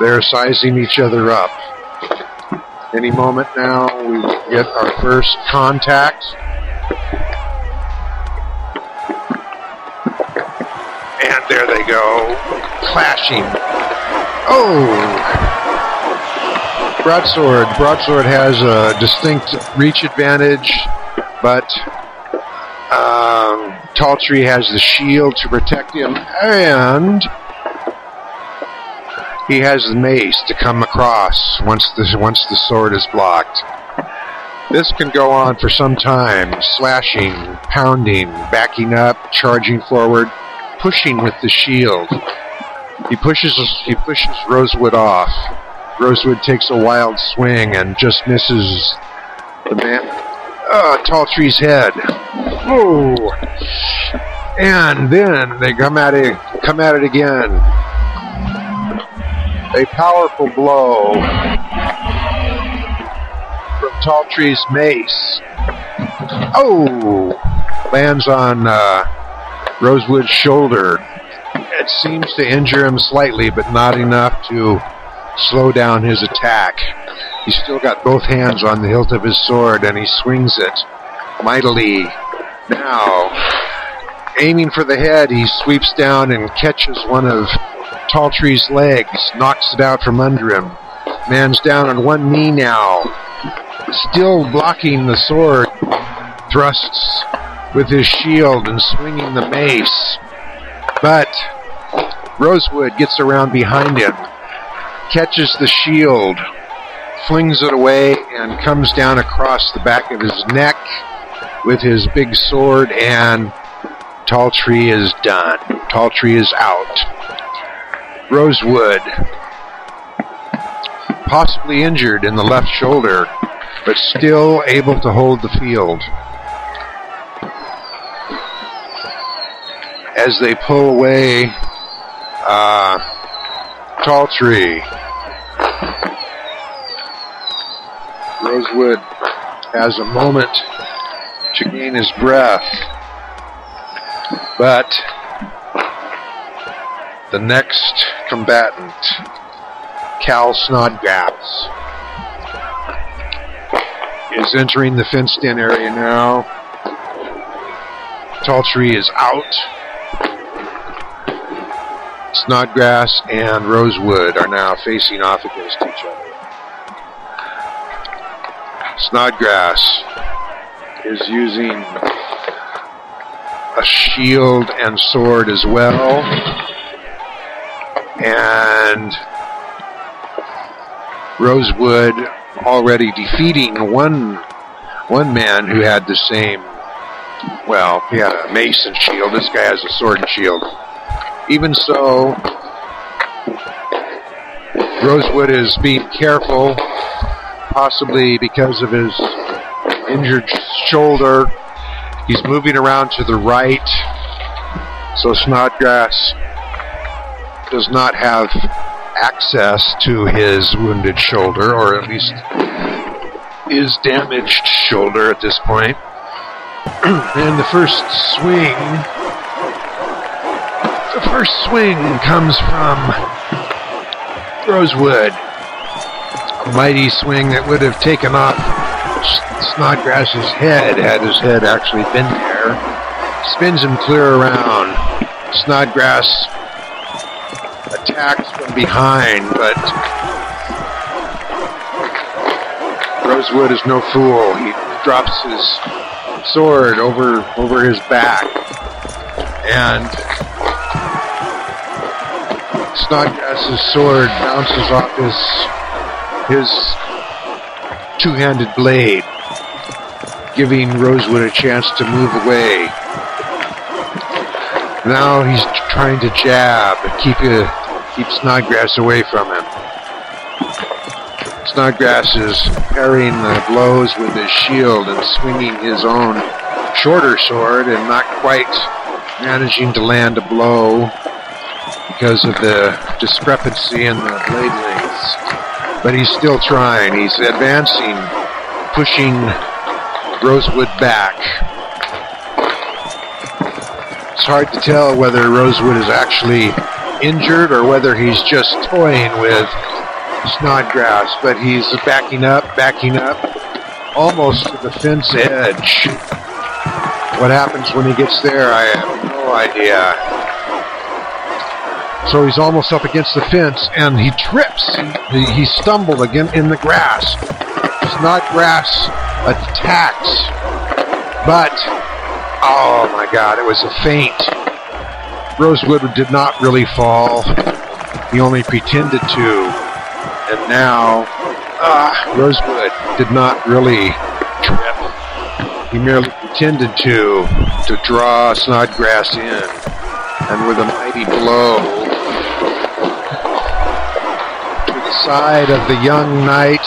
they're sizing each other up. Any moment now, we get our first contact. And there they go, clashing. Oh! Broadsword. Broadsword has a distinct reach advantage, but um, Tall Tree has the shield to protect him, and he has the mace to come across once the once the sword is blocked. This can go on for some time, slashing, pounding, backing up, charging forward, pushing with the shield. He pushes he pushes Rosewood off. Rosewood takes a wild swing and just misses the man. Uh, Tall Tree's head. Oh, and then they come at it, come at it again. A powerful blow from Tall Tree's mace. Oh, lands on uh, Rosewood's shoulder. It seems to injure him slightly, but not enough to slow down his attack. He's still got both hands on the hilt of his sword, and he swings it mightily. Now, aiming for the head, he sweeps down and catches one of Tall Tree's legs, knocks it out from under him. Man's down on one knee now, still blocking the sword, thrusts with his shield and swinging the mace. But Rosewood gets around behind him, catches the shield, flings it away, and comes down across the back of his neck with his big sword, and Tall Tree is done. Tall Tree is out. Rosewood, possibly injured in the left shoulder, but still able to hold the field. As they pull away, uh, Tall Tree. Rosewood has a moment to gain his breath. But the next combatant, Cal Snodgrass, is entering the fenced in area now. Tall Tree is out. Snodgrass and Rosewood are now facing off against each other. Snodgrass is using a shield and sword as well. And Rosewood already defeating one one man who had the same well, he had a mace and shield. This guy has a sword and shield. Even so, Rosewood is being careful, possibly because of his injured shoulder. He's moving around to the right, so Snodgrass does not have access to his wounded shoulder, or at least his damaged shoulder at this point. and the first swing, the first swing comes from Rosewood. A mighty swing that would have taken off Snodgrass's head had his head actually been there. Spins him clear around. Snodgrass attacks from behind, but Rosewood is no fool. He drops his sword over over his back, and Snodgrass's sword bounces off his his two-handed blade, giving Rosewood a chance to move away. Now he's trying to jab and keep a, keep Snodgrass away from him. Snodgrass is parrying the blows with his shield and swinging his own shorter sword and not quite managing to land a blow because of the discrepancy in the blade lengths. But he's still trying. He's advancing, pushing Rosewood back. It's hard to tell whether Rosewood is actually injured or whether he's just toying with Snodgrass, but he's backing up, backing up, almost to the fence edge. What happens when he gets there, I have no idea. So he's almost up against the fence, and he trips. He, he stumbled again in the grass. It's not Snodgrass attacks, but oh my God, it was a feint. Rosewood did not really fall. He only pretended to. And now, ah, Rosewood did not really trip. He merely pretended to to draw Snodgrass in, and with a mighty blow side of the young knight,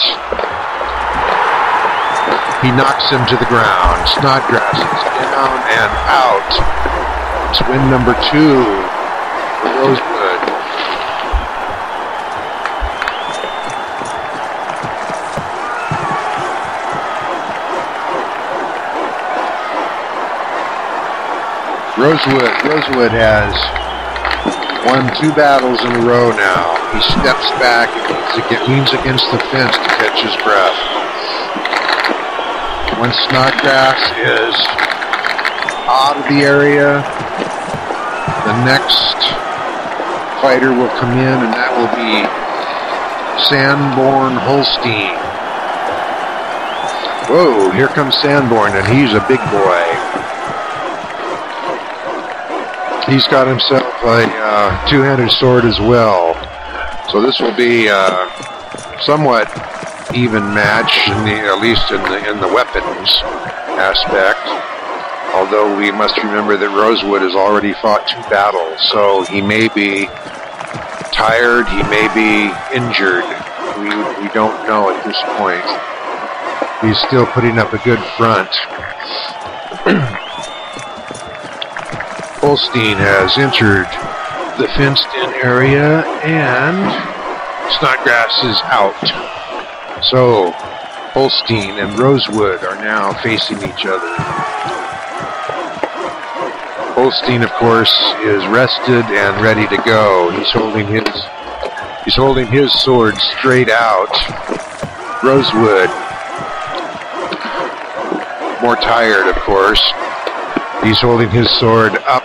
he knocks him to the ground. Snodgrass is down and out. It's win number two for Rosewood. Rosewood, Rosewood has won two battles in a row now. He steps back and leans against the fence to catch his breath. When Snodgrass is out of the area, the next fighter will come in, and that will be Sanborn Holstein. Whoa, here comes Sanborn, and he's a big boy. He's got himself a uh, two-handed sword as well. So this will be uh, somewhat even match, the, at least in the in the weapons aspect. Although we must remember that Rosewood has already fought two battles, so he may be tired, he may be injured. We, we don't know at this point. He's still putting up a good front. Holstein has entered the fenced area and Snodgrass is out. So Holstein and Rosewood are now facing each other. Holstein, of course, is rested and ready to go. He's holding his he's holding his sword straight out. Rosewood, more tired, of course. He's holding his sword up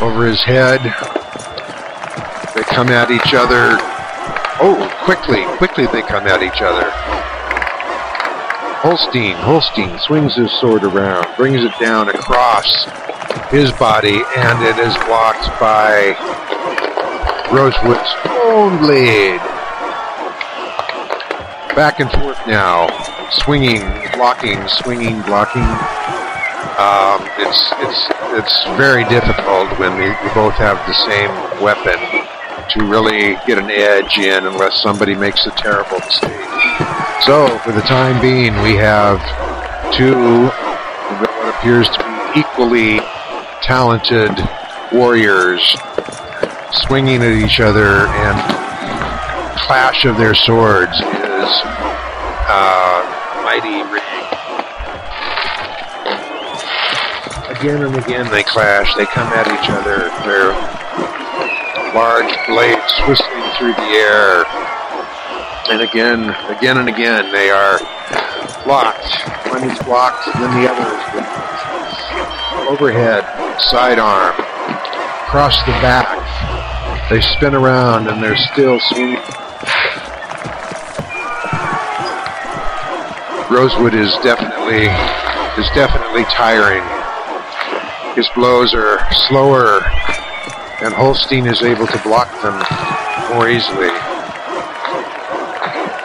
over his head. Come at each other. Oh, quickly, quickly they come at each other. Holstein, Holstein swings his sword around, brings it down across his body, and it is blocked by Rosewood's own blade. Back and forth now, swinging, blocking, swinging, blocking. Um, it's it's it's very difficult when we, we both have the same weapon to really get an edge in unless somebody makes a terrible mistake. So for the time being, we have two what appears to be equally talented warriors swinging at each other, and clash of their swords is uh, mighty ring. Again and again they clash. They come at each other. Their large blades whistling through the air. And again, again and again, they are blocked. One is blocked, then the other is blocked. Overhead, sidearm, across the back. They spin around and they're still swinging. Rosewood is definitely is definitely tiring. His blows are slower, and Holstein is able to block them more easily.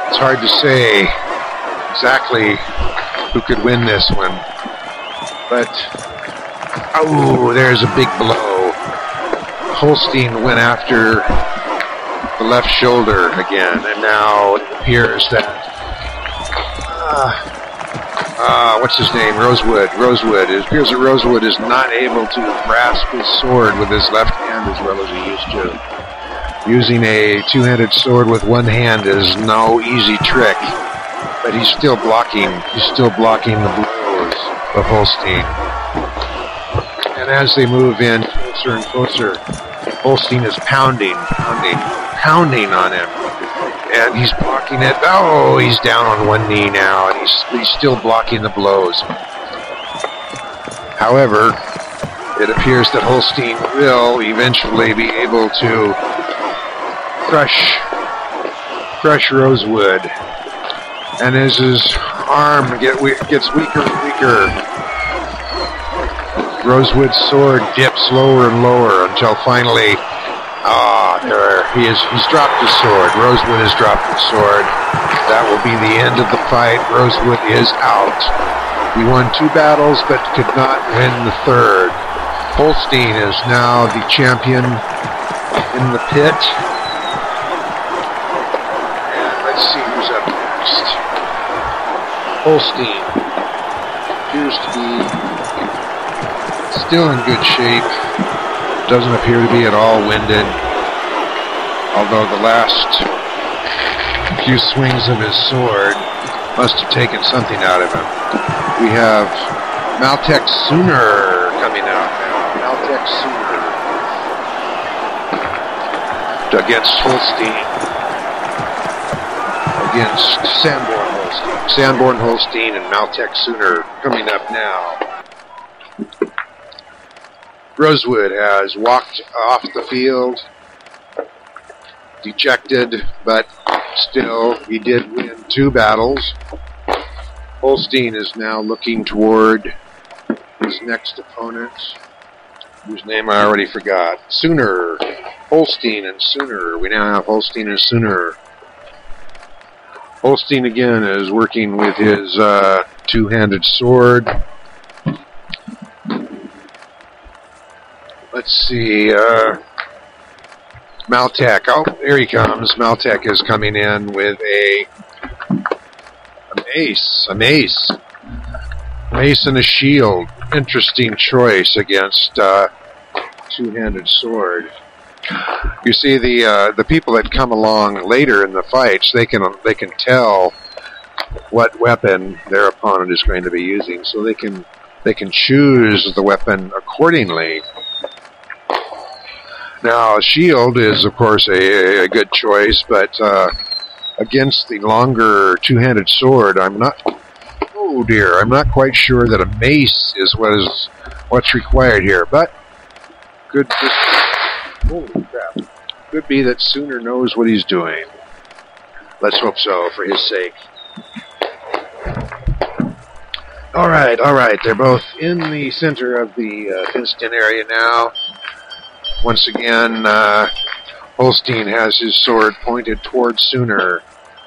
It's hard to say exactly who could win this one, but oh, there's a big blow. Holstein went after the left shoulder again, and now it appears that uh, uh, what's his name? Rosewood. Rosewood. It appears that Rosewood is not able to grasp his sword with his left hand as well as he used to. Using a two-handed sword with one hand is no easy trick, but he's still blocking. He's still blocking the blows of Holstein. And as they move in closer and closer, Holstein is pounding, pounding, pounding on him and he's blocking it. Oh, he's down on one knee now, and he's he's still blocking the blows. However, it appears that Holstein will eventually be able to crush crush Rosewood, and as his arm get gets weaker and weaker, Rosewood's sword dips lower and lower until finally Ah, there he is. He's dropped his sword. Rosewood has dropped his sword. That will be the end of the fight. Rosewood is out. We won two battles, but could not win the third. Holstein is now the champion in the pit. And let's see who's up next. Holstein appears to be still in good shape doesn't appear to be at all winded, although the last few swings of his sword must have taken something out of him. We have Maltec Sooner Maltec Sooner against Holstein. Against Sanborn Holstein. Sanborn Holstein and Maltec Sooner coming up now. Rosewood has walked off the field. dejected, but still, he did win two battles. Holstein is now looking toward his next opponent, whose name I already forgot. Sooner. Holstein and Sooner. We now have Holstein and Sooner. Holstein again is working with his uh, two-handed sword. Let's see. Uh, Maltek. Oh, there he comes. Maltek is coming in with a, a mace. A mace. Mace and a shield. Interesting choice against uh, two-handed sword. You see, the uh, the people that come along later in the fights, they can they can tell what weapon their opponent is going to be using, so they can they can choose the weapon accordingly. Now, a shield is, of course, a, a good choice, but uh, against the longer two-handed sword, I'm not. Oh dear, I'm not quite sure that a mace is what is what's required here. But could just, holy crap, could be that Sooner knows what he's doing. Let's hope so, for his sake. All right, all right. They're both in the center of the uh, fenced-in area now. Once again, uh, Holstein has his sword pointed towards Sooner.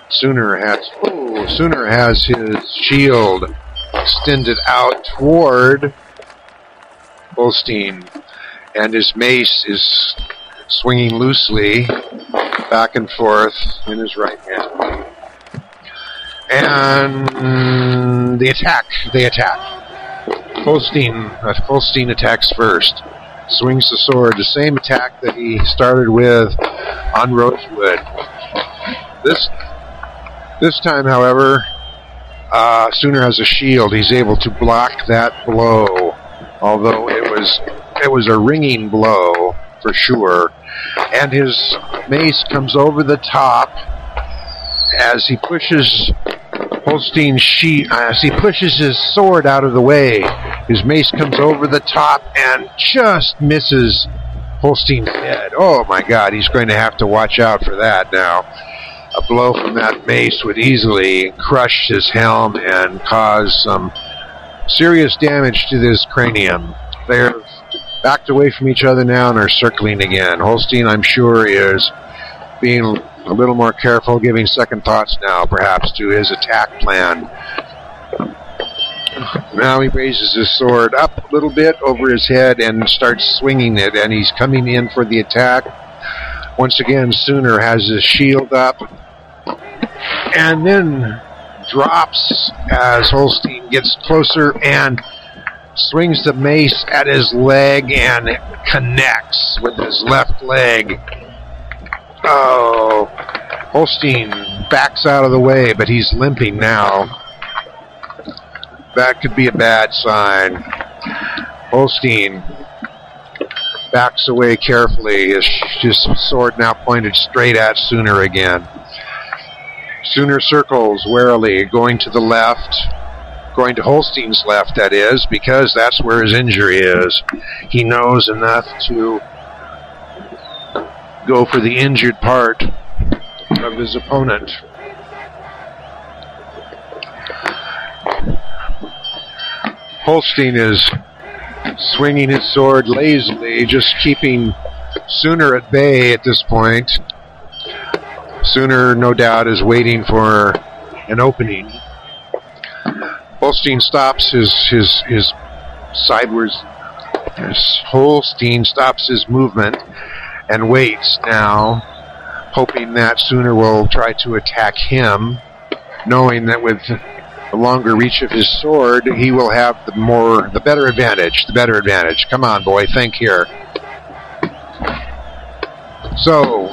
Sooner has oh, Sooner has his shield extended out toward Holstein, and his mace is swinging loosely back and forth in his right hand. And the attack. They attack. Holstein, uh, Holstein attacks first swings the sword, the same attack that he started with on Rosewood. This this time, however, uh, Sooner has a shield. He's able to block that blow, although it was it was a ringing blow for sure. And his mace comes over the top as he pushes Holstein's sheet, as he pushes his sword out of the way. His mace comes over the top and just misses Holstein's head. Oh my god, he's going to have to watch out for that now. A blow from that mace would easily crush his helm and cause some serious damage to this cranium. They're backed away from each other now and are circling again. Holstein, I'm sure, is being a little more careful, giving second thoughts now, perhaps, to his attack plan. Now he raises his sword up a little bit over his head and starts swinging it, and he's coming in for the attack. Once again, Sooner has his shield up, and then drops as Holstein gets closer and swings the mace at his leg and connects with his left leg. Oh, Holstein backs out of the way, but he's limping now. That could be a bad sign. Holstein backs away carefully, his, his sword now pointed straight at Sooner again. Sooner circles warily, going to the left, going to Holstein's left, that is, because that's where his injury is. He knows enough to go for the injured part of his opponent. Holstein is swinging his sword lazily, just keeping Sooner at bay at this point. Sooner, no doubt, is waiting for an opening. Holstein stops his his his sideways. Holstein stops his movement and waits now, hoping that Sooner will try to attack him, knowing that with the longer reach of his sword, he will have the more, the better advantage. The better advantage. Come on, boy, think here. So,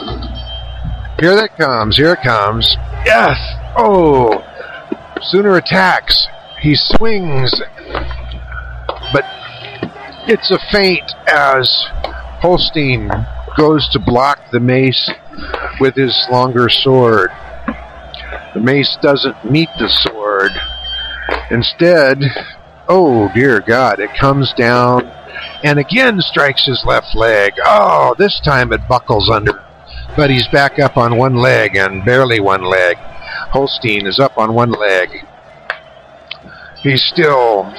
here that comes. Here it comes. Yes. Oh, Sooner attacks. He swings, but it's a feint as Holstein goes to block the mace with his longer sword. The mace doesn't meet the sword. Instead, oh dear God, it comes down and again strikes his left leg. Oh, this time it buckles under but he's back up on one leg and barely one leg. Holstein is up on one leg. He's still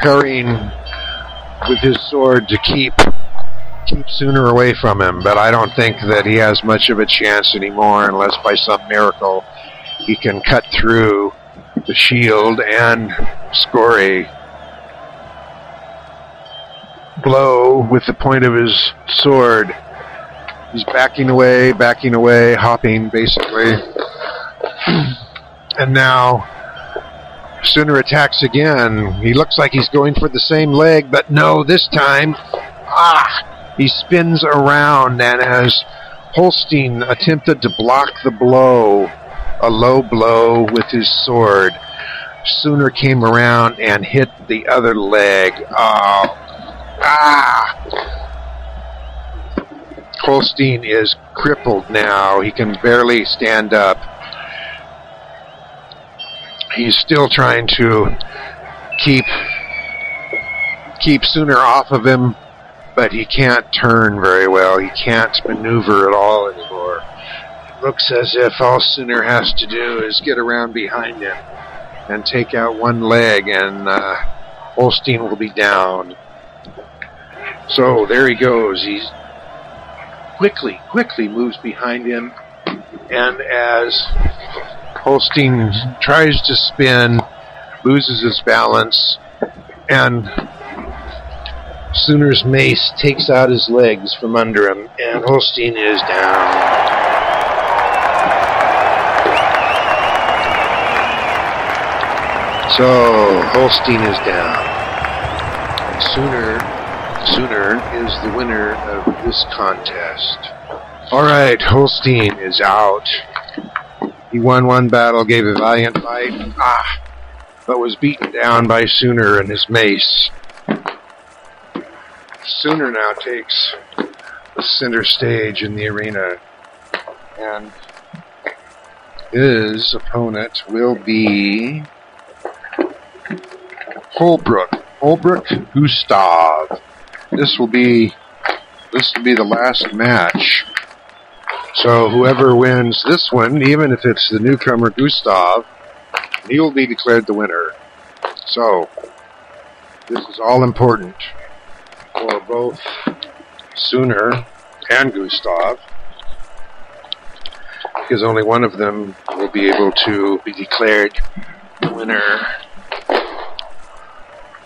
parrying with his sword to keep keep Sooner away from him, but I don't think that he has much of a chance anymore unless by some miracle he can cut through the shield and score a blow with the point of his sword. He's backing away, backing away, hopping basically. and now Sooner attacks again. He looks like he's going for the same leg, but no, this time, ah, he spins around and as Holstein attempted to block the blow, a low blow with his sword, Sooner came around and hit the other leg. Oh, ah! Holstein is crippled now. He can barely stand up. He's still trying to keep keep Sooner off of him, but he can't turn very well. He can't maneuver at all anymore. It looks as if all Sooner has to do is get around behind him and take out one leg, and uh, Holstein will be down. So there he goes. He's quickly, quickly moves behind him, and as Holstein tries to spin, loses his balance, and Sooner's mace takes out his legs from under him, and Holstein is down. So Holstein is down. And Sooner Sooner is the winner of this contest. All right, Holstein is out. He won one battle, gave a valiant fight, ah, but was beaten down by Sooner and his mace. Sooner now takes the center stage in the arena, and his opponent will be Holbrook. Holbrook Gustav. This will be this will be the last match. So whoever wins this one, even if it's the newcomer Gustav, he will be declared the winner. So this is all important for both Sooner and Gustav because only one of them will be able to be declared the winner.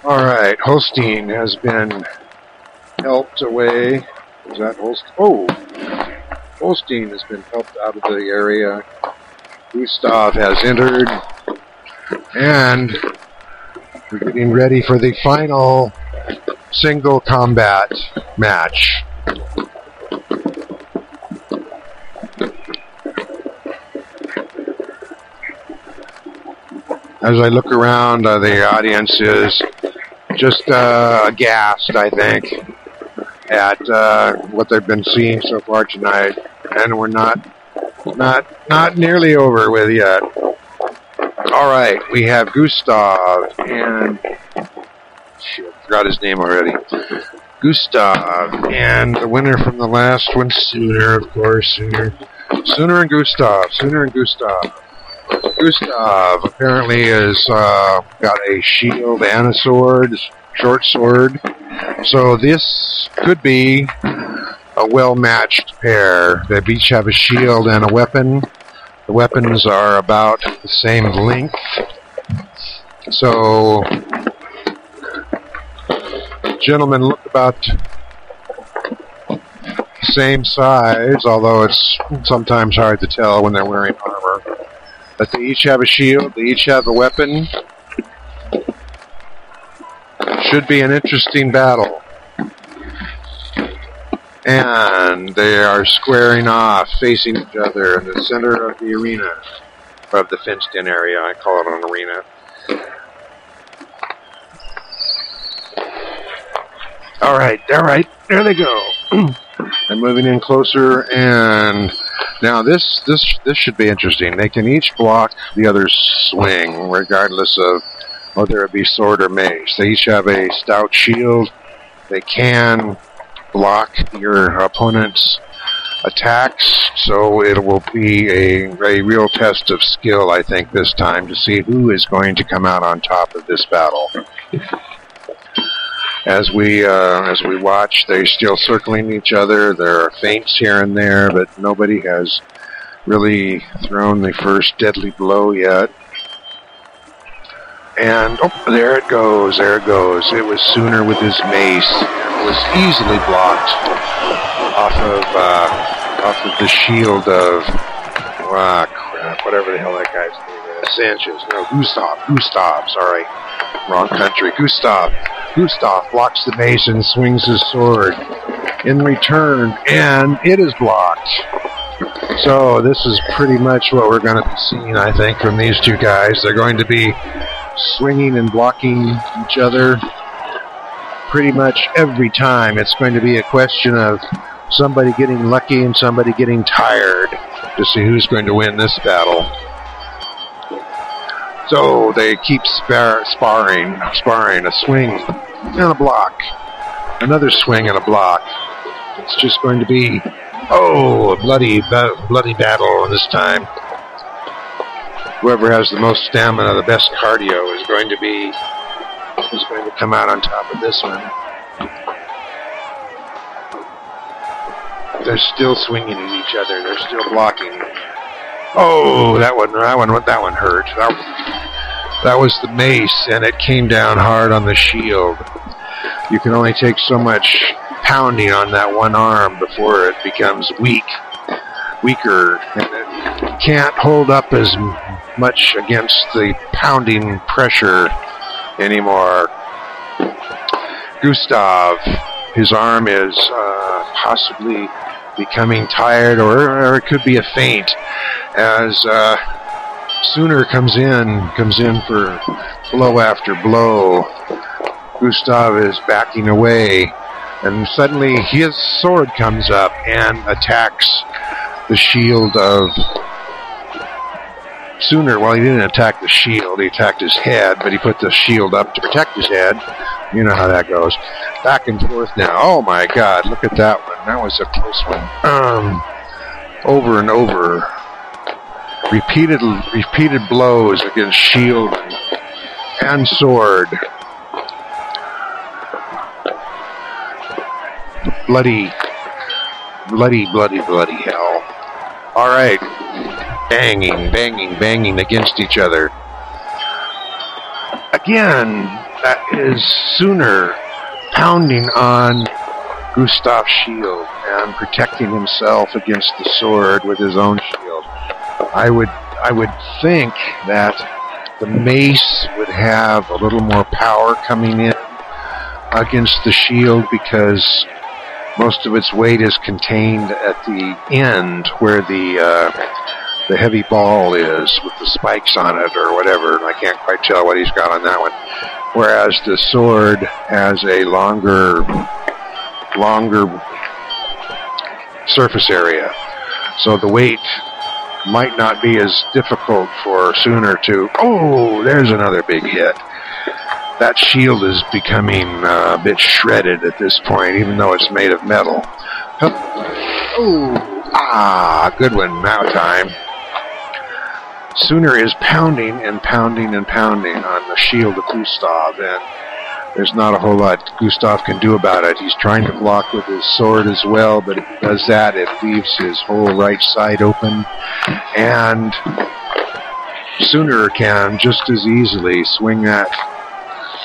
All right, Holstein has been helped away. Is that Holstein? Oh, Holstein has been helped out of the area. Gustav has entered, and we're getting ready for the final single combat match. As I look around, uh, the audience is just uh, aghast, I think, at uh, what they've been seeing so far tonight, and we're not not not nearly over with yet. All right, we have Gustav and shit, forgot his name already. Gustav and the winner from the last one, Sooner, of course, Sooner, Sooner and Gustav, Sooner and Gustav. Gustav apparently has uh, got a shield and a sword, short sword. So this could be a well-matched pair. They each have a shield and a weapon. The weapons are about the same length. So gentlemen look about the same size, although it's sometimes hard to tell when they're wearing armor. But they each have a shield, they each have a weapon. Should be an interesting battle. And they are squaring off, facing each other in the center of the arena, of the fenced in area. I call it an arena. All right, all right, there they go. They're moving in closer, and now this this this should be interesting. They can each block the other's swing, regardless of whether it be sword or mace. They each have a stout shield. They can block your opponent's attacks, so it will be a, a real test of skill, I think, this time to see who is going to come out on top of this battle. As we uh, as we watch, they're still circling each other. There are feints here and there, but nobody has really thrown the first deadly blow yet. And oh, there it goes, there it goes. It was Sooner with his mace. It was easily blocked off of uh, off of the shield of ah crap, whatever the hell that guy's name is. Sanchez. No, Gustav. Gustav. Sorry, wrong country. Gustav. Gustav blocks the mace and swings his sword in return, and it is blocked. So this is pretty much what we're going to be seeing, I think, from these two guys. They're going to be swinging and blocking each other pretty much every time. It's going to be a question of somebody getting lucky and somebody getting tired to see who's going to win this battle. So they keep spar- sparring, sparring, a swing and a block, another swing and a block. It's just going to be, oh, a bloody, ba- bloody battle this time. Whoever has the most stamina, the best cardio, is going to be is going to come out on top of this one. They're still swinging at each other. They're still blocking. Oh, that one, that one, that one hurt. That, that was the mace, and it came down hard on the shield. You can only take so much pounding on that one arm before it becomes weak, weaker, and it can't hold up as much against the pounding pressure anymore. Gustav, his arm is uh, possibly becoming tired, or, or, it could be a feint. as uh, Sooner comes in, comes in for blow after blow. Gustav is backing away, and suddenly his sword comes up and attacks the shield of Sooner. Well, he didn't attack the shield; he attacked his head, but he put the shield up to protect his head. You know how that goes. Back and forth now. Oh my God! Look at that one. That was a close one. Um, over and over. Repeated, repeated blows against shield and, sword. Bloody, bloody, bloody, bloody hell. All right. Banging, banging, banging against each other. Again, that is Sooner pounding on Gustav's shield and protecting himself against the sword with his own shield. I would I would think that the mace would have a little more power coming in against the shield because most of its weight is contained at the end where the uh, the heavy ball is with the spikes on it or whatever. I can't quite tell what he's got on that one. Whereas the sword has a longer, longer surface area, so the weight might not be as difficult for Sooner to. Oh, there's another big hit. That shield is becoming uh, a bit shredded at this point, even though it's made of metal. Oh, ah, good one. Now time. Sooner is pounding and pounding and pounding on the shield of Gustav, and there's not a whole lot Gustav can do about it. He's trying to block with his sword as well, but if he does that, it leaves his whole right side open, and Sooner can just as easily swing that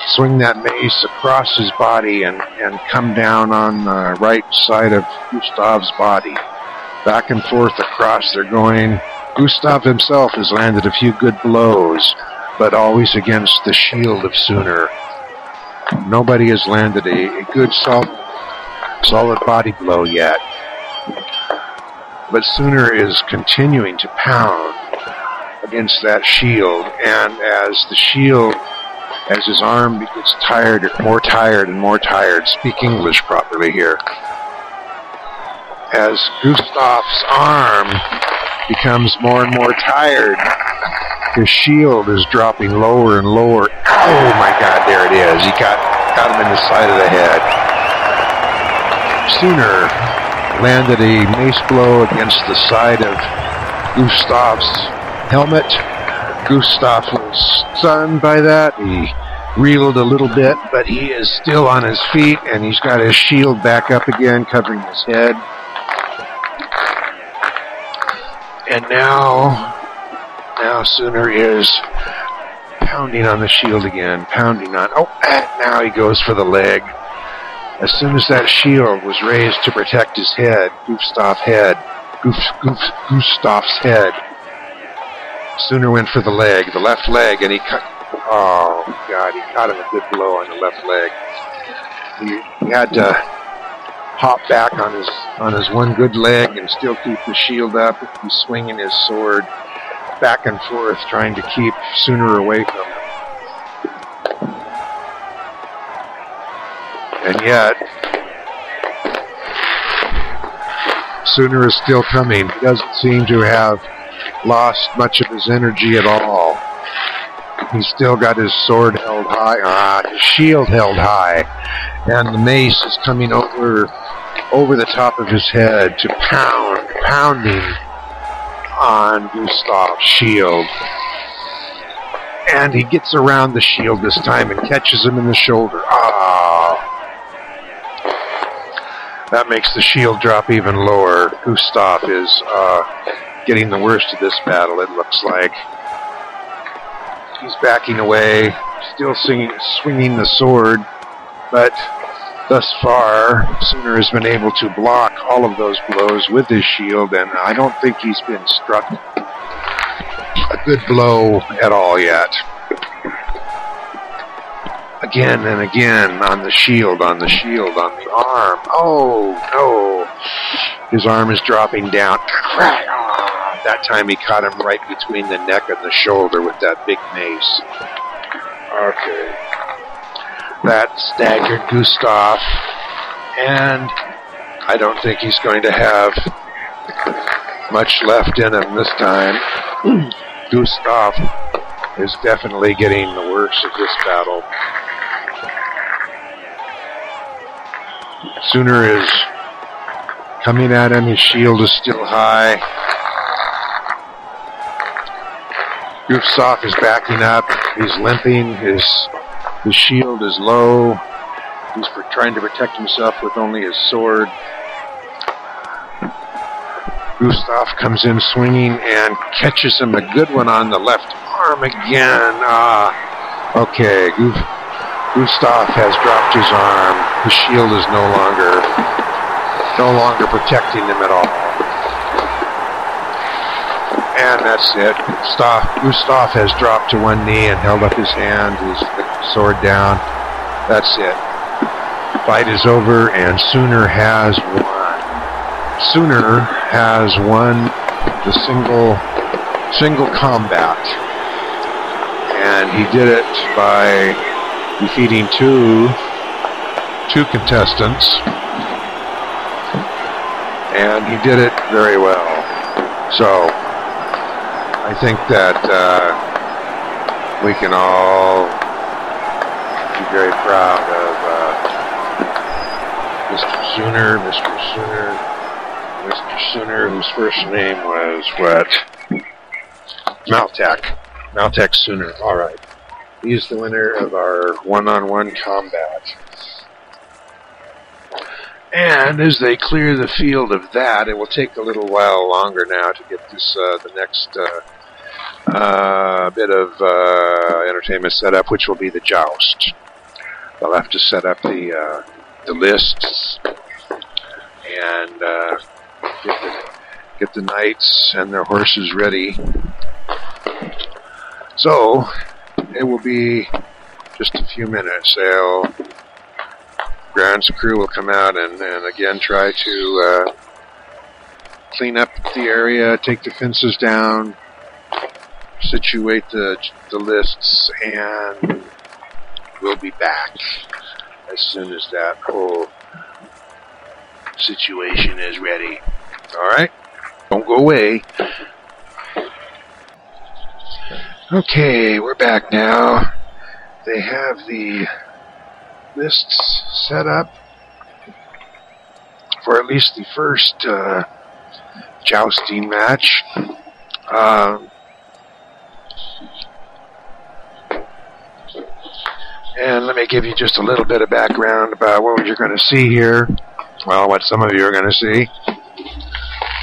swing that mace across his body and, and come down on the right side of Gustav's body. Back and forth across, they're going. Gustav himself has landed a few good blows, but always against the shield of Sooner. Nobody has landed a, a good solid, solid body blow yet. But Sooner is continuing to pound against that shield, and as the shield, as his arm gets tired, more tired and more tired, speak English properly here. As Gustav's arm becomes more and more tired. His shield is dropping lower and lower. Oh my God, there it is. He got, got him in the side of the head. Sooner landed a mace blow against the side of Gustav's helmet. Gustav was stunned by that. He reeled a little bit, but he is still on his feet and he's got his shield back up again, covering his head. And now, now Sooner is pounding on the shield again, pounding on. Oh, now he goes for the leg. As soon as that shield was raised to protect his head, Gustav's head, Goof, Goof, Gustav's head, Sooner went for the leg, the left leg, and he cut. Oh God, he caught him a good blow on the left leg. He, he had to hop back on his on his one good leg and still keep the shield up. He's swinging his sword back and forth, trying to keep Sooner away from him. And yet, Sooner is still coming. He doesn't seem to have lost much of his energy at all. He's still got his sword held high, ah, his shield held high, and the mace is coming over over the top of his head to pound, pounding on Gustav's shield. And he gets around the shield this time and catches him in the shoulder. Ah! That makes the shield drop even lower. Gustav is uh, getting the worst of this battle, it looks like. He's backing away, still singing, swinging the sword, but thus far, Sooner has been able to block all of those blows with his shield, and I don't think he's been struck a good blow at all yet. Again and again on the shield, on the shield, on the arm. Oh, no. His arm is dropping down. Ah, that time he caught him right between the neck and the shoulder with that big mace. Okay. That staggered Gustav. And I don't think he's going to have much left in him this time. Gustav is definitely getting the worst of this battle. Sooner is coming at him. His shield is still high. Gustav is backing up. He's limping. His his shield is low. He's trying to protect himself with only his sword. Gustav comes in swinging and catches him a good one on the left arm again. Ah, okay. Gustav has dropped his arm. His shield is no longer no longer protecting him at all. And that's it. Gustav, Gustav has dropped to one knee and held up his hand, his sword down. That's it. Fight is over, and Sooner has won. Sooner has won the single single combat, and he did it by defeating two two contestants, and he did it very well. So I think that uh, we can all be very proud of uh, Mr. Sooner, Mr. Sooner, Mr. Sooner, whose first name was what? Maltech. Maltek Sooner. All right. He's the winner of our one-on-one combat. And as they clear the field of that, it will take a little while longer now to get this uh, the next uh, uh, bit of uh, entertainment set up, which will be the joust. They'll have to set up the uh, the lists and get the get the knights and their horses ready. So it will be just a few minutes. They'll grounds crew will come out and, and again try to uh, clean up the area, take the fences down, situate the, the lists, and we'll be back as soon as that whole situation is ready. All right? Don't go away. Okay, we're back now. They have the lists set up for at least the first uh, jousting match. Uh, and let me give you just a little bit of background about what you're going to see here. Well, what some of you are going to see.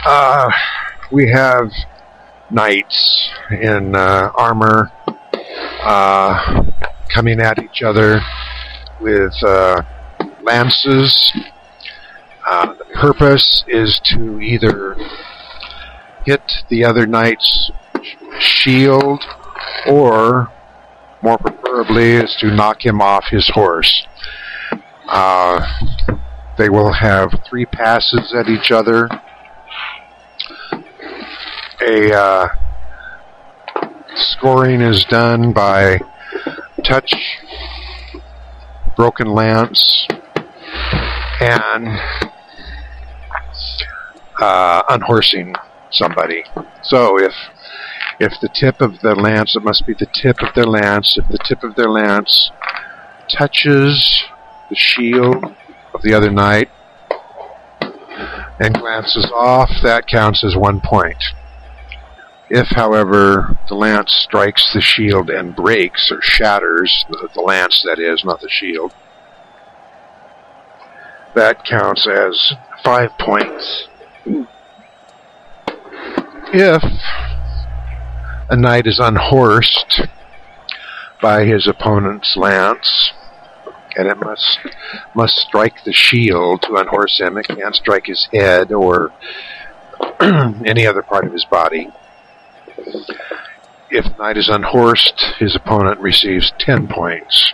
Uh, we have knights in uh, armor uh, coming at each other with uh, lances. Uh, the purpose is to either hit the other knight's shield or, more preferably, is to knock him off his horse. Uh, they will have three passes at each other. A uh, scoring is done by touch, broken lance, and uh, unhorsing somebody. So if if the tip of the lance, it must be the tip of their lance. If the tip of their lance touches the shield of the other knight and glances off, that counts as one point. If, however, the lance strikes the shield and breaks or shatters, the, the lance that is, not the shield, that counts as five points. If a knight is unhorsed by his opponent's lance, and it must must strike the shield to unhorse him. It can't strike his head or any other part of his body. If the knight is unhorsed, his opponent receives ten points.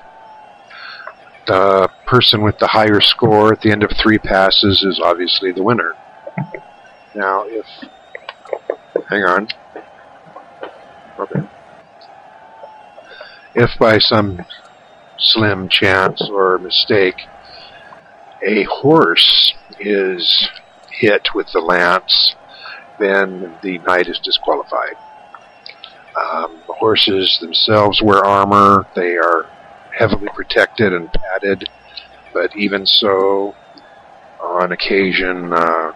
The person with the higher score at the end of three passes is obviously the winner. Now, if hang on. If by some slim chance or mistake a horse is hit with the lance, then the knight is disqualified. Um, the horses themselves wear armor. They are heavily protected and padded, but even so, on occasion, uh,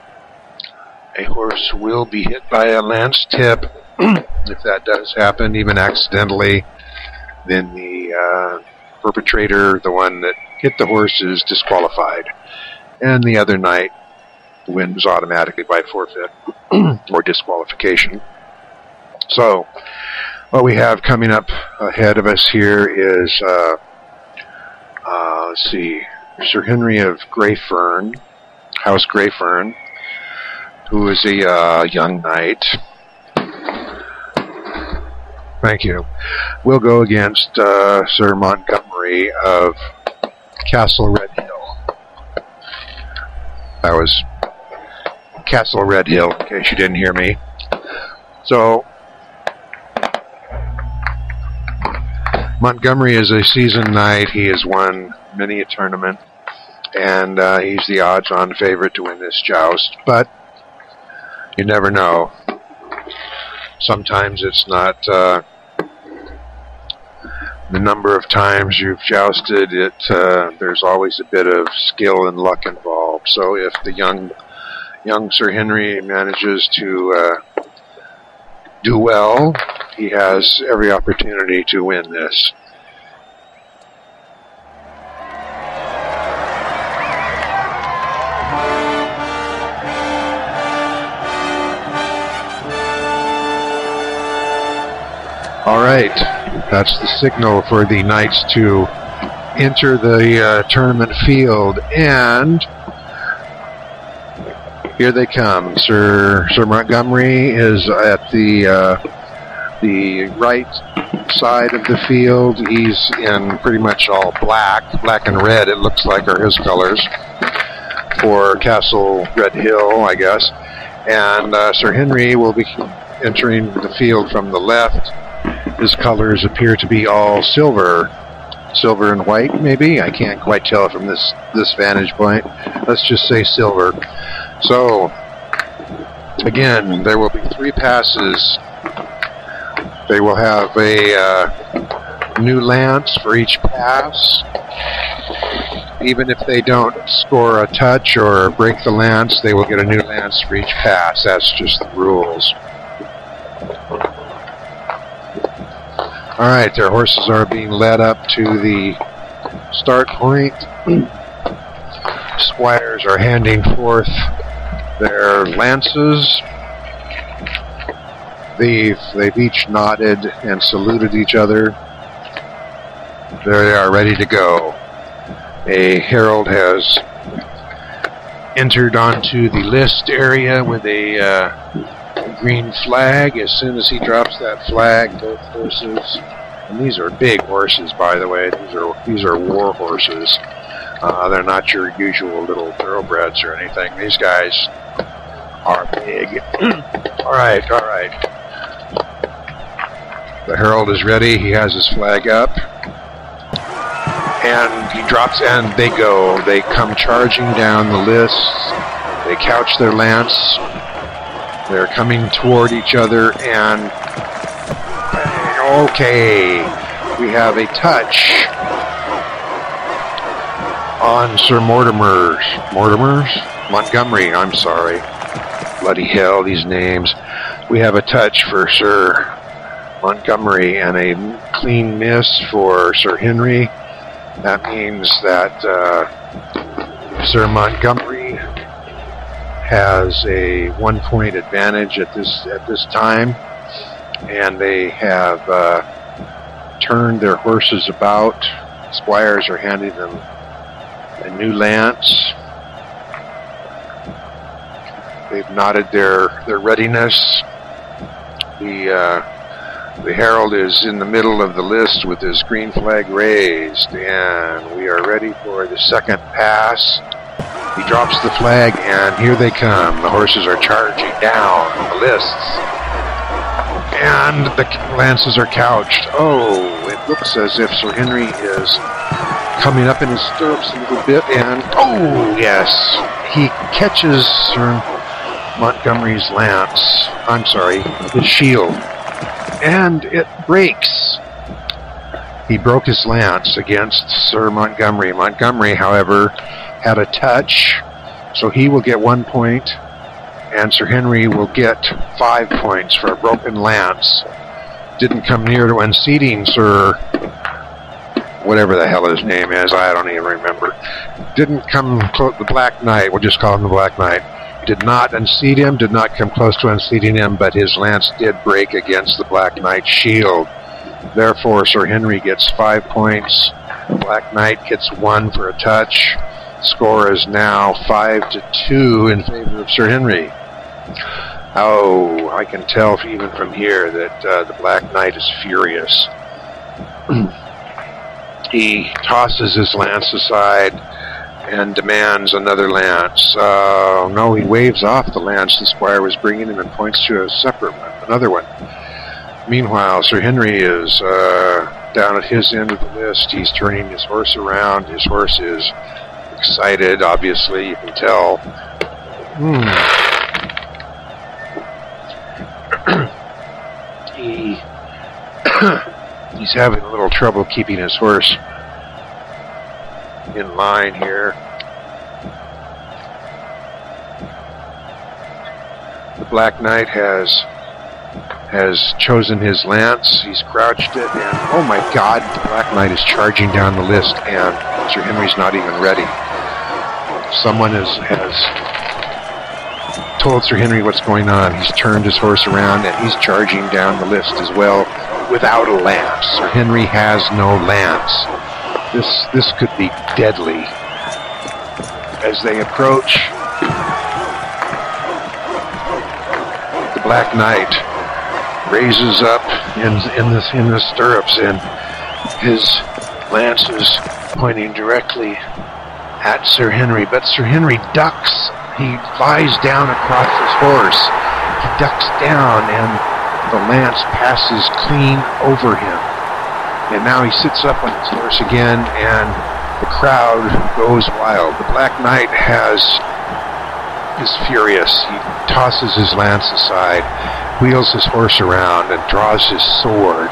a horse will be hit by a lance tip. if that does happen, even accidentally, then the uh, perpetrator, the one that hit the horse, is disqualified. And the other knight wins automatically by forfeit or disqualification. So, what we have coming up ahead of us here is, uh, uh, let's see, Sir Henry of Greyfern, House Greyfern, who is a uh, young knight. Thank you. We'll go against uh, Sir Montgomery of Castle Red Hill. That was Castle Red Hill, in case you didn't hear me. So, Montgomery is a seasoned knight. He has won many a tournament, and uh, he's the odds-on favorite to win this joust. But you never know. Sometimes it's not uh, the number of times you've jousted. It uh, there's always a bit of skill and luck involved. So if the young young Sir Henry manages to uh, do well, he has every opportunity to win this. All right, that's the signal for the knights to enter the uh, tournament field, and here they come. Sir Sir Montgomery is at the uh, the right side of the field. He's in pretty much all black, black and red. It looks like are his colors for Castle Red Hill, I guess. And uh, Sir Henry will be entering the field from the left. His colors appear to be all silver, silver and white, maybe. I can't quite tell from this this vantage point. Let's just say silver. So, again, there will be three passes. They will have a uh, new lance for each pass. even if they don't score a touch or break the lance, they will get a new lance for each pass. That's just the rules. All right, their horses are being led up to the start point. Squires are handing forth their lances. They've, they've each nodded and saluted each other. They are, ready to go. A herald has entered onto the list area with a uh, green flag. As soon as he drops that flag, both horses, and these are big horses, by the way. These are these are war horses. Uh, they're not your usual little thoroughbreds or anything. These guys are big. all right, all right. The herald is ready. He has his flag up. And he drops, and they go. They come charging down the list. They couch their lance. They're coming toward each other, and okay, we have a touch on Sir Mortimer's. Mortimer's? Montgomery, I'm sorry. Bloody hell, these names. We have a touch for Sir Montgomery and a clean miss for Sir Henry. That means that uh, Sir Montgomery has a one point advantage at this at this time, and they have uh, turned their horses about. Squires are handing them a new lance. They've nodded their their readiness. The uh, the herald is in the middle of the list with his green flag raised, and we are ready for the second pass. He drops the flag, and here they come. The horses are charging down the lists, and the lances are couched. Oh, it looks as if Sir Henry is coming up in his stirrups a little bit, and oh yes, he catches Sir Montgomery's lance. I'm sorry, his shield, and it breaks. He broke his lance against Sir Montgomery. Montgomery, however, had a touch, so he will get one point, and Sir Henry will get five points for a broken lance. Didn't come near to unseating Sir whatever the hell his name is, I don't even remember. Didn't come close, the Black Knight, we'll just call him the Black Knight. Did not unseat him, did not come close to unseating him, but his lance did break against the Black Knight's shield. Therefore, Sir Henry gets five points. Black Knight gets one for a touch. Score is now five to two in favor of Sir Henry. Oh, I can tell even from here that uh, the Black Knight is furious. he tosses his lance aside and demands another lance. Uh, no, he waves off the lance the squire was bringing him and points to a separate one, another one. Meanwhile, Sir Henry is uh, down at his end of the list. He's turning his horse around. His horse is excited, obviously, you can tell. Hmm. he he's having a little trouble keeping his horse in line here. The Black Knight has has chosen his lance. He's crouched it, and oh my God, the Black Knight is charging down the list, and Sir Henry's not even ready. Someone has has told Sir Henry what's going on. He's turned his horse around, and he's charging down the list as well without a lance. Sir Henry has no lance. This this could be deadly. As they approach, the Black Knight raises up in in the in the stirrups, and his lance is pointing directly at Sir Henry. But Sir Henry ducks. He flies down across his horse. He ducks down, and the lance passes clean over him. And now he sits up on his horse again, and the crowd goes wild. The Black Knight has is furious. He tosses his lance aside, wheels his horse around, and draws his sword.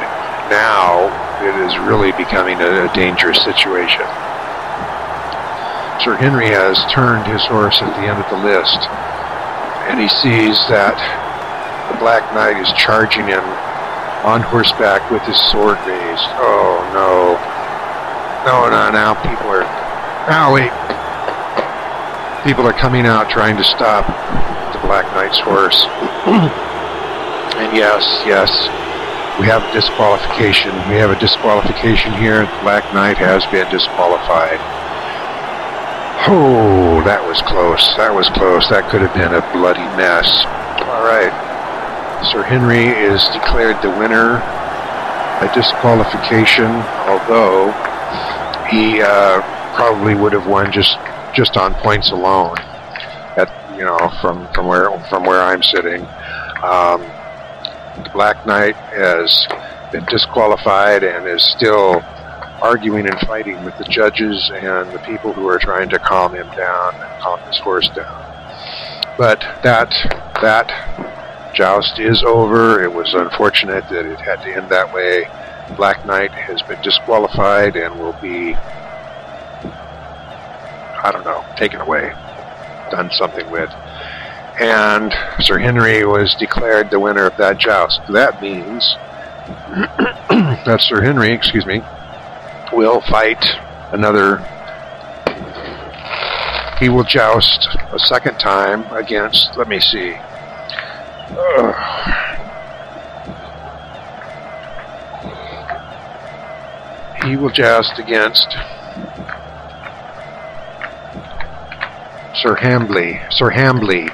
Now it is really becoming a, a dangerous situation. Sir Henry has turned his horse at the end of the list, and he sees that the Black Knight is charging him on horseback with his sword raised. Oh no. No, no, now people are. Now, wait. People are coming out trying to stop the Black Knight's horse. and yes, yes, we have a disqualification. We have a disqualification here. The Black Knight has been disqualified. Oh, that was close. That was close. That could have been a bloody mess. All right. Sir Henry is declared the winner by disqualification, although he uh, probably would have won just just on points alone. At you know from from where from where I'm sitting, um, the Black Knight has been disqualified and is still arguing and fighting with the judges and the people who are trying to calm him down and calm his horse down. But that that joust is over. It was unfortunate that it had to end that way. Black Knight has been disqualified and will be I don't know, taken away, done something with. And Sir Henry was declared the winner of that joust. That means that Sir Henry, excuse me, will fight another. He will joust a second time against, let me see. Ugh. He will joust against Sir Hambley, Sir Hambley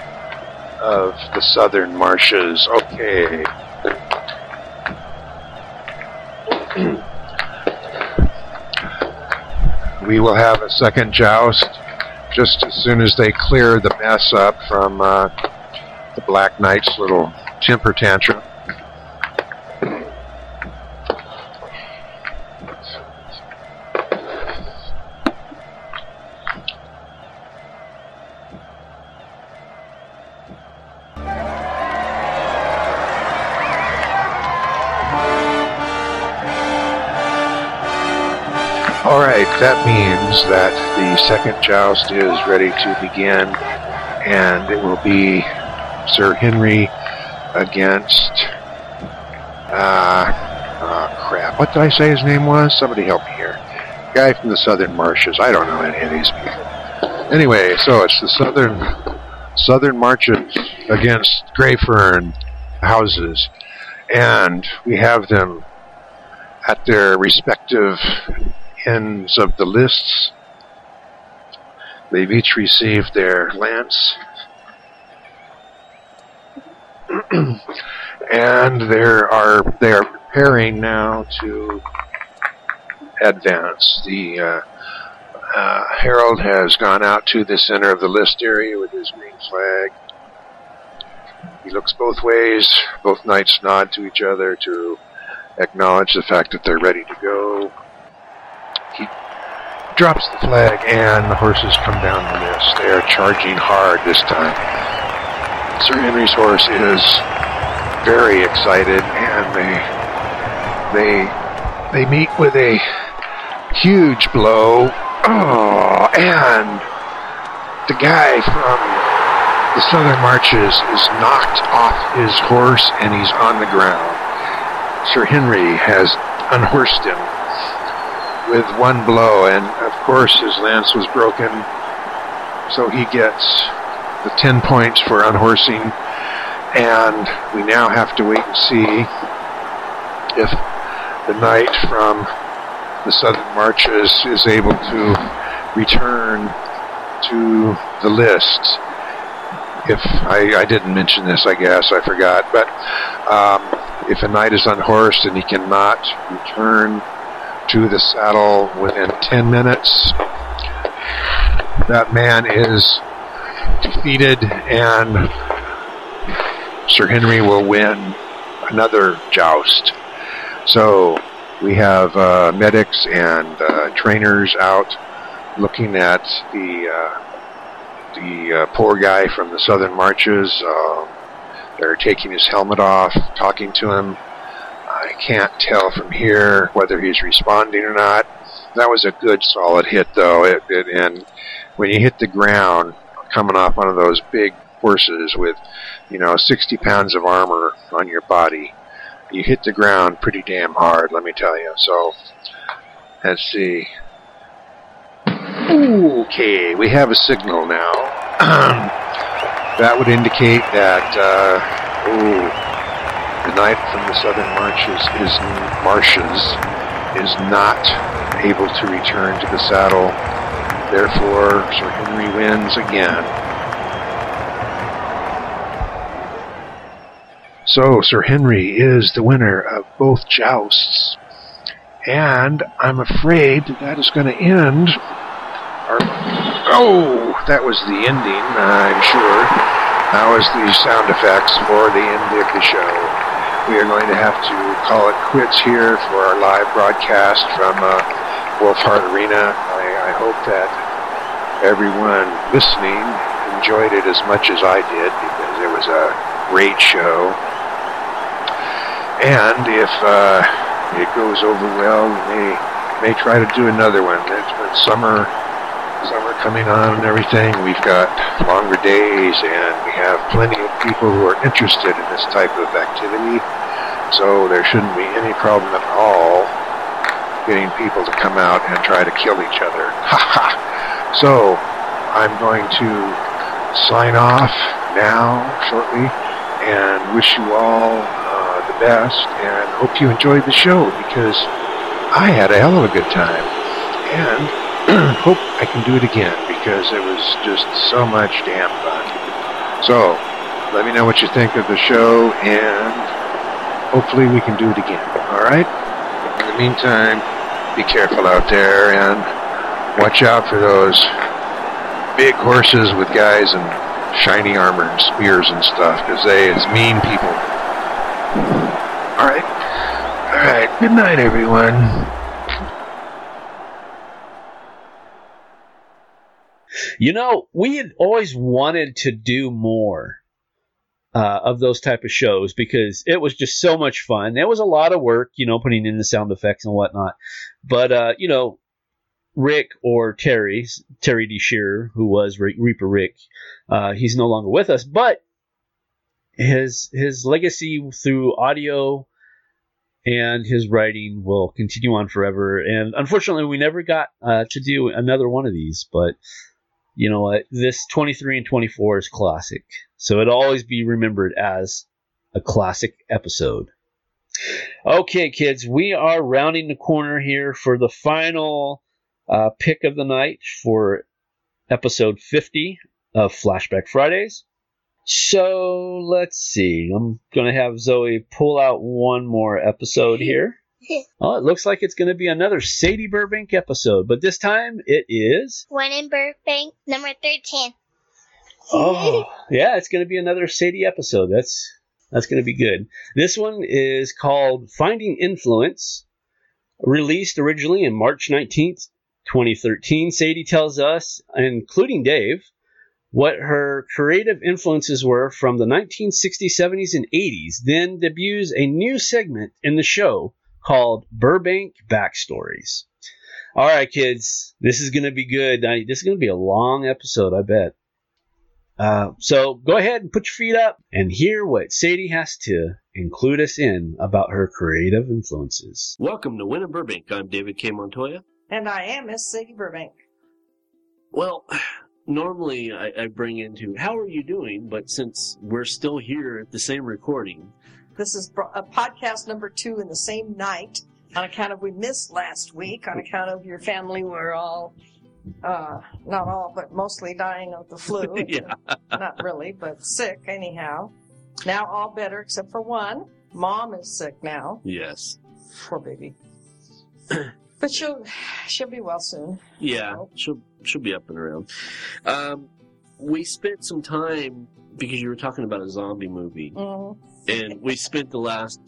of the Southern Marshes. Okay. We will have a second joust just as soon as they clear the mess up from uh, the Black Knight's little temper tantrum. That means that the second joust is ready to begin, and it will be Sir Henry against. Uh, oh, crap. What did I say his name was? Somebody help me here. Guy from the Southern Marshes. I don't know any of these people. Anyway, so it's the Southern Southern Marches against Greyfern houses, and we have them at their respective ends of the lists. They've each received their lance. and there are they are preparing now to advance. The uh, uh, herald has gone out to the center of the list area with his green flag. He looks both ways. Both knights nod to each other to acknowledge the fact that they're ready to go drops the flag, and the horses come down the list. They are charging hard this time. Sir Henry's horse is very excited, and they they they meet with a huge blow. Oh, and the guy from the Southern Marches is knocked off his horse, and he's on the ground. Sir Henry has unhorsed him with one blow, and course his lance was broken, so he gets the 10 points for unhorsing, and we now have to wait and see if the knight from the southern marches is able to return to the list. If I, I didn't mention this, I guess I forgot, but um, if a knight is unhorsed and he cannot return to the saddle within 10 minutes. That man is defeated, and Sir Henry will win another joust. So we have uh, medics and uh, trainers out looking at the uh, the uh, poor guy from the southern marches. Uh, they're taking his helmet off, talking to him. I can't tell from here whether he's responding or not. that was a good solid hit though. It, it, and when you hit the ground, coming off one of those big horses with, you know, 60 pounds of armor on your body, you hit the ground pretty damn hard. Let me tell you. So let's see. Okay, we have a signal now. that would indicate that uh, oh, the knight from the southern marches is marshes is not able to return to the saddle. Therefore, Sir Henry wins again. So, Sir Henry is the winner of both jousts. And I'm afraid that is going to end our Oh, that was the ending, I'm sure. That was the sound effects for the end of the show. We are going to have to call it quits here for our live broadcast from uh, Wolfheart Arena. I, I hope that everyone listening enjoyed it as much as I did because it was a great show. And if uh, it goes over well, we may, try to do another one. It's when summer summer coming on and everything, we've got longer days and we have plenty of people who are interested in this type of activity. So there shouldn't be any problem at all getting people to come out and try to kill each other. so I'm going to sign off now shortly and wish you all uh, the best and hope you enjoyed the show because I had a hell of a good time. And hope I can do it again because it was just so much damn fun. So, let me know what you think of the show and hopefully we can do it again. Alright? In the meantime, be careful out there and watch out for those big horses with guys in shiny armor and spears and stuff because they is mean people. Alright. Alright. Good night, everyone. You know, we had always wanted to do more uh, of those type of shows because it was just so much fun. It was a lot of work, you know, putting in the sound effects and whatnot. But uh, you know, Rick or Terry, Terry D. Shearer, who was Re- Reaper Rick, uh, he's no longer with us, but his his legacy through audio and his writing will continue on forever. And unfortunately, we never got uh, to do another one of these, but you know what? This 23 and 24 is classic. So it'll always be remembered as a classic episode. Okay, kids, we are rounding the corner here for the final uh, pick of the night for episode 50 of Flashback Fridays. So let's see. I'm going to have Zoe pull out one more episode here. Oh, it looks like it's going to be another Sadie Burbank episode, but this time it is. One in Burbank, number 13. Oh, yeah, it's going to be another Sadie episode. That's that's going to be good. This one is called Finding Influence, released originally in March 19th, 2013. Sadie tells us, including Dave, what her creative influences were from the 1960s, 70s, and 80s, then debuts a new segment in the show called Burbank Backstories. All right, kids, this is going to be good. I, this is going to be a long episode, I bet. Uh, so go ahead and put your feet up and hear what Sadie has to include us in about her creative influences. Welcome to Win in Burbank. I'm David K. Montoya. And I am Miss Sadie Burbank. Well, normally I, I bring into how are you doing, but since we're still here at the same recording, This is a podcast number two in the same night on account of we missed last week on account of your family were all, uh, not all, but mostly dying of the flu. yeah, not really, but sick anyhow. Now all better except for one. Mom is sick now. yes, Poor baby. but she'll she'll be well soon. yeah, she'll she'll be up and around. Um, we spent some time because you were talking about a zombie movie, Mhm. And we spent the last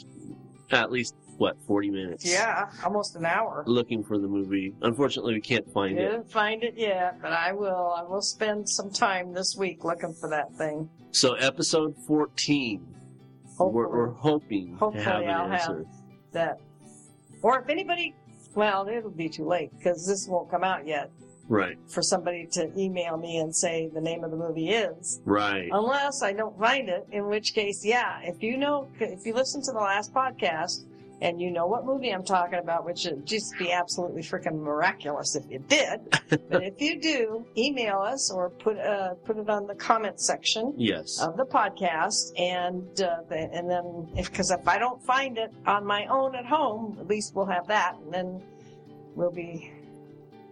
at least what forty minutes, Yeah, almost an hour. looking for the movie. Unfortunately, we can't find it. Didn't find it yet, but I will. I will spend some time this week looking for that thing. So episode fourteen, we're, we're hoping Hopefully, to have an I'll answer. have that. Or if anybody Well, it'll be too late because this won't come out yet Right. for somebody to email me and say the name of the movie is. Right. Unless I don't find it, in which case, yeah, if you know, if you listen to the last podcast and you know what movie I'm talking about, which would just be absolutely freaking miraculous if you did. but if you do, email us or put uh, put it on the comment section Yes. of the podcast, and uh, the, and then if because if I don't find it on my own at home, at least we'll have that, and then we'll be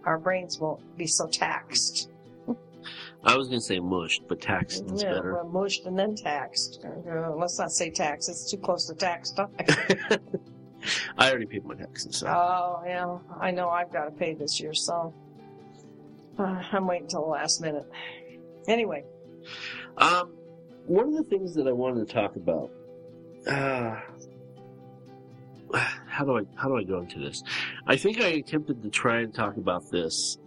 our brains won't be so taxed. I was going to say mushed, but taxed is yeah, better. we're mushed and then taxed. Uh, let's not say tax; it's too close to tax time. I already paid my taxes, so. oh yeah, I know I've got to pay this year, so uh, I'm waiting till the last minute. Anyway, Um, one of the things that I wanted to talk about. Uh, how do I how do I go into this? I think I attempted to try and talk about this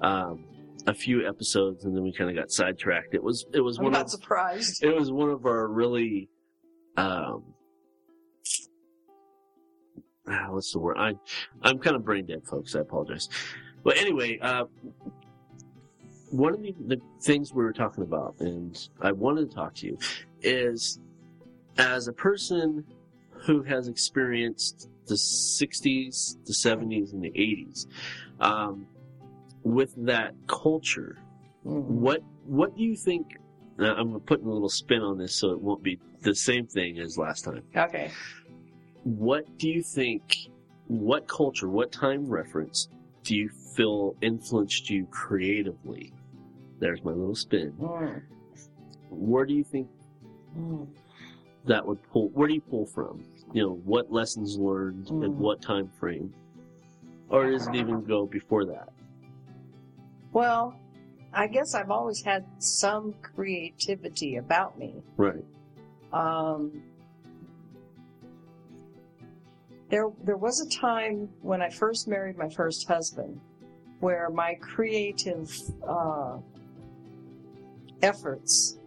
um, a few episodes, and then we kind of got sidetracked. It was it was I'm one not of surprised. it was one of our really um, ah, what's the word? I I'm kind of brain dead, folks. I apologize. But anyway, uh, one of the, the things we were talking about, and I wanted to talk to you, is as a person who has experienced the 60s, the 70s, and the 80s, um, with that culture, what what do you think? I'm putting a little spin on this so it won't be the same thing as last time. Okay. What do you think? What culture, what time reference do you feel influenced you creatively? There's my little spin. Mm. Where do you think Mm. that would pull? Where do you pull from? You know, what lessons learned Mm. and what time frame, or does it even go before that? Well, I guess I've always had some creativity about me. Right. Um, there, there was a time when I first married my first husband where my creative uh, efforts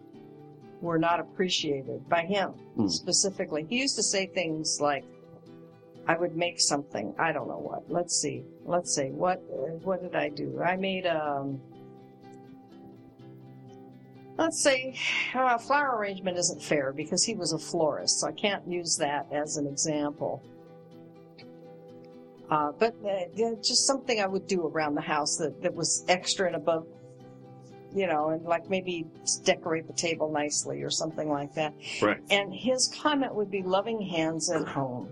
were not appreciated by him Hmm. specifically. He used to say things like, "I would make something. I don't know what. Let's see. Let's see. What what did I do? I made um." Let's say uh, flower arrangement isn't fair because he was a florist, so I can't use that as an example. Uh, but uh, just something I would do around the house that, that was extra and above, you know, and like maybe decorate the table nicely or something like that. Right. And his comment would be loving hands at home,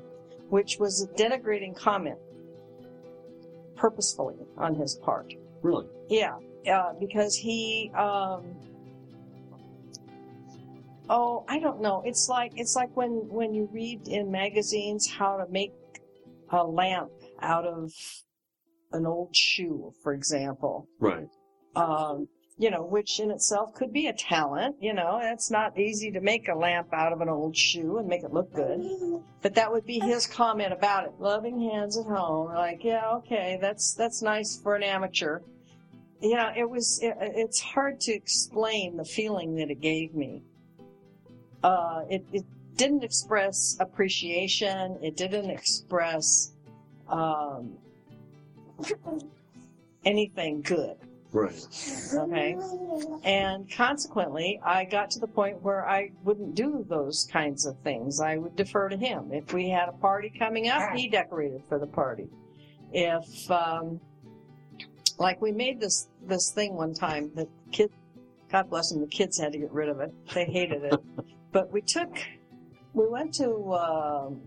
which was a denigrating comment purposefully on his part. Really? Yeah, uh, because he, um, oh, I don't know. It's like it's like when when you read in magazines how to make a lamp out of an old shoe, for example. Right. Um, you know, which in itself could be a talent. You know, it's not easy to make a lamp out of an old shoe and make it look good. But that would be his comment about it. Loving hands at home. Like, yeah, okay, that's that's nice for an amateur. You know, it was. It, it's hard to explain the feeling that it gave me. Uh, it, it didn't express appreciation. It didn't express um, anything good. Right. Okay. And consequently, I got to the point where I wouldn't do those kinds of things. I would defer to him. If we had a party coming up, he decorated for the party. If, um, like we made this, this thing one time that kid, God bless them, the kids had to get rid of it. They hated it. but we took, we went to, um,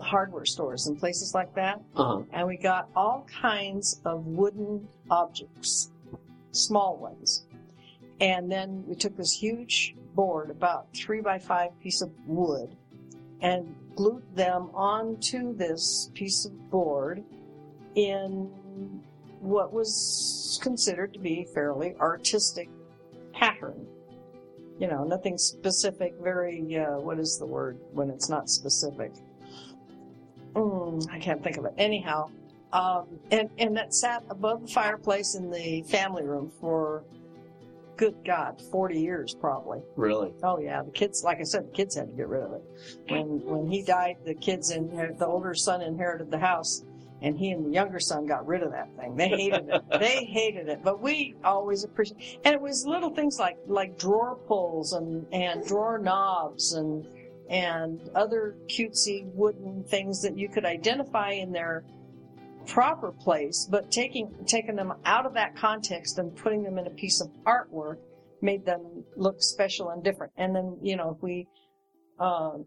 hardware stores and places like that Uh huh. and we got all kinds of wooden objects, small ones. And then we took this huge board, about three by five piece of wood, and glued them onto this piece of board in what was considered to be fairly artistic pattern. You know, nothing specific, very, uh, what is the word when it's not specific? Mm, I can't think of it. Anyhow, um, and and that sat above the fireplace in the family room for, good God, forty years probably. Really? Oh yeah, the kids, like I said, the kids had to get rid of it. When when he died, the kids and the older son inherited the house, And he and the younger son got rid of that thing. They hated it. They hated it. But we always appreciate. And it was little things like like drawer pulls and and drawer knobs and and other cutesy wooden things that you could identify in their proper place, but taking taking them out of that context and putting them in a piece of artwork made them look special and different. And then you know if we um,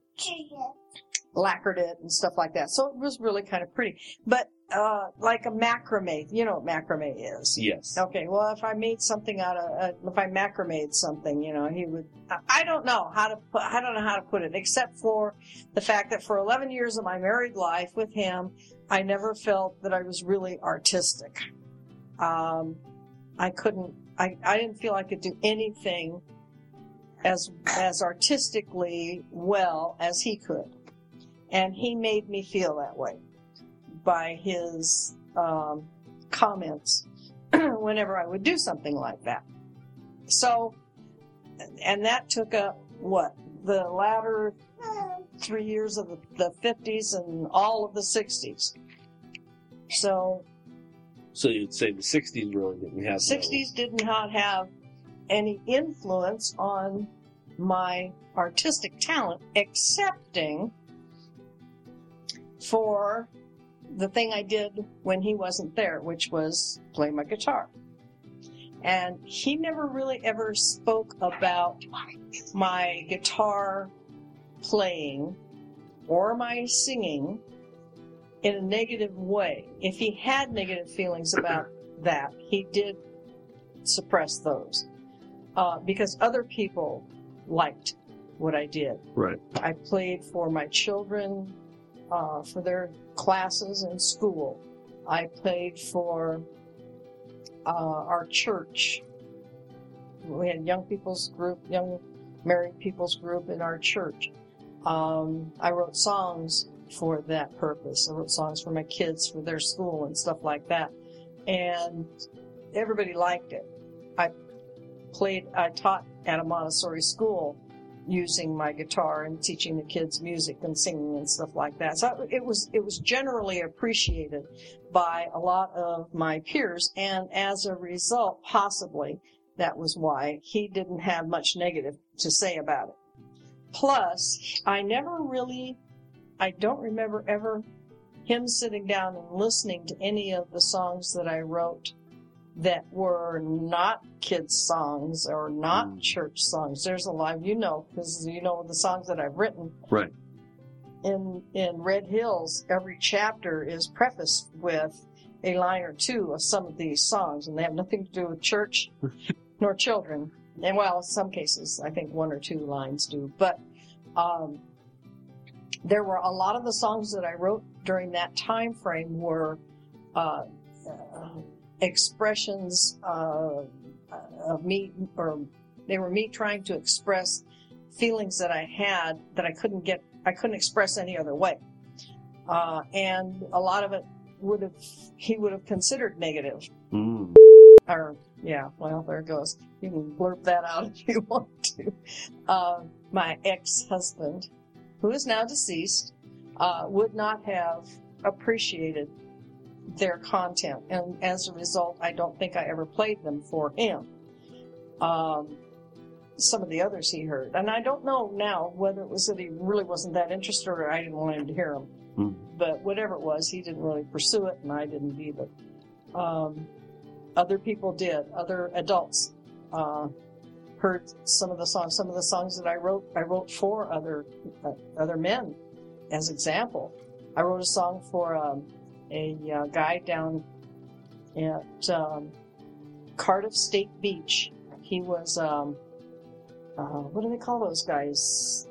lacquered it and stuff like that, so it was really kind of pretty. But uh, like a macrame, you know what macrame is? Yes. Okay, well, if I made something out of, uh, if I macrameed something, you know, he would, I- I don't know how to put, I don't know how to put it, except for the fact that for 11 years of my married life with him, I never felt that I was really artistic. Um, I couldn't, I, I didn't feel I could do anything as, as artistically well as he could. And he made me feel that way by his um, comments whenever I would do something like that. So, and that took up what the latter three years of the, the 50s and all of the 60s. So, So you'd say the 60s really didn't have no- 60s did not have any influence on my artistic talent, excepting for the thing I did when he wasn't there, which was play my guitar. And he never really ever spoke about my guitar playing or my singing in a negative way. If he had negative feelings about that, he did suppress those uh, because other people liked what I did. Right. I played for my children uh, for their classes in school. I played for uh, our church. We had young people's group, young married people's group in our church. Um, I wrote songs for that purpose. I wrote songs for my kids for their school and stuff like that. And everybody liked it. I played, I taught at a Montessori school using my guitar and teaching the kids music and singing and stuff like that. So it was it was generally appreciated by a lot of my peers, and as a result, possibly that was why he didn't have much negative to say about it. Plus, I never really, I don't remember ever him sitting down and listening to any of the songs that I wrote that were not kids songs or not church songs. There's a lot, you know, because you know the songs that I've written Right. in in Red Hills. Every chapter is prefaced with a line or two of some of these songs, and they have nothing to do with church nor children. And well, in some cases, I think one or two lines do, but um, there were a lot of the songs that I wrote during that time frame were uh, uh, expressions uh, of me, or they were me trying to express feelings that I had that I couldn't get, I couldn't express any other way. Uh, and a lot of it would have, he would have considered negative. Mm. Or, yeah, well, there it goes. You can blurb that out if you want to. Uh, my ex-husband, who is now deceased, uh, would not have appreciated their content. And as a result, I don't think I ever played them for him. Um, some of the others he heard. And I don't know now whether it was that he really wasn't that interested or I didn't want him to hear them. Mm. But whatever it was, he didn't really pursue it and I didn't either. Um, other people did. Other adults, uh, heard some of the songs. Some of the songs that I wrote, I wrote for other, uh, other men as example. I wrote a song for, um, a uh, guy down at um, Cardiff State Beach. He was, um, uh, what do they call those guys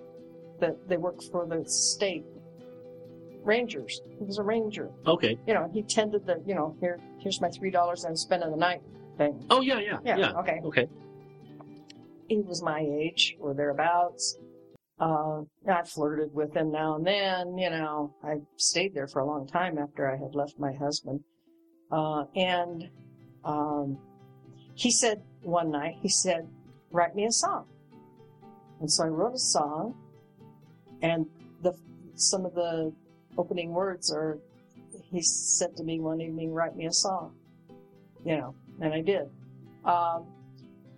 that they work for the state? Rangers. He was a ranger. Okay. You know, he tended the, you know, here, here's my three dollars I'm spending the night thing. Oh yeah, yeah, Yeah, yeah. okay. Okay. He was my age or thereabouts. Uh, I flirted with him now and then, you know, I stayed there for a long time after I had left my husband. Uh, and, um, he said one night, he said, write me a song. And so I wrote a song and the, some of the opening words are, he said to me one evening, "Write me a song," you know, and I did. Um,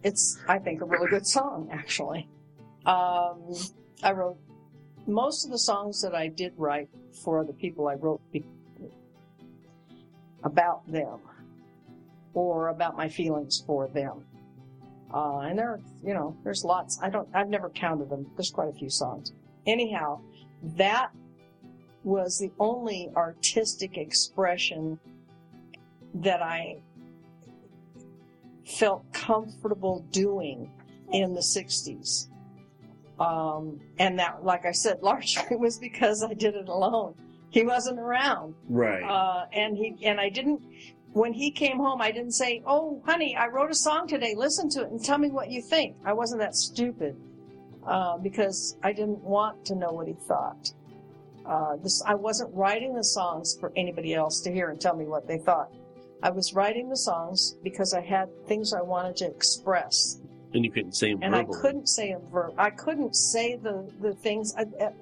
it's, I think, a really good song, actually. Um, I wrote most of the songs that I did write for the people I wrote be- about them or about my feelings for them. Uh, and there, are, you know, there's lots. I don't, I've never counted them. There's quite a few songs. Anyhow, that was the only artistic expression that I felt comfortable doing in the 60s. Um, and that, like I said, largely was because I did it alone. He wasn't around. Right. Uh, and he, and I didn't, when he came home, I didn't say, Oh, honey, I wrote a song today. Listen to it and tell me what you think. I wasn't that stupid, uh, because I didn't want to know what he thought. Uh, this, I wasn't writing the songs for anybody else to hear and tell me what they thought. I was writing the songs because I had things I wanted to express And you couldn't say them and I couldn't say a verb. I couldn't say the the things. I, I,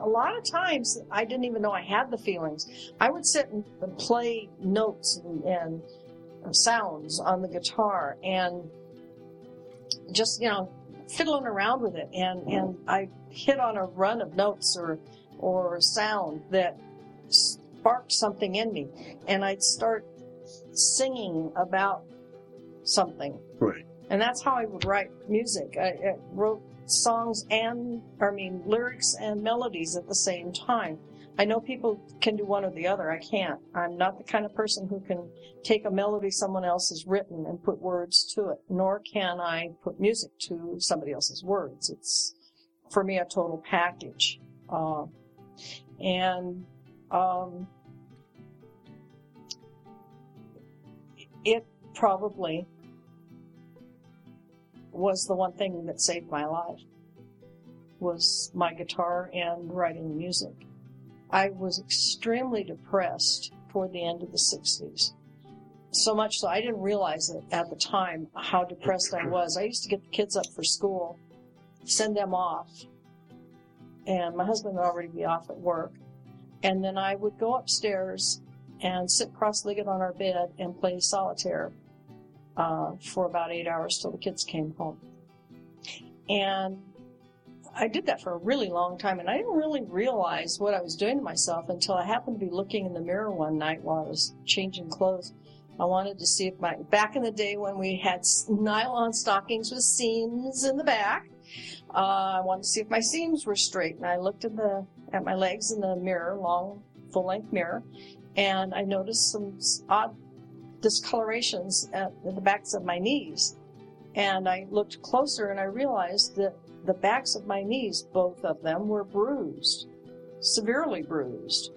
a lot of times, I didn't even know I had the feelings. I would sit and, play notes and, and uh, sounds on the guitar, and just you know fiddling around with it, and and I hit on a run of notes or or sound that sparked something in me, and I'd start singing about something Right. And that's how I would write music. I, I wrote songs and, I mean, lyrics and melodies at the same time. I know people can do one or the other. I can't. I'm not the kind of person who can take a melody someone else has written and put words to it, nor can I put music to somebody else's words. It's, for me, a total package. Uh, and, um, it probably was the one thing that saved my life was my guitar and writing music. I was extremely depressed toward the end of the 60s. So much so I didn't realize it at the time how depressed I was. I used to get the kids up for school, send them off, and my husband would already be off at work. And then I would go upstairs and sit cross-legged on our bed and play solitaire uh, for about eight hours till the kids came home. And I did that for a really long time, and I didn't really realize what I was doing to myself until I happened to be looking in the mirror one night while I was changing clothes. I wanted to see if my back in the day when we had nylon stockings with seams in the back. Uh, I wanted to see if my seams were straight, and I looked at the at my legs in the mirror, long full length mirror, and I noticed some odd discolorations at the backs of my knees. And I looked closer and I realized that the backs of my knees, both of them, were bruised, severely bruised.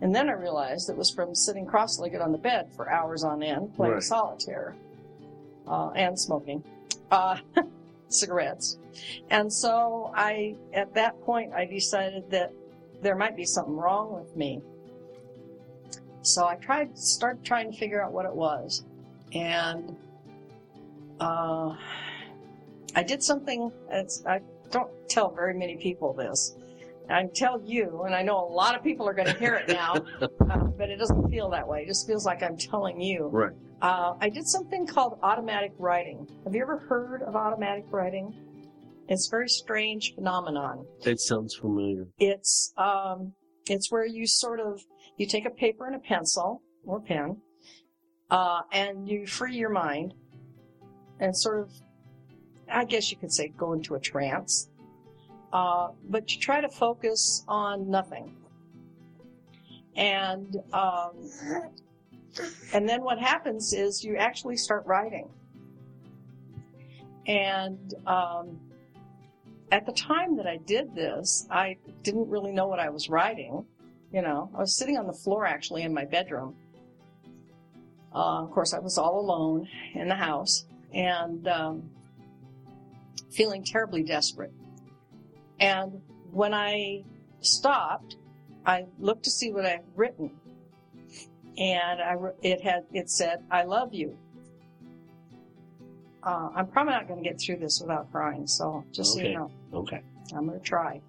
And then I realized it was from sitting cross-legged on the bed for hours on end playing Right. solitaire uh, and smoking uh, cigarettes. And so I, at that point, I decided that there might be something wrong with me. So I tried, start trying to figure out what it was, and uh, I did something. I don't tell very many people this. I tell you, and I know a lot of people are going to hear it now, uh, but it doesn't feel that way. It just feels like I'm telling you. Right. Uh, I did something called automatic writing. Have you ever heard of automatic writing? It's a very strange phenomenon. That sounds familiar. It's um, it's where you sort of you take a paper and a pencil or pen, uh, and you free your mind, and sort of, I guess you could say, go into a trance. Uh, but you try to focus on nothing, and um, and then what happens is you actually start writing, and um, at the time that I did this, I didn't really know what I was writing. You know, I was sitting on the floor actually in my bedroom. Uh, of course, I was all alone in the house and um, feeling terribly desperate. And when I stopped, I looked to see what I had written, and I, it had it said, "I love you." Uh, I'm probably not going to get through this without crying, so just so you know. Okay. I'm going to try.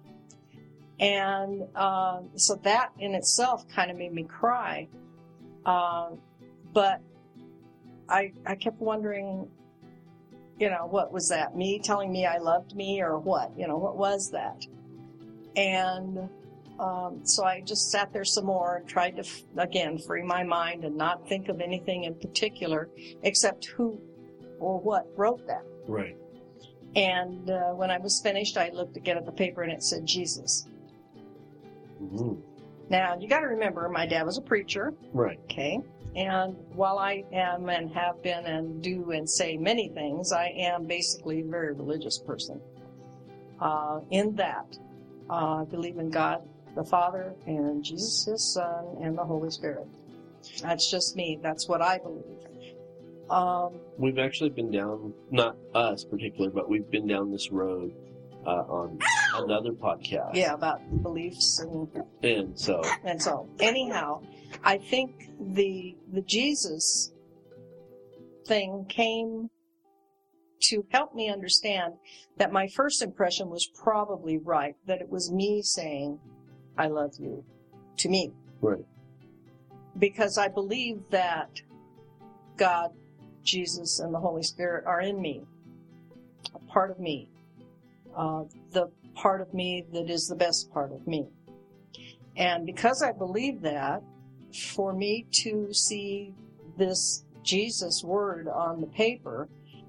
And um, so that in itself kind of made me cry. Um, but I I kept wondering, you know, what was that? Me telling me I loved me, or what? You know, what was that? And um, so I just sat there some more and tried to f- again free my mind and not think of anything in particular except who or what wrote that. Right. And uh, when I was finished, I looked again at the paper and it said Jesus. Mhm. Now you got to remember, my dad was a preacher. Right. Okay. And while I am and have been and do and say many things, I am basically a very religious person. Uh, in that, uh, I believe in God the Father and Jesus His Son and the Holy Spirit. That's just me. That's what I believe. Um, We've actually been down, not us particular, but we've been down this road uh, on another podcast. yeah, about beliefs and And so, And so, anyhow, I think the the Jesus thing came to help me understand that my first impression was probably right. That it was me saying, "I love you," to me, right. because I believe that God, Jesus, and the Holy Spirit are in me, a part of me, uh, part of me that is the best part of me. And because I believe that, for me to see this Jesus word on the paper,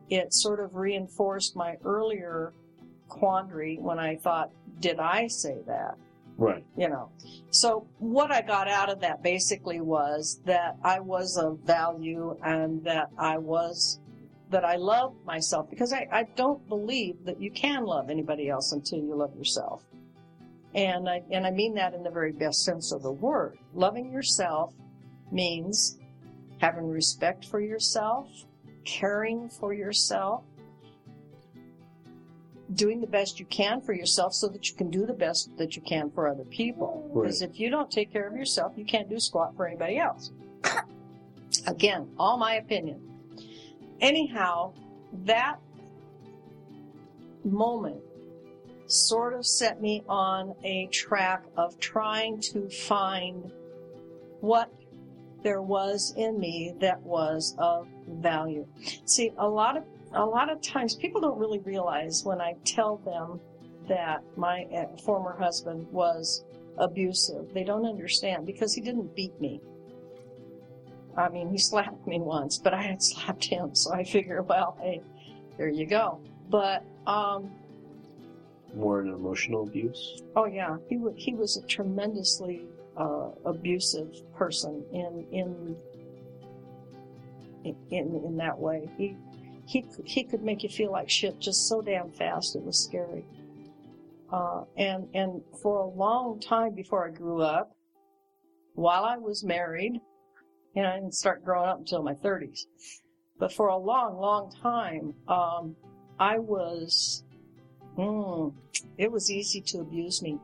it sort of reinforced my earlier quandary when I thought, did I say that? Right. you know. So what I got out of that basically was that I was of value and that I was that I love myself because I, I don't believe that you can love anybody else until you love yourself. And I and I mean that in the very best sense of the word. Loving yourself means having respect for yourself, caring for yourself, doing the best you can for yourself so that you can do the best that you can for other people. Right. Because if you don't take care of yourself, you can't do squat for anybody else. Again, all my opinion. Anyhow, that moment sort of set me on a track of trying to find what there was in me that was of value. See, a lot of a lot of times people don't really realize when I tell them that my uh, former husband was abusive. They don't understand because he didn't beat me. I mean, he slapped me once, but I had slapped him, so I figure, well, hey, there you go. But um, More an emotional abuse. Oh yeah, he wa he was a tremendously uh, abusive person in in in in that way. He he he could make you feel like shit just so damn fast. It was scary. Uh, and and for a long time before I grew up, while I was married, and I didn't start growing up until my 30s, but for a long, long time, um, I was Mm, it was easy to abuse me.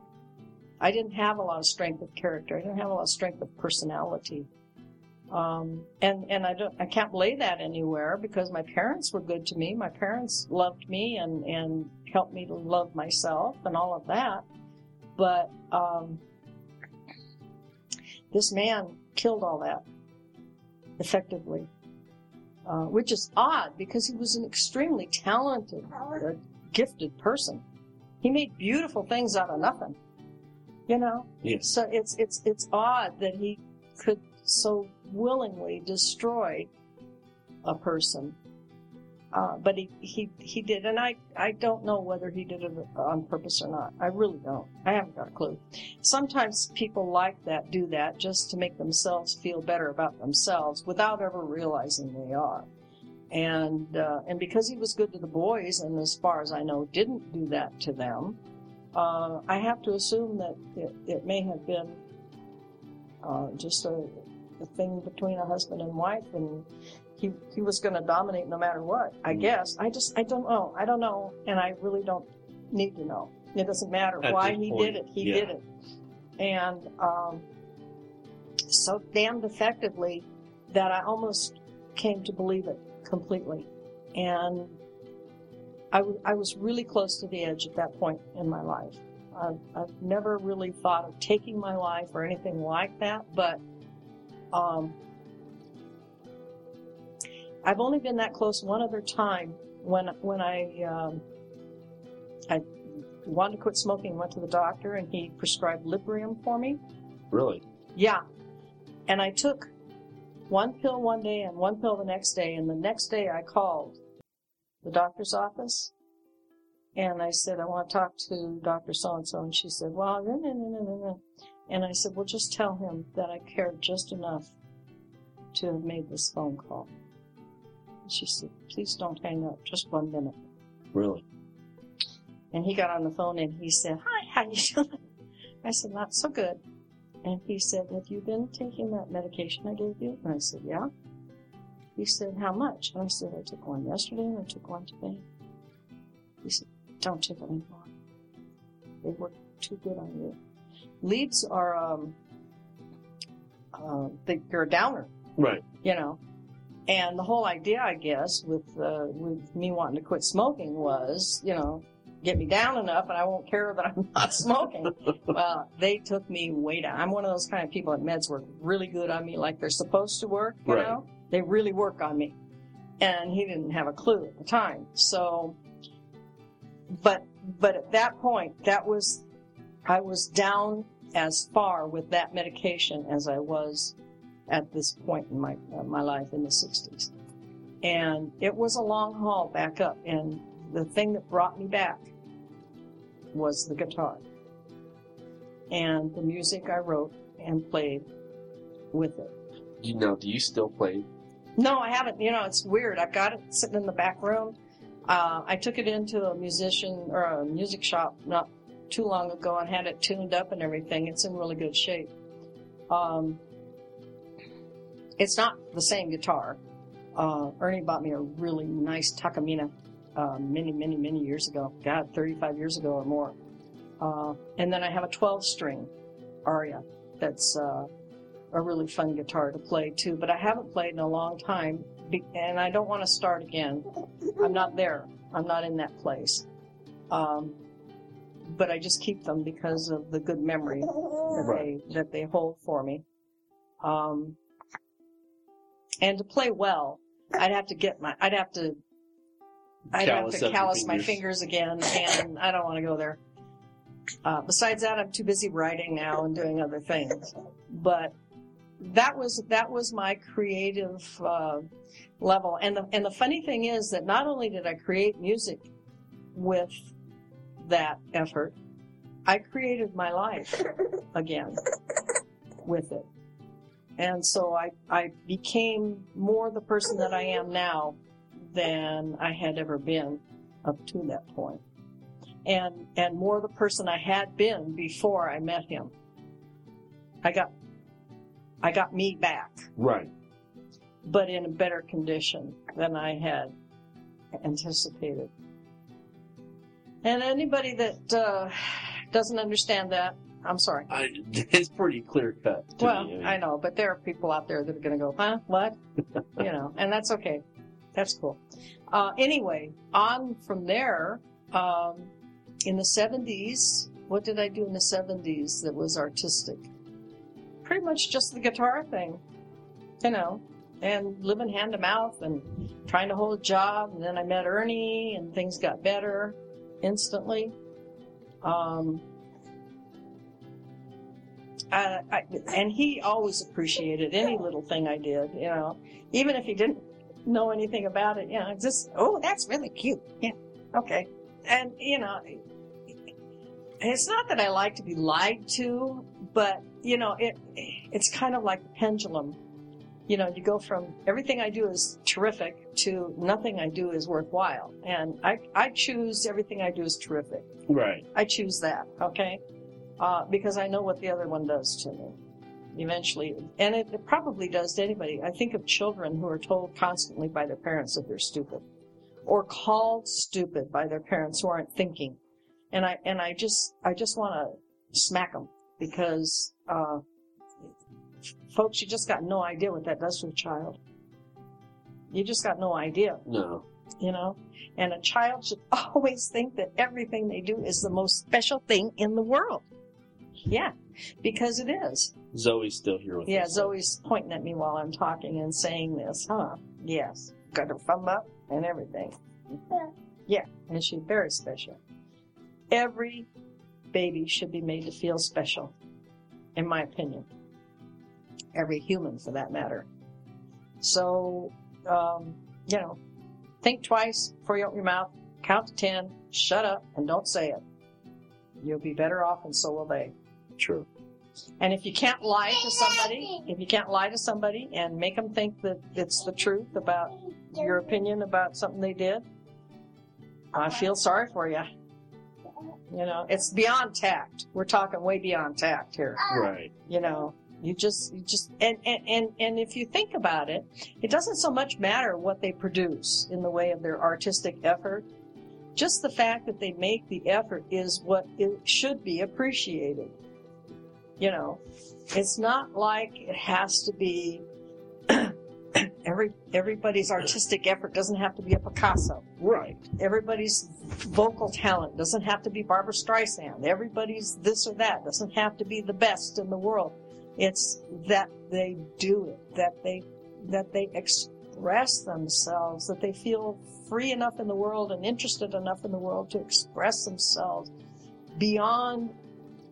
I didn't have a lot of strength of character. I didn't have a lot of strength of personality. Um, and, and I don't, I can't lay that anywhere because my parents were good to me. My parents loved me and, and helped me to love myself and all of that. But, um, this man killed all that effectively. Uh, which is odd because he was an extremely talented, uh, gifted person. He made beautiful things out of nothing. You know? Yes. So it's it's it's odd that he could so willingly destroy a person. Uh, but he, he he did, and I I don't know whether he did it on purpose or not. I really don't. I haven't got a clue. Sometimes people like that do that just to make themselves feel better about themselves without ever realizing they are. And uh, and because he was good to the boys, and as far as I know, didn't do that to them, uh, I have to assume that it, it may have been uh, just a, a thing between a husband and wife, and he he was going to dominate no matter what. I guess. I just I don't know. I don't know, and I really don't need to know. It doesn't matter At why he point, did it. He yeah. did it, and um, so damned effectively that I almost came to believe it completely, and I, w- I was really close to the edge at that point in my life. I've, I've never really thought of taking my life or anything like that, but um, I've only been that close one other time when when I um, I wanted to quit smoking. Went to the doctor and he prescribed Librium for me. Really? Yeah, and I took one pill one day and one pill the next day, and the next day I called the doctor's office and I said, I want to talk to Dr. So and so. And she said, Well, no, no, no, no, no, no. And I said, Well, just tell him that I cared just enough to have made this phone call. She said, Please don't hang up, just one minute. Really? And he got on the phone and he said, Hi, how you doing? I said, Not so good. And he said, Have you been taking that medication I gave you? And I said, Yeah. He said, How much? And I said, I took one yesterday and I took one today. He said, Don't take it anymore. They work too good on you. Leads are, um, uh, they, they're a downer, Right. you know. And the whole idea, I guess, with uh, with me wanting to quit smoking was, you know, get me down enough, and I won't care that I'm not smoking. well, they took me way down. I'm one of those kind of people that meds work really good on me, like they're supposed to work. You Right. know, they really work on me. And he didn't have a clue at the time. So, but but at that point, that was I was down as far with that medication as I was at this point in my uh, my life in the 60s. And it was a long haul back up. And the thing that brought me back was the guitar and the music I wrote and played with it. You know, do you still play? No, I haven't. You know, it's weird. I've got it sitting in the back room. Uh, I took it into a musician or a music shop not too long ago and had it tuned up and everything. It's in really good shape. Um, it's not the same guitar. Uh, Ernie bought me a really nice Takamine uh, many, many, many years ago. God, 35 years ago or more. Uh, and then I have a 12 string Aria that's uh, a really fun guitar to play too. But I haven't played in a long time, be- and I don't want to start again. I'm not there. I'm not in that place. Um, but I just keep them because of the good memory that Right. they that they hold for me. Um, and to play well, I'd have to get my. I'd have to. I'd have to up your callus my fingers. fingers again, and I don't want to go there. Uh, besides that, I'm too busy writing now and doing other things. But that was that was my creative uh, level, and the and the funny thing is that not only did I create music with that effort, I created my life again with it, and so I I became more the person that I am now than I had ever been up to that point and and more the person I had been before I met him. I got I got me back, Right. but in a better condition than I had anticipated. And anybody that uh, doesn't understand that, I'm sorry. I, it's pretty clear cut. Well, me. I know, but there are people out there that are going to go, huh? What? you know, and that's okay. That's cool. Uh, anyway, on from there, um, in the 70s, what did I do in the 70s that was artistic? Pretty much just the guitar thing, you know, and living hand to mouth and trying to hold a job. And then I met Ernie and things got better instantly. Um, I, I, and he always appreciated any little thing I did, you know, even if he didn't know anything about it, you know, just, oh, that's really cute. Yeah. Okay. And, you know, it's not that I like to be lied to, but, you know, it, it's kind of like a pendulum. You know, you go from everything I do is terrific to nothing I do is worthwhile. And I, I choose everything I do is terrific. Right. I choose that, okay? Uh, because I know what the other one does to me. Eventually, and it, it probably does to anybody. I think of children who are told constantly by their parents that they're stupid, or called stupid by their parents who aren't thinking. And I and I just I just want to smack them because, uh, folks, you just got no idea what that does to a child. You just got no idea, No. you know? And a child should always think that everything they do is the most special thing in the world. Yeah, because it is. Zoe's still here with me. Yeah, us. Zoe's pointing at me while I'm talking and saying this, huh? Yes. Got her thumb up and everything. Yeah, and she's very special. Every baby should be made to feel special, in my opinion. Every human, for that matter. So, um, you know, think twice before you open your mouth, count to ten, shut up, and don't say it. You'll be better off, and so will they. True. And if you can't lie to somebody, if you can't lie to somebody and make them think that it's the truth about your opinion about something they did, I feel sorry for you. You know, it's beyond tact. We're talking way beyond tact here. Right. You know, you just, you just, and, and, and, and if you think about it, it doesn't so much matter what they produce in the way of their artistic effort. Just the fact that they make the effort is what it should be appreciated. You know, it's not like it has to be every everybody's artistic effort doesn't have to be a Picasso. Right. Everybody's vocal talent doesn't have to be Barbra Streisand. Everybody's this or that doesn't have to be the best in the world. It's that they do it, that they that they express themselves, that they feel free enough in the world and interested enough in the world to express themselves beyond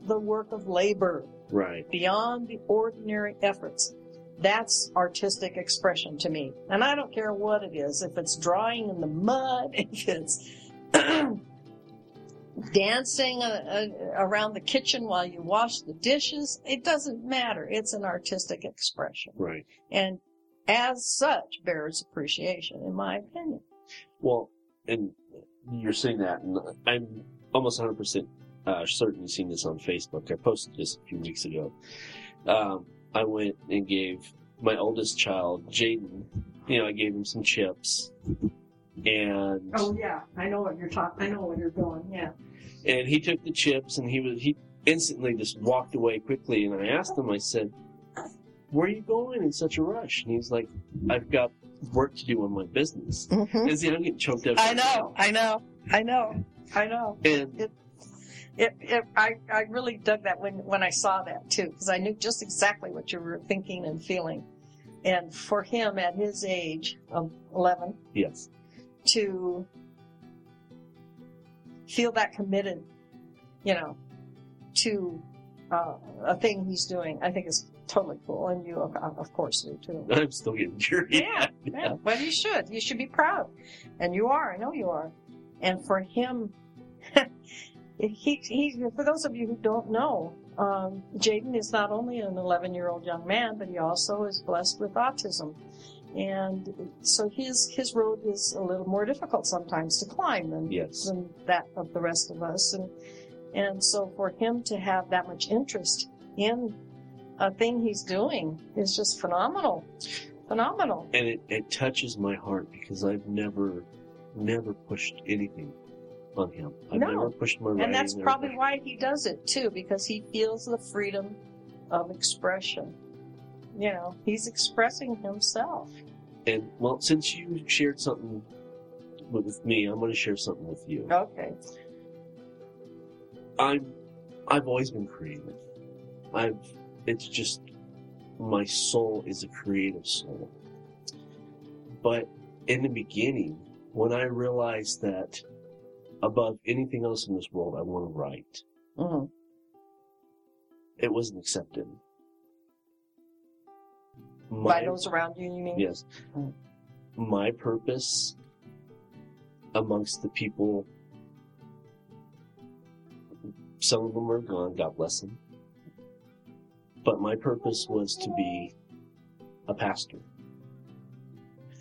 the work of labor, Right. beyond the ordinary efforts. That's artistic expression to me. And I don't care what it is. If it's drawing in the mud, if it's dancing uh, uh, around the kitchen while you wash the dishes, it doesn't matter. It's an artistic expression. Right. And as such bears appreciation, in my opinion. Well, and you're saying that, and I'm almost 100% uh, certainly seen this on Facebook. I posted this a few weeks ago. Um, I went and gave my oldest child, Jaden, you know, I gave him some chips. And Oh yeah, I know what you're talking. I know what you're doing. Yeah. and he took the chips and he was he instantly just walked away quickly and I asked him I said where are you going in such a rush and he's like I've got work to do on my business Mhm. and see I'm getting choked up I know, I know, I know, I know. and It, it, it, I, I really dug that when, when I saw that too, because I knew just exactly what you were thinking and feeling. And for him at his age of 11 yes to feel that committed, you know, to uh, a thing he's doing, I think is totally cool. And you, of, of course, do too. I'm still getting teary Yeah, yeah. But you should. You should be proud. And you are. I know you are. And for him, he, he, for those of you who don't know, um, Jaden is not only an 11 year old young man, but he also is blessed with autism. And so his, his road is a little more difficult sometimes to climb than, Yes. than that of the rest of us. And, and so for him to have that much interest in a thing he's doing is just phenomenal. Phenomenal. and it, it touches my heart because I've never never pushed anything on him I've No. never pushed my And that's probably pushed- why he does it too, because he feels the freedom of expression. You know, he's expressing himself. and well since you shared something with, with me I'm going to share something with you Okay. I'm I've always been creative. I've it's just my soul is a creative soul. But in the beginning, when I realized that above anything else in this world, I want to write, Mhm. it wasn't accepted. By My- those around you, you mean? Yes. My purpose amongst the people, some of them are gone, God bless them. But my purpose was to be a pastor.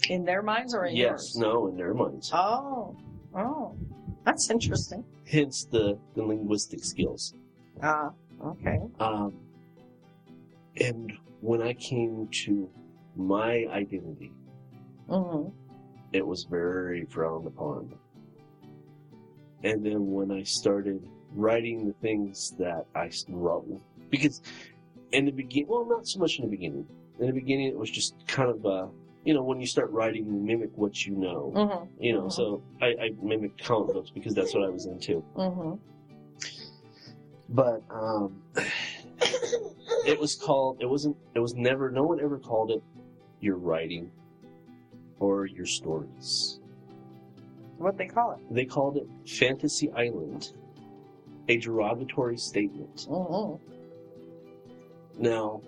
In their minds or in yes, yours? no, in their minds. Oh, oh, that's interesting. Hence the, the linguistic skills. Ah, okay. Um, and when I came to my identity, hmm it was very frowned upon. And then when I started writing the things that I wrote, because in the beginning, well, not so much in the beginning. In the beginning, it was just kind of a, you know, when you start writing, you mimic what you know. Mhm. You know, so I, I mimicked comic books because that's what I was into. Mm-hmm. But um, it was called. It wasn't. It was never. No one ever called it your writing or your stories. What they call it? They called it Fantasy Island, a derogatory statement. Mm-hmm. Now,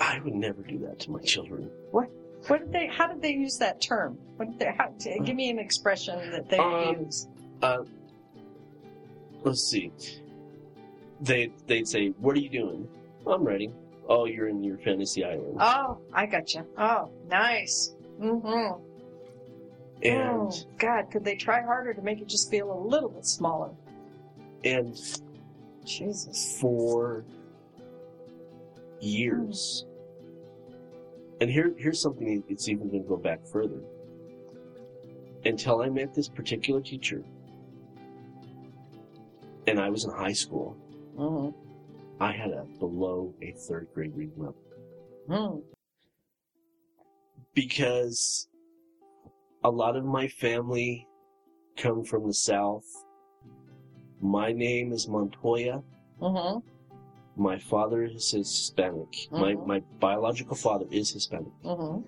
I would never do that to my children. What? What did they? How did they use that term? What did they? How, give me an expression that they Um, use. Uh, let's see. They they'd say, "What are you doing?" I'm writing. Oh, you're in your fantasy island. Oh, I got you. Oh, nice. Mm-hmm. and oh, God, could they try harder to make it just feel a little bit smaller? and Jesus. for years. And here here's something it's even going to go back further. Until I met this particular teacher, and I was in high school, Mm-hmm. I had a below a third grade reading level Mm. because a lot of my family come from the south. My name is Montoya. Mm-hmm. My father is Hispanic. My Mhm. my biological father is Hispanic, Mm-hmm.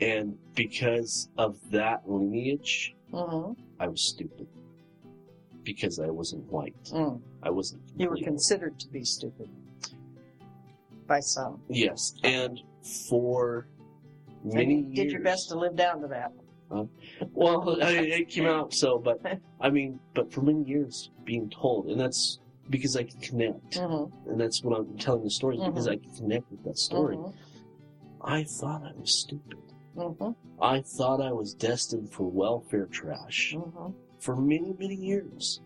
and because of that lineage, Mm-hmm. I was stupid because I wasn't white. Mm. I wasn't. You were considered to be stupid by some. Yes, and for And many you did your best to live down to that. Well, I, it came out so, but I mean, but for many years being told, and that's because I can connect, Mm-hmm. and that's what I'm telling the stories because Mhm. I can connect with that story. Mhm. I thought I was stupid. Mm-hmm. I thought I was destined for welfare trash Mm-hmm. for many, many years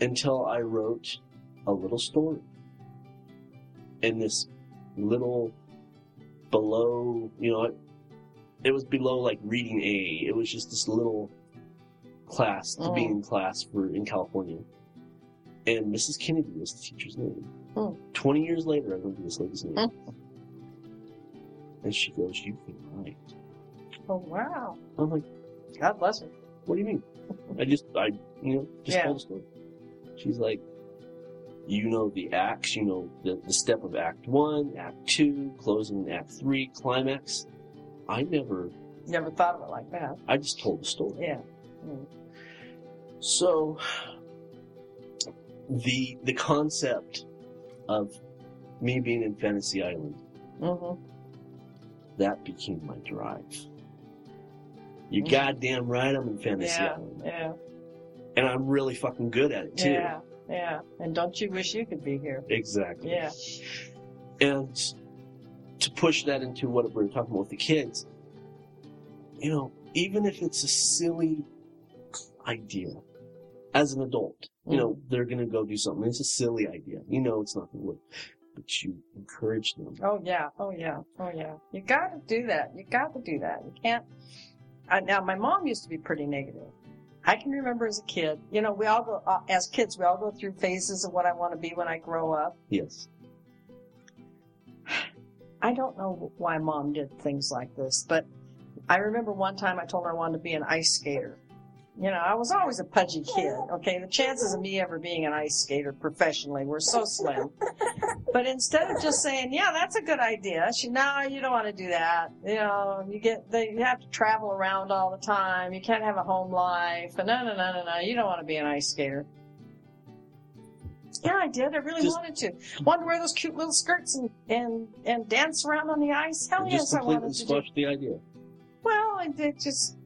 until I wrote a little story. And this little below, you know, it, it was below like reading A. It was just this little class to be in class for in California. And Mrs. Kennedy was the teacher's name. Hmm. Twenty years later, I remember this lady's name. Hmm. And she goes, "You can write." Oh wow! I'm like, God bless her. What do you mean? I just, I, you know, just Yeah. told the story. She's like, you know the acts, you know the, the step of Act One, Act Two, closing Act Three, climax. I never, Never thought of it like that. I just told the story. Yeah. Mm. So, the the concept of me being in Fantasy Island Mm-hmm. that became my drive. You Mm. goddamn right, I'm in Fantasy Yeah. Island, Yeah. and I'm really fucking good at it too. Yeah. Yeah. And don't you wish you could be here? Exactly. Yeah. And to push that into what we were talking about with the kids, you know, even if it's a silly idea, as an adult, you know, they're gonna go do something. It's a silly idea. You know, it's not gonna work, but you encourage them. Oh yeah. Oh yeah. Oh yeah. You got to do that. You got to do that. You can't. Uh, now, my mom used to be pretty negative. I can remember as a kid. You know, we all go uh, as kids. We all go through phases of what I want to be when I grow up. Yes. I don't know why mom did things like this, but I remember one time I told her I wanted to be an ice skater. You know, I was always a pudgy kid. Okay, the chances of me ever being an ice skater professionally were so slim. But instead of just saying, "Yeah, that's a good idea," she, "No, you don't want to do that. You know, you get they, you have to travel around all the time. You can't have a home life. And no, no, no, no, no. You don't want to be an ice skater." Yeah, I did. I really Just- wanted to. Wanted to wear those cute little skirts and and and dance around on the ice. Hell yes, I wanted to do. squashed the idea. Well, I did just.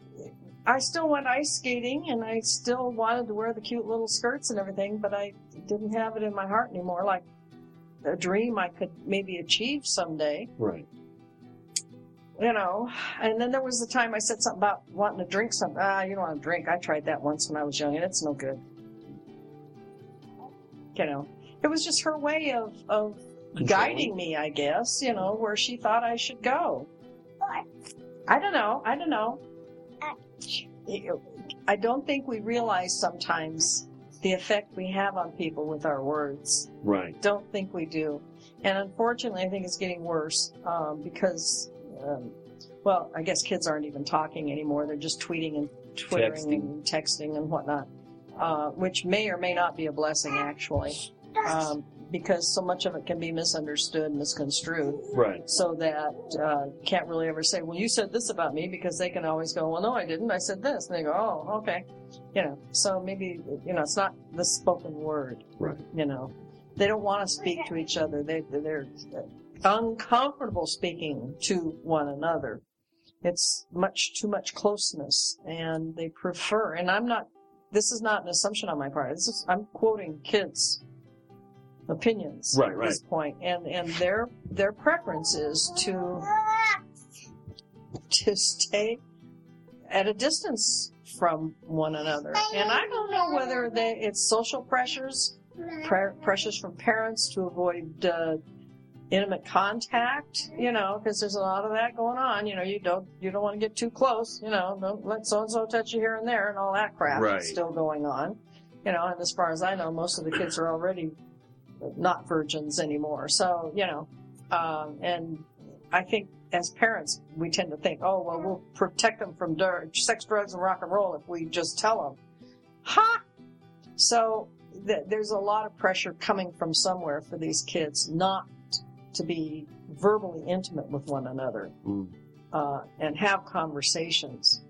I still went ice skating, and I still wanted to wear the cute little skirts and everything, but I didn't have it in my heart anymore. Like a dream I could maybe achieve someday, Right. you know. And then there was the time I said something about wanting to drink something. Ah, you don't want to drink. I tried that once when I was young, and it's no good. You know, it was just her way of of guiding me, I guess. You know, where she thought I should go. I don't know. I don't know. I don't think we realize sometimes the effect we have on people with our words. Right. Don't think we do. And unfortunately, I think it's getting worse um, because um, well, I guess kids aren't even talking anymore. They're just tweeting and twittering Texting. and texting and whatnot, uh, which may or may not be a blessing actually, um, because so much of it can be misunderstood, misconstrued. Right. So that uh, can't really ever say, "Well, you said this about me," because they can always go, "Well, no, I didn't. I said this," and they go, "Oh, okay," you know. So maybe you know it's not the spoken word. Right. You know, they don't want to speak to each other. They they're uncomfortable speaking to one another. It's much too much closeness, and they prefer. And I'm not. This is not an assumption on my part. This is I'm quoting kids' opinions Right, at right. this point, and and their their preference is to to stay at a distance from one another. And I don't know whether they, it's social pressures, pre- pressures from parents to avoid uh, intimate contact, you know, because there's a lot of that going on. You know, you don't you don't want to get too close. You know, don't let so and so touch you here and there, and all that crap Right. is still going on. You know, and as far as I know, most of the kids are already not virgins anymore. So you know, um, and I think as parents, we tend to think, oh, well, we'll protect them from dr- sex, drugs, and rock and roll if we just tell them. Ha! So th- there's a lot of pressure coming from somewhere for these kids not to be verbally intimate with one another Mm. uh, and have conversations.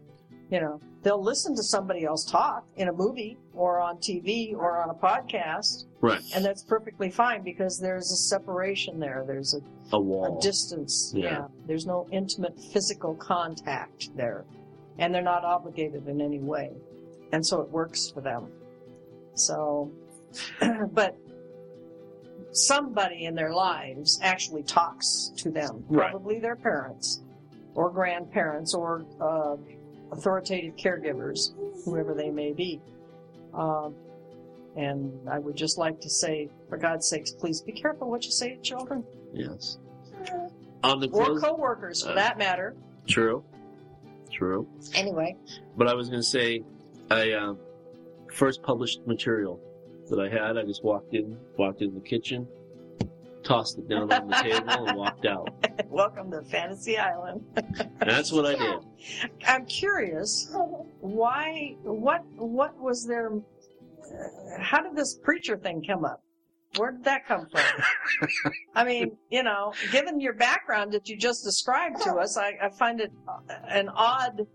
You know, they'll listen to somebody else talk in a movie or on TV or on a podcast, Right. and that's perfectly fine because there's a separation there. There's a A wall. a distance. Yeah. Yeah. There's no intimate physical contact there. And they're not obligated in any way. And so it works for them. So, but somebody in their lives actually talks to them. Right. Probably their parents or grandparents or uh, authoritative caregivers, whoever they may be. Um, and I would just like to say, for God's sakes, please be careful what you say to children Yes. On the or close. coworkers, for uh, that matter. True. True. Anyway, But I was going to say, I um, first published material that I had. I just walked in, walked in the kitchen, tossed it down on the table, and walked out. welcome to Fantasy Island. That's what I did. I'm curious, why? What? What was their? Uh, how did this preacher thing come up? Where did that come from? I mean, you know, given your background that you just described to us, I, I find it uh, an odd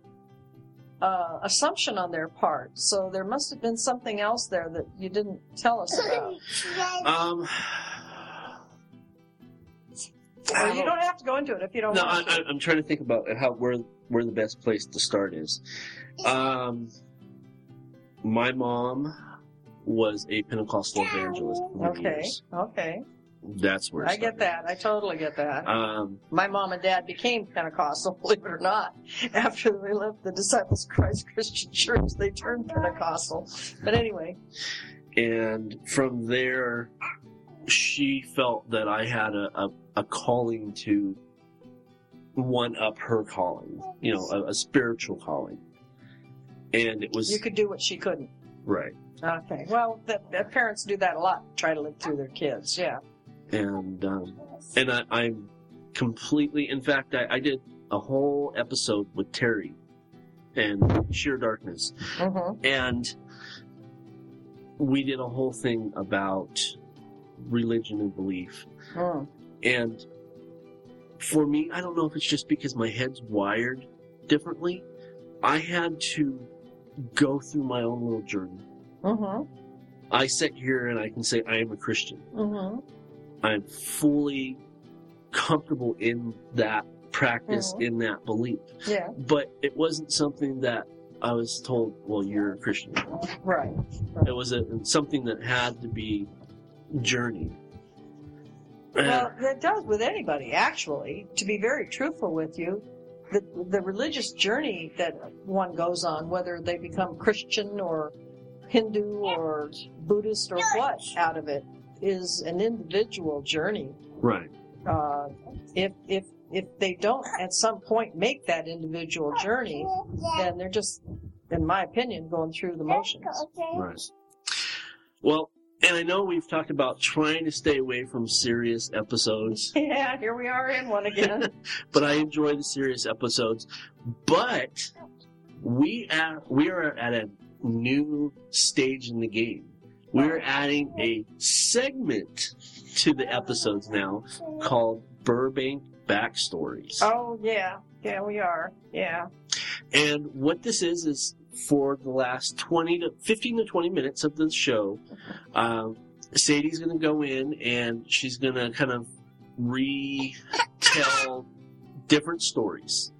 uh, assumption on their part. So there must have been something else there that you didn't tell us about. Um, Or you don't have to go into it if you don't no, I, want to. I, I'm trying to think about how where where the best place to start is. Um, my mom was a Pentecostal evangelist. for Okay, years. okay. That's where it I get that. I totally get that. Um, My mom and dad became Pentecostal, believe it or not. After they left the Disciples of Christ Christian Church, they turned Pentecostal. But anyway, and from there she felt that i had a, a, a calling to one up her calling you know a, a spiritual calling and it was you could do what she couldn't. right Okay. Well, the, the parents do that a lot. Try to live through their kids. Yeah. and um, and I, i'm completely in fact I, I did a whole episode with terry and sheer darkness Mm-hmm. and we did a whole thing about religion and belief Mm. And for me, I don't know if it's just because my head's wired differently. I had to go through my own little journey. Mm-hmm. I sit here and I can say I am a Christian. Mm-hmm. I'm fully comfortable in that practice, Mhm. in that belief. Yeah. But it wasn't something that I was told, well, you're a Christian. Right. It was a, something that had to be journeyed. Well, it does with anybody, actually. To be very truthful with you, the the religious journey that one goes on, whether they become Christian or Hindu or Buddhist or what, out of it is an individual journey. Right. Uh, if if if they don't at some point make that individual journey, then they're just, in my opinion, going through the motions. Right. Well, And I know we've talked about trying to stay away from serious episodes, Yeah, here we are in one again. but I enjoy the serious episodes. But we at, we are at a new stage in the game. We're oh. adding a segment to the episodes now called Burbank Backstories. oh yeah, yeah, we are. Yeah. And what this is is for the last twenty to fifteen to twenty minutes of the show, um, Sadie's going to go in and she's going to kind of retell different stories.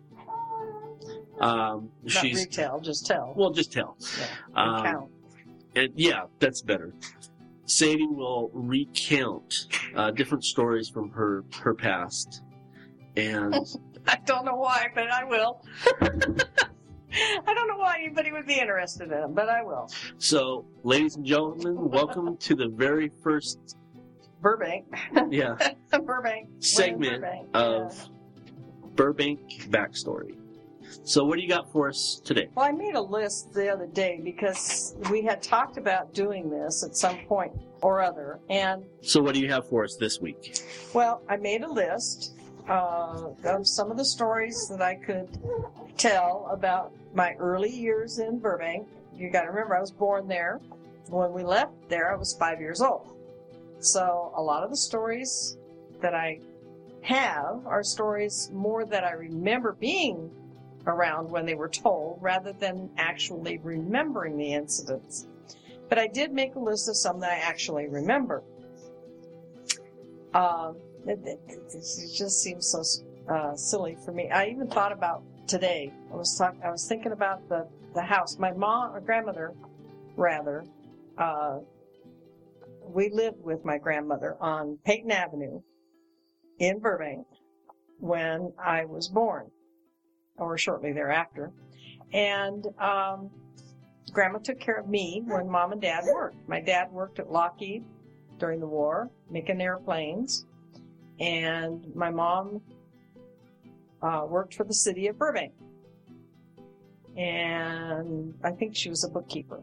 Um, Not she's retell, just tell. well, just tell. Um, Recount. and yeah, that's better. Sadie will recount uh, different stories from her her past, and I don't know why, but I will. I don't know why anybody would be interested in them, but I will. so, ladies and gentlemen, welcome to the very first Burbank. yeah Burbank. segment Burbank. of Burbank backstory. So, what do you got for us today? Well, I made a list the other day because we had talked about doing this at some point or other. And, So, what do you have for us this week? well, I made a list uh, of some of the stories that I could tell about my early years in Burbank. You got to remember, I was born there. When we left there, I was five years old. So, a lot of the stories that I have are stories more that I remember being around when they were told rather than actually remembering the incidents. But I did make a list of some that I actually remember. Um, it, it, it just seems so uh, silly for me. I even thought about today. I was talk, I was thinking about the the house. My mom or grandmother, rather, uh, we lived with my grandmother on Peyton Avenue in Burbank when I was born, or shortly thereafter. And um, Grandma took care of me when Mom and Dad worked. My dad worked at Lockheed during the war, making airplanes, and my mom uh, worked for the city of Burbank. And I think she was a bookkeeper.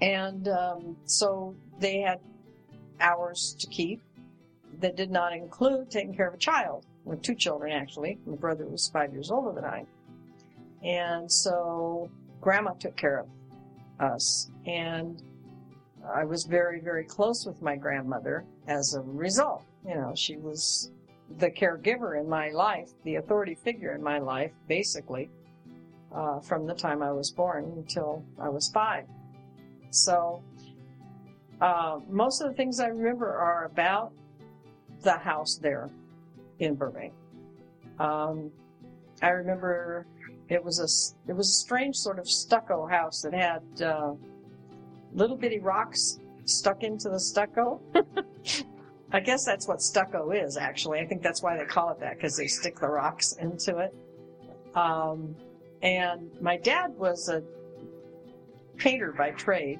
And um, so they had hours to keep that did not include taking care of a child, or two children actually. My brother was five years older than I. And so grandma took care of us. And I was very, very close with my grandmother as a result. You know, she was the caregiver in my life, the authority figure in my life, basically, uh, from the time I was born until I was five. So, uh, most of the things I remember are about the house there in Burbank. Um, I remember it was a it was a strange sort of stucco house that had uh, little bitty rocks stuck into the stucco. I guess that's what stucco is, actually. I think that's why they call it that because they stick the rocks into it. Um, and my dad was a painter by trade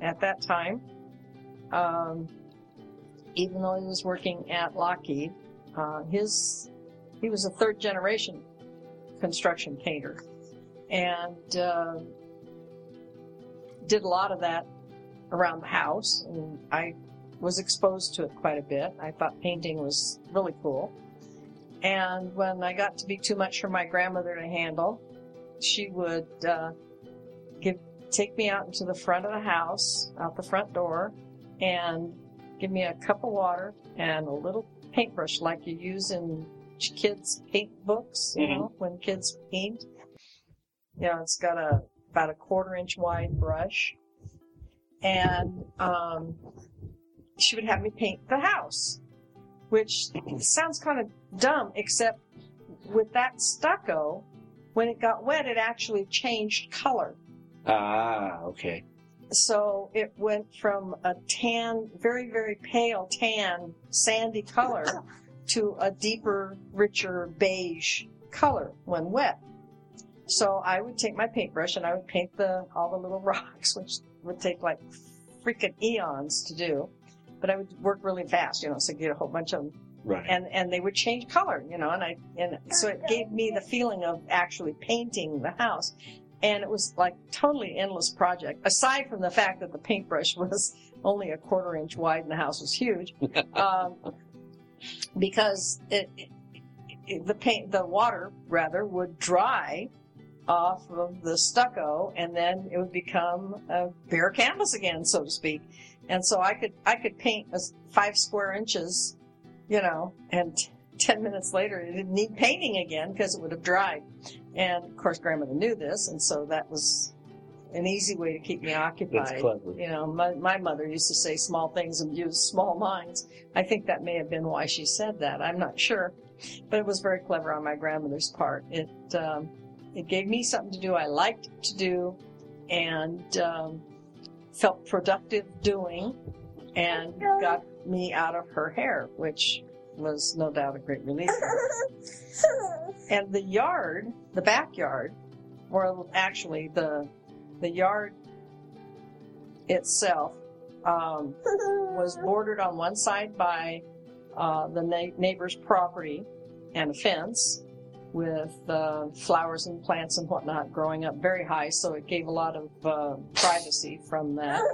at that time. Um, even though he was working at Lockheed, uh, his he was a third generation construction painter, and uh, did a lot of that around the house. And I was exposed to it quite a bit. I thought painting was really cool. And when I got to be too much for my grandmother to handle, she would uh, give take me out into the front of the house, out the front door, and give me a cup of water and a little paintbrush like you use in kids' paint books. You know, when kids paint. You know, it's got a about a quarter inch wide brush, and um, she would have me paint the house, which sounds kind of dumb, except with that stucco, when it got wet, it actually changed color. Ah, okay. So it went from a tan, very, very pale tan, sandy color to a deeper, richer beige color when wet. So I would take my paintbrush and I would paint the all the little rocks, which would take like freaking eons to do. But I would work really fast, you know, so get a whole bunch of them. Right. And and they would change color, you know, and I and so it gave me the feeling of actually painting the house. and it was like totally endless project. Aside from the fact that the paintbrush was only a quarter inch wide and the house was huge, um, because it, it, it, the paint, the water rather, would dry off of the stucco, and then it would become a bare canvas again, so to speak. And so I could I could paint a five square inches, you know, and t- ten minutes later it didn't need painting again because it would have dried. And of course, grandmother knew this, and so that was an easy way to keep me occupied. That's clever. You know, my, my mother used to say small things and use small minds. I think that may have been why she said that. I'm not sure, but it was very clever on my grandmother's part. It um, it gave me something to do I liked to do, and um, felt productive doing, and got me out of her hair, which was no doubt a great relief. and the yard, the backyard, or actually the the yard itself um, was bordered on one side by uh, the na- neighbor's property and a fence with uh, flowers and plants and whatnot growing up very high, so it gave a lot of uh, privacy from that.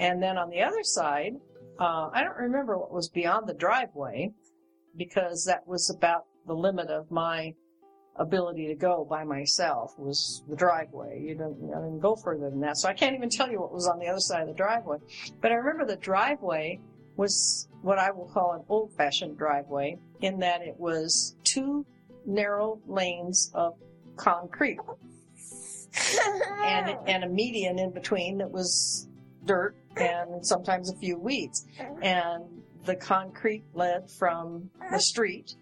And then on the other side, uh, I don't remember what was beyond the driveway because that was about the limit of my ability to go by myself was the driveway. You don't, I didn't go further than that. So I can't even tell you what was on the other side of the driveway. But I remember the driveway was what I will call an old fashioned driveway in that it was two narrow lanes of concrete and, and a median in between that was dirt and sometimes a few weeds. And the concrete led from the street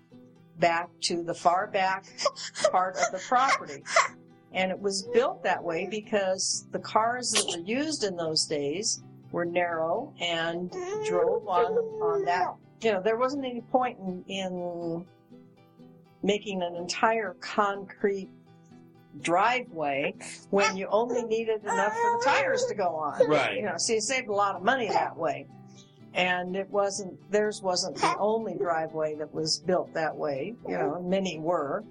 back to the far back part of the property. And it was built that way because the cars that were used in those days were narrow and drove on, on that. You know, there wasn't any point in, in making an entire concrete driveway when you only needed enough for the tires to go on. Right. You know, so you saved a lot of money that way. And it wasn't, theirs wasn't the only driveway that was built that way. You know, many were.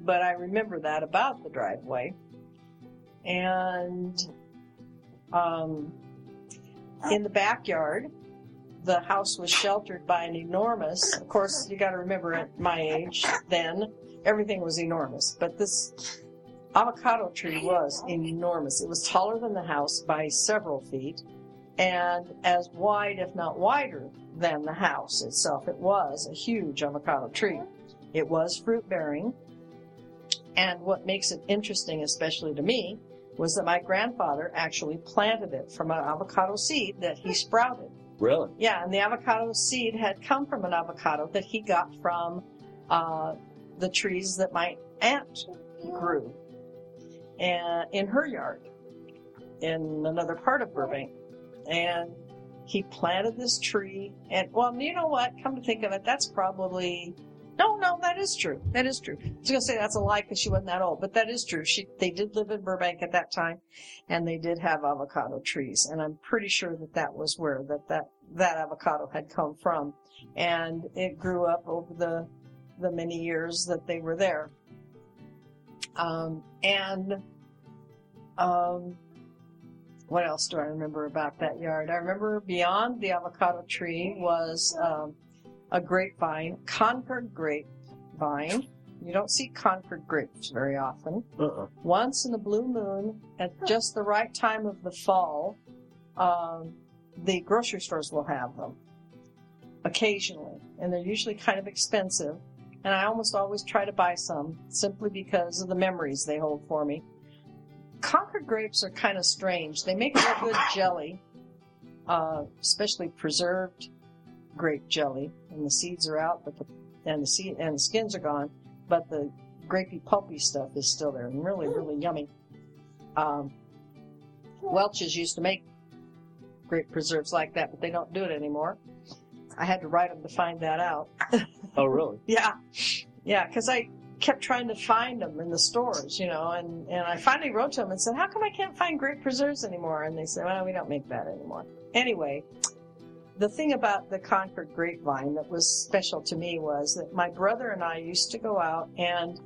But I remember that about the driveway. And, um, in the backyard, the house was sheltered by an enormous, of course, you gotta remember at my age then, everything was enormous. But this avocado tree was enormous. It was taller than the house by several feet and as wide, if not wider, than the house itself. It was a huge avocado tree. It was fruit bearing. And what makes it interesting, especially to me, was that my grandfather actually planted it from an avocado seed that he sprouted. Really? Yeah, and the avocado seed had come from an avocado that he got from uh, the trees that my aunt grew and in her yard in another part of Burbank. And he planted this tree, and well, you know what? Come to think of it, that's probably no, no, that is true. That is true. I was gonna say that's a lie because she wasn't that old, but that is true. She they did live in Burbank at that time, and they did have avocado trees, and I'm pretty sure that that was where that that that avocado had come from, and it grew up over the the many years that they were there. Um, and um, what else do I remember about that yard? I remember beyond the avocado tree was um, a grapevine, Concord grapevine. You don't see Concord grapes very often. Uh-uh. Once in a blue moon, at just the right time of the fall, um, the grocery stores will have them occasionally, and they're usually kind of expensive. And I almost always try to buy some simply because of the memories they hold for me. Concord grapes are kind of strange. They make real good jelly, uh, especially preserved grape jelly, and the seeds are out, but the and the seed and the skins are gone, but the grapey pulpy stuff is still there, and really really yummy. Um, Welch's used to make grape preserves like that, but they don't do it anymore. I had to write them to find that out. Oh, really? Yeah, yeah, because I kept trying to find them in the stores, you know, and, and I finally wrote to them and said, how come I can't find grape preserves anymore? And they said, well, we don't make that anymore. Anyway, the thing about the Concord grapevine that was special to me was that my brother and I used to go out and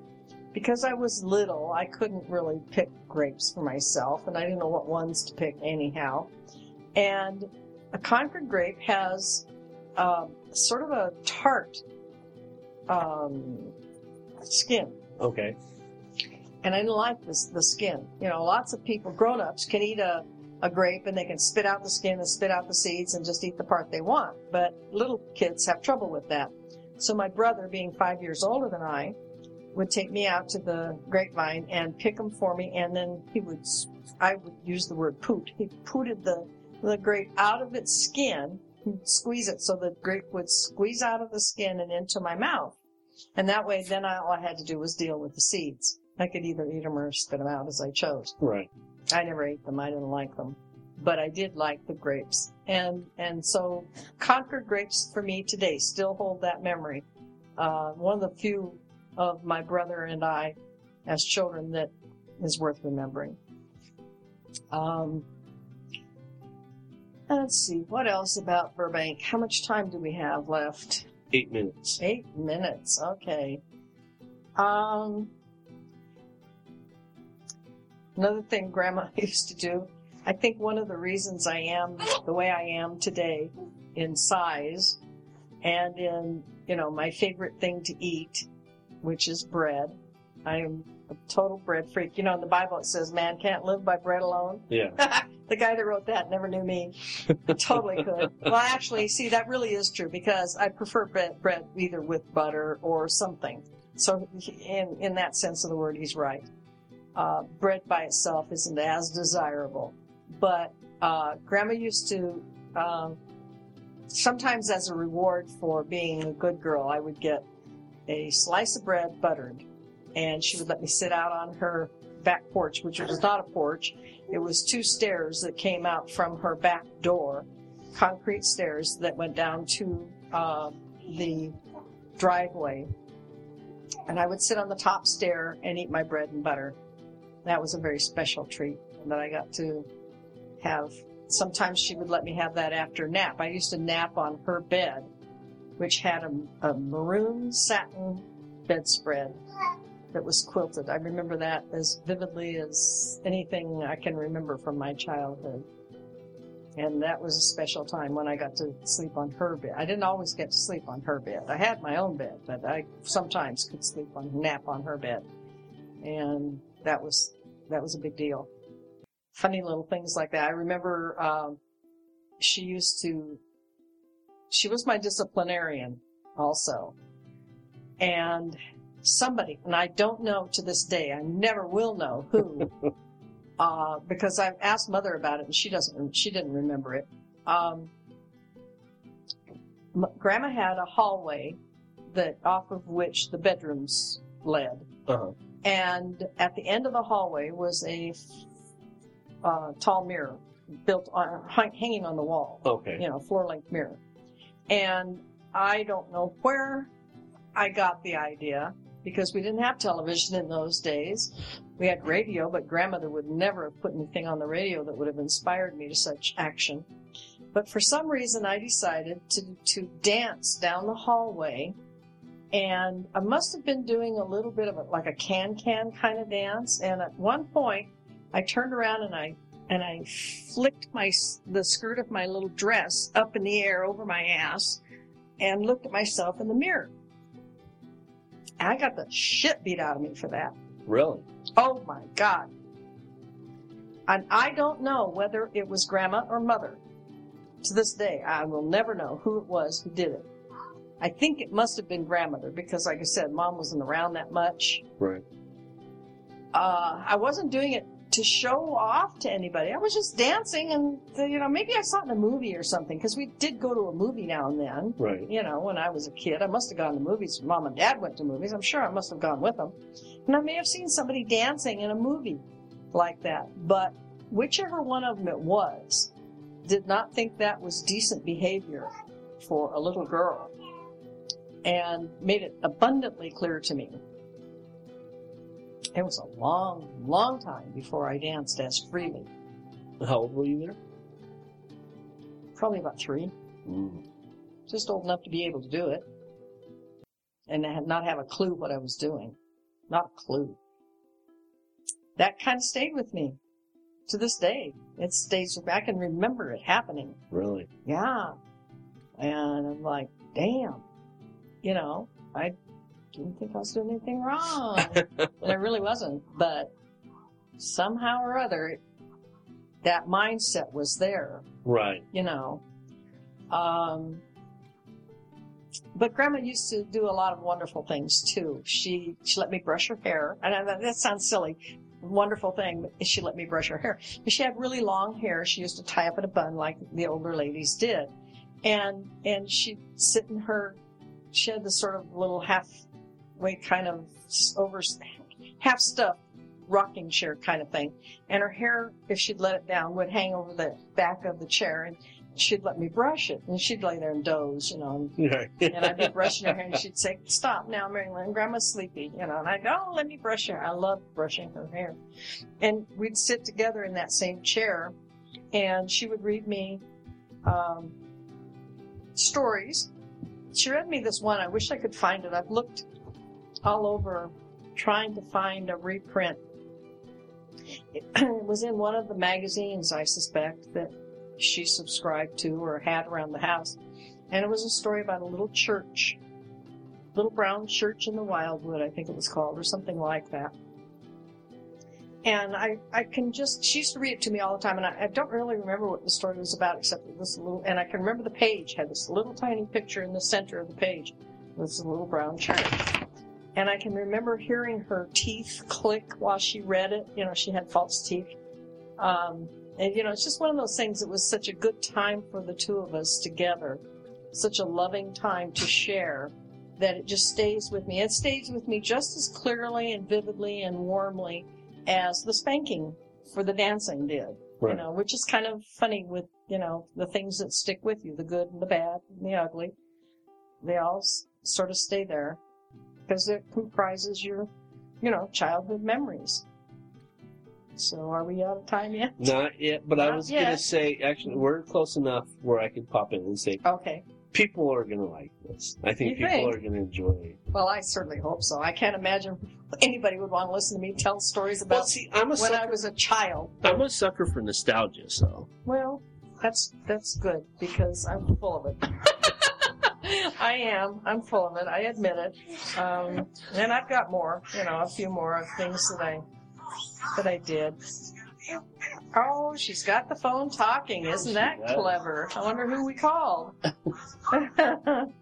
because I was little, I couldn't really pick grapes for myself, and I didn't know what ones to pick anyhow. And a Concord grape has uh, sort of a tart um, skin, Okay. and I didn't like this the skin. You know, lots of people, grown-ups, can eat a a grape and they can spit out the skin and spit out the seeds and just eat the part they want. But little kids have trouble with that. So my brother, being five years older than I, would take me out to the grapevine and pick them for me, and then he would, I would use the word poot. He pooted the, the grape out of its skin, squeeze it so the grape would squeeze out of the skin and into my mouth. And that way, then I, all I had to do was deal with the seeds. I could either eat them or spit them out as I chose. Right. I never ate them. I didn't like them, but I did like the grapes. And and so Concord grapes for me today still hold that memory. Uh, one of the few of my brother and I as children that is worth remembering. Um, let's see what else about Burbank. How much time do we have left? Eight minutes. Eight minutes. Okay. Um, another thing Grandma used to do. I think one of the reasons I am the way I am today, in size, and in you know my favorite thing to eat, which is bread. I am a total bread freak. You know, in the Bible it says man can't live by bread alone. Yeah. the guy that wrote that never knew me. totally could. Well, actually, see, that really is true because I prefer bread, bread either with butter or something. So, in in that sense of the word, he's right. Uh, bread by itself isn't as desirable, but uh, Grandma used to. Um, sometimes, as a reward for being a good girl, I would get a slice of bread buttered, and she would let me sit out on her back porch, which was not a porch. It was two stairs that came out from her back door, concrete stairs that went down to uh, the driveway. And I would sit on the top stair and eat my bread and butter. That was a very special treat that I got to have. Sometimes she would let me have that after nap. I used to nap on her bed, which had a, a maroon satin bedspread that was quilted. I remember that as vividly as anything I can remember from my childhood. And that was a special time when I got to sleep on her bed. I didn't always get to sleep on her bed. I had my own bed, but I sometimes could sleep on nap on her bed. And that was that was a big deal. Funny little things like that. I remember um, she used to. She was my disciplinarian, also, and somebody, and I don't know to this day. I never will know who, uh, because I've asked mother about it, and she doesn't. She didn't remember it. Um, m- Grandma had a hallway that off of which the bedrooms led. Uh-huh. And at the end of the hallway was a uh, tall mirror built on, hang- hanging on the wall. Okay. You know, floor length mirror. And I don't know where I got the idea because we didn't have television in those days. We had radio, but grandmother would never have put anything on the radio that would have inspired me to such action. But for some reason, I decided to, to dance down the hallway and I must have been doing a little bit of a, like a can-can kind of dance. And at one point, I turned around and I and I flicked my the skirt of my little dress up in the air over my ass, and looked at myself in the mirror. I got the shit beat out of me for that. Really? Oh my god! And I don't know whether it was grandma or mother. To this day, I will never know who it was who did it. I think it must have been grandmother because, like I said, mom wasn't around that much. Right. Uh, I wasn't doing it to show off to anybody. I was just dancing, and you know, maybe I saw it in a movie or something because we did go to a movie now and then. Right. You know, when I was a kid, I must have gone to movies. Mom and Dad went to movies. I'm sure I must have gone with them, and I may have seen somebody dancing in a movie like that. But whichever one of them it was, did not think that was decent behavior for a little girl, and made it abundantly clear to me it was a long, long time before I danced as freely. How old were you there? Probably about three. Mm. Just old enough to be able to do it. And I had not have a clue what I was doing. Not a clue. That kind of stayed with me to this day. It stays with me. I can remember it happening. Really? Yeah. And I'm like, damn. You know, I didn't think I was doing anything wrong. and I really wasn't. But somehow or other, that mindset was there, Right. you know. Um, but grandma used to do a lot of wonderful things too. She, she let me brush her hair. And I, that sounds silly. Wonderful thing, but she let me brush her hair. But she had really long hair. She used to tie up in a bun like the older ladies did. And, and she'd sit in her, she had this sort of little halfway kind of over, half stuffed rocking chair kind of thing. And her hair, if she'd let it down, would hang over the back of the chair and she'd let me brush it. And she'd lay there and doze, you know, and and I'd be brushing her hair, and she'd say, "Stop now, Marilyn. Grandma's sleepy." You know, and I'd go, "Oh, let me brush her." I loved brushing her hair, and we'd sit together in that same chair, and she would read me um, stories. She read me this one. I wish I could find it. I've looked all over trying to find a reprint. It, it was in one of the magazines, I suspect, that she subscribed to or had around the house. And it was a story about a little church, little brown church in the Wildwood, I think it was called, or something like that. And I, I can just, she used to read it to me all the time, and I, I don't really remember what the story was about, except that this little, and I can remember the page had this little tiny picture in the center of the page. This little brown church. And I can remember hearing her teeth click while she read it. You know, she had false teeth. Um, and you know, it's just one of those things. It was such a good time for the two of us together, such a loving time to share that it just stays with me. It stays with me just as clearly and vividly and warmly as the spanking for the dancing did. You know, which is kind of funny with you know the things that stick with you, the good and the bad and the ugly. They all s- sort of stay there because it comprises your, you know, childhood memories. So are we out of time yet? Not yet, but I was gonna say actually we're close enough where I could pop in and say Okay. People are gonna like this. I think You people think? are gonna enjoy it. Well, I certainly hope so. I can't imagine anybody would want to listen to me tell stories about Well, see, I'm a when I sucker- was a child. I'm a sucker for nostalgia, so Well, that's that's good because I'm full of it. I am. I'm full of it. I admit it. Um, and I've got more. You know, a few more of things that I that I did. Oh, she's got the phone talking. Isn't that does. clever? I wonder who we called.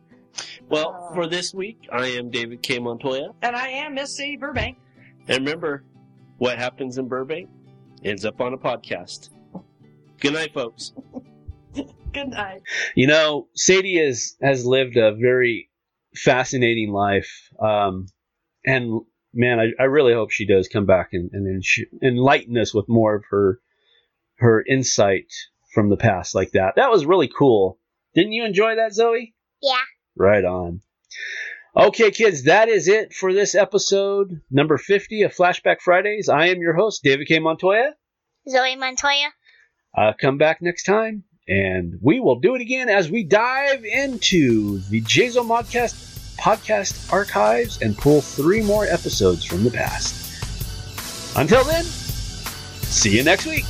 Well, for this week, I am David K. Montoya. and I am Miss C. Burbank. And remember, what happens in Burbank ends up on a podcast. Good night, folks. Good night. You know, Sadie has has lived a very fascinating life, um, and man, I, I really hope she does come back and, and enlighten us with more of her her insight from the past like that. That was really cool. Didn't you enjoy that, Zoe? Yeah. Right on. Okay, kids, that is it for this episode, number 50 of Flashback Fridays. I am your host, David K. Montoya. Zoe Montoya. Uh, come back next time, and we will do it again as we dive into the Jazo Modcast podcast archives and pull three more episodes from the past. Until then, see you next week.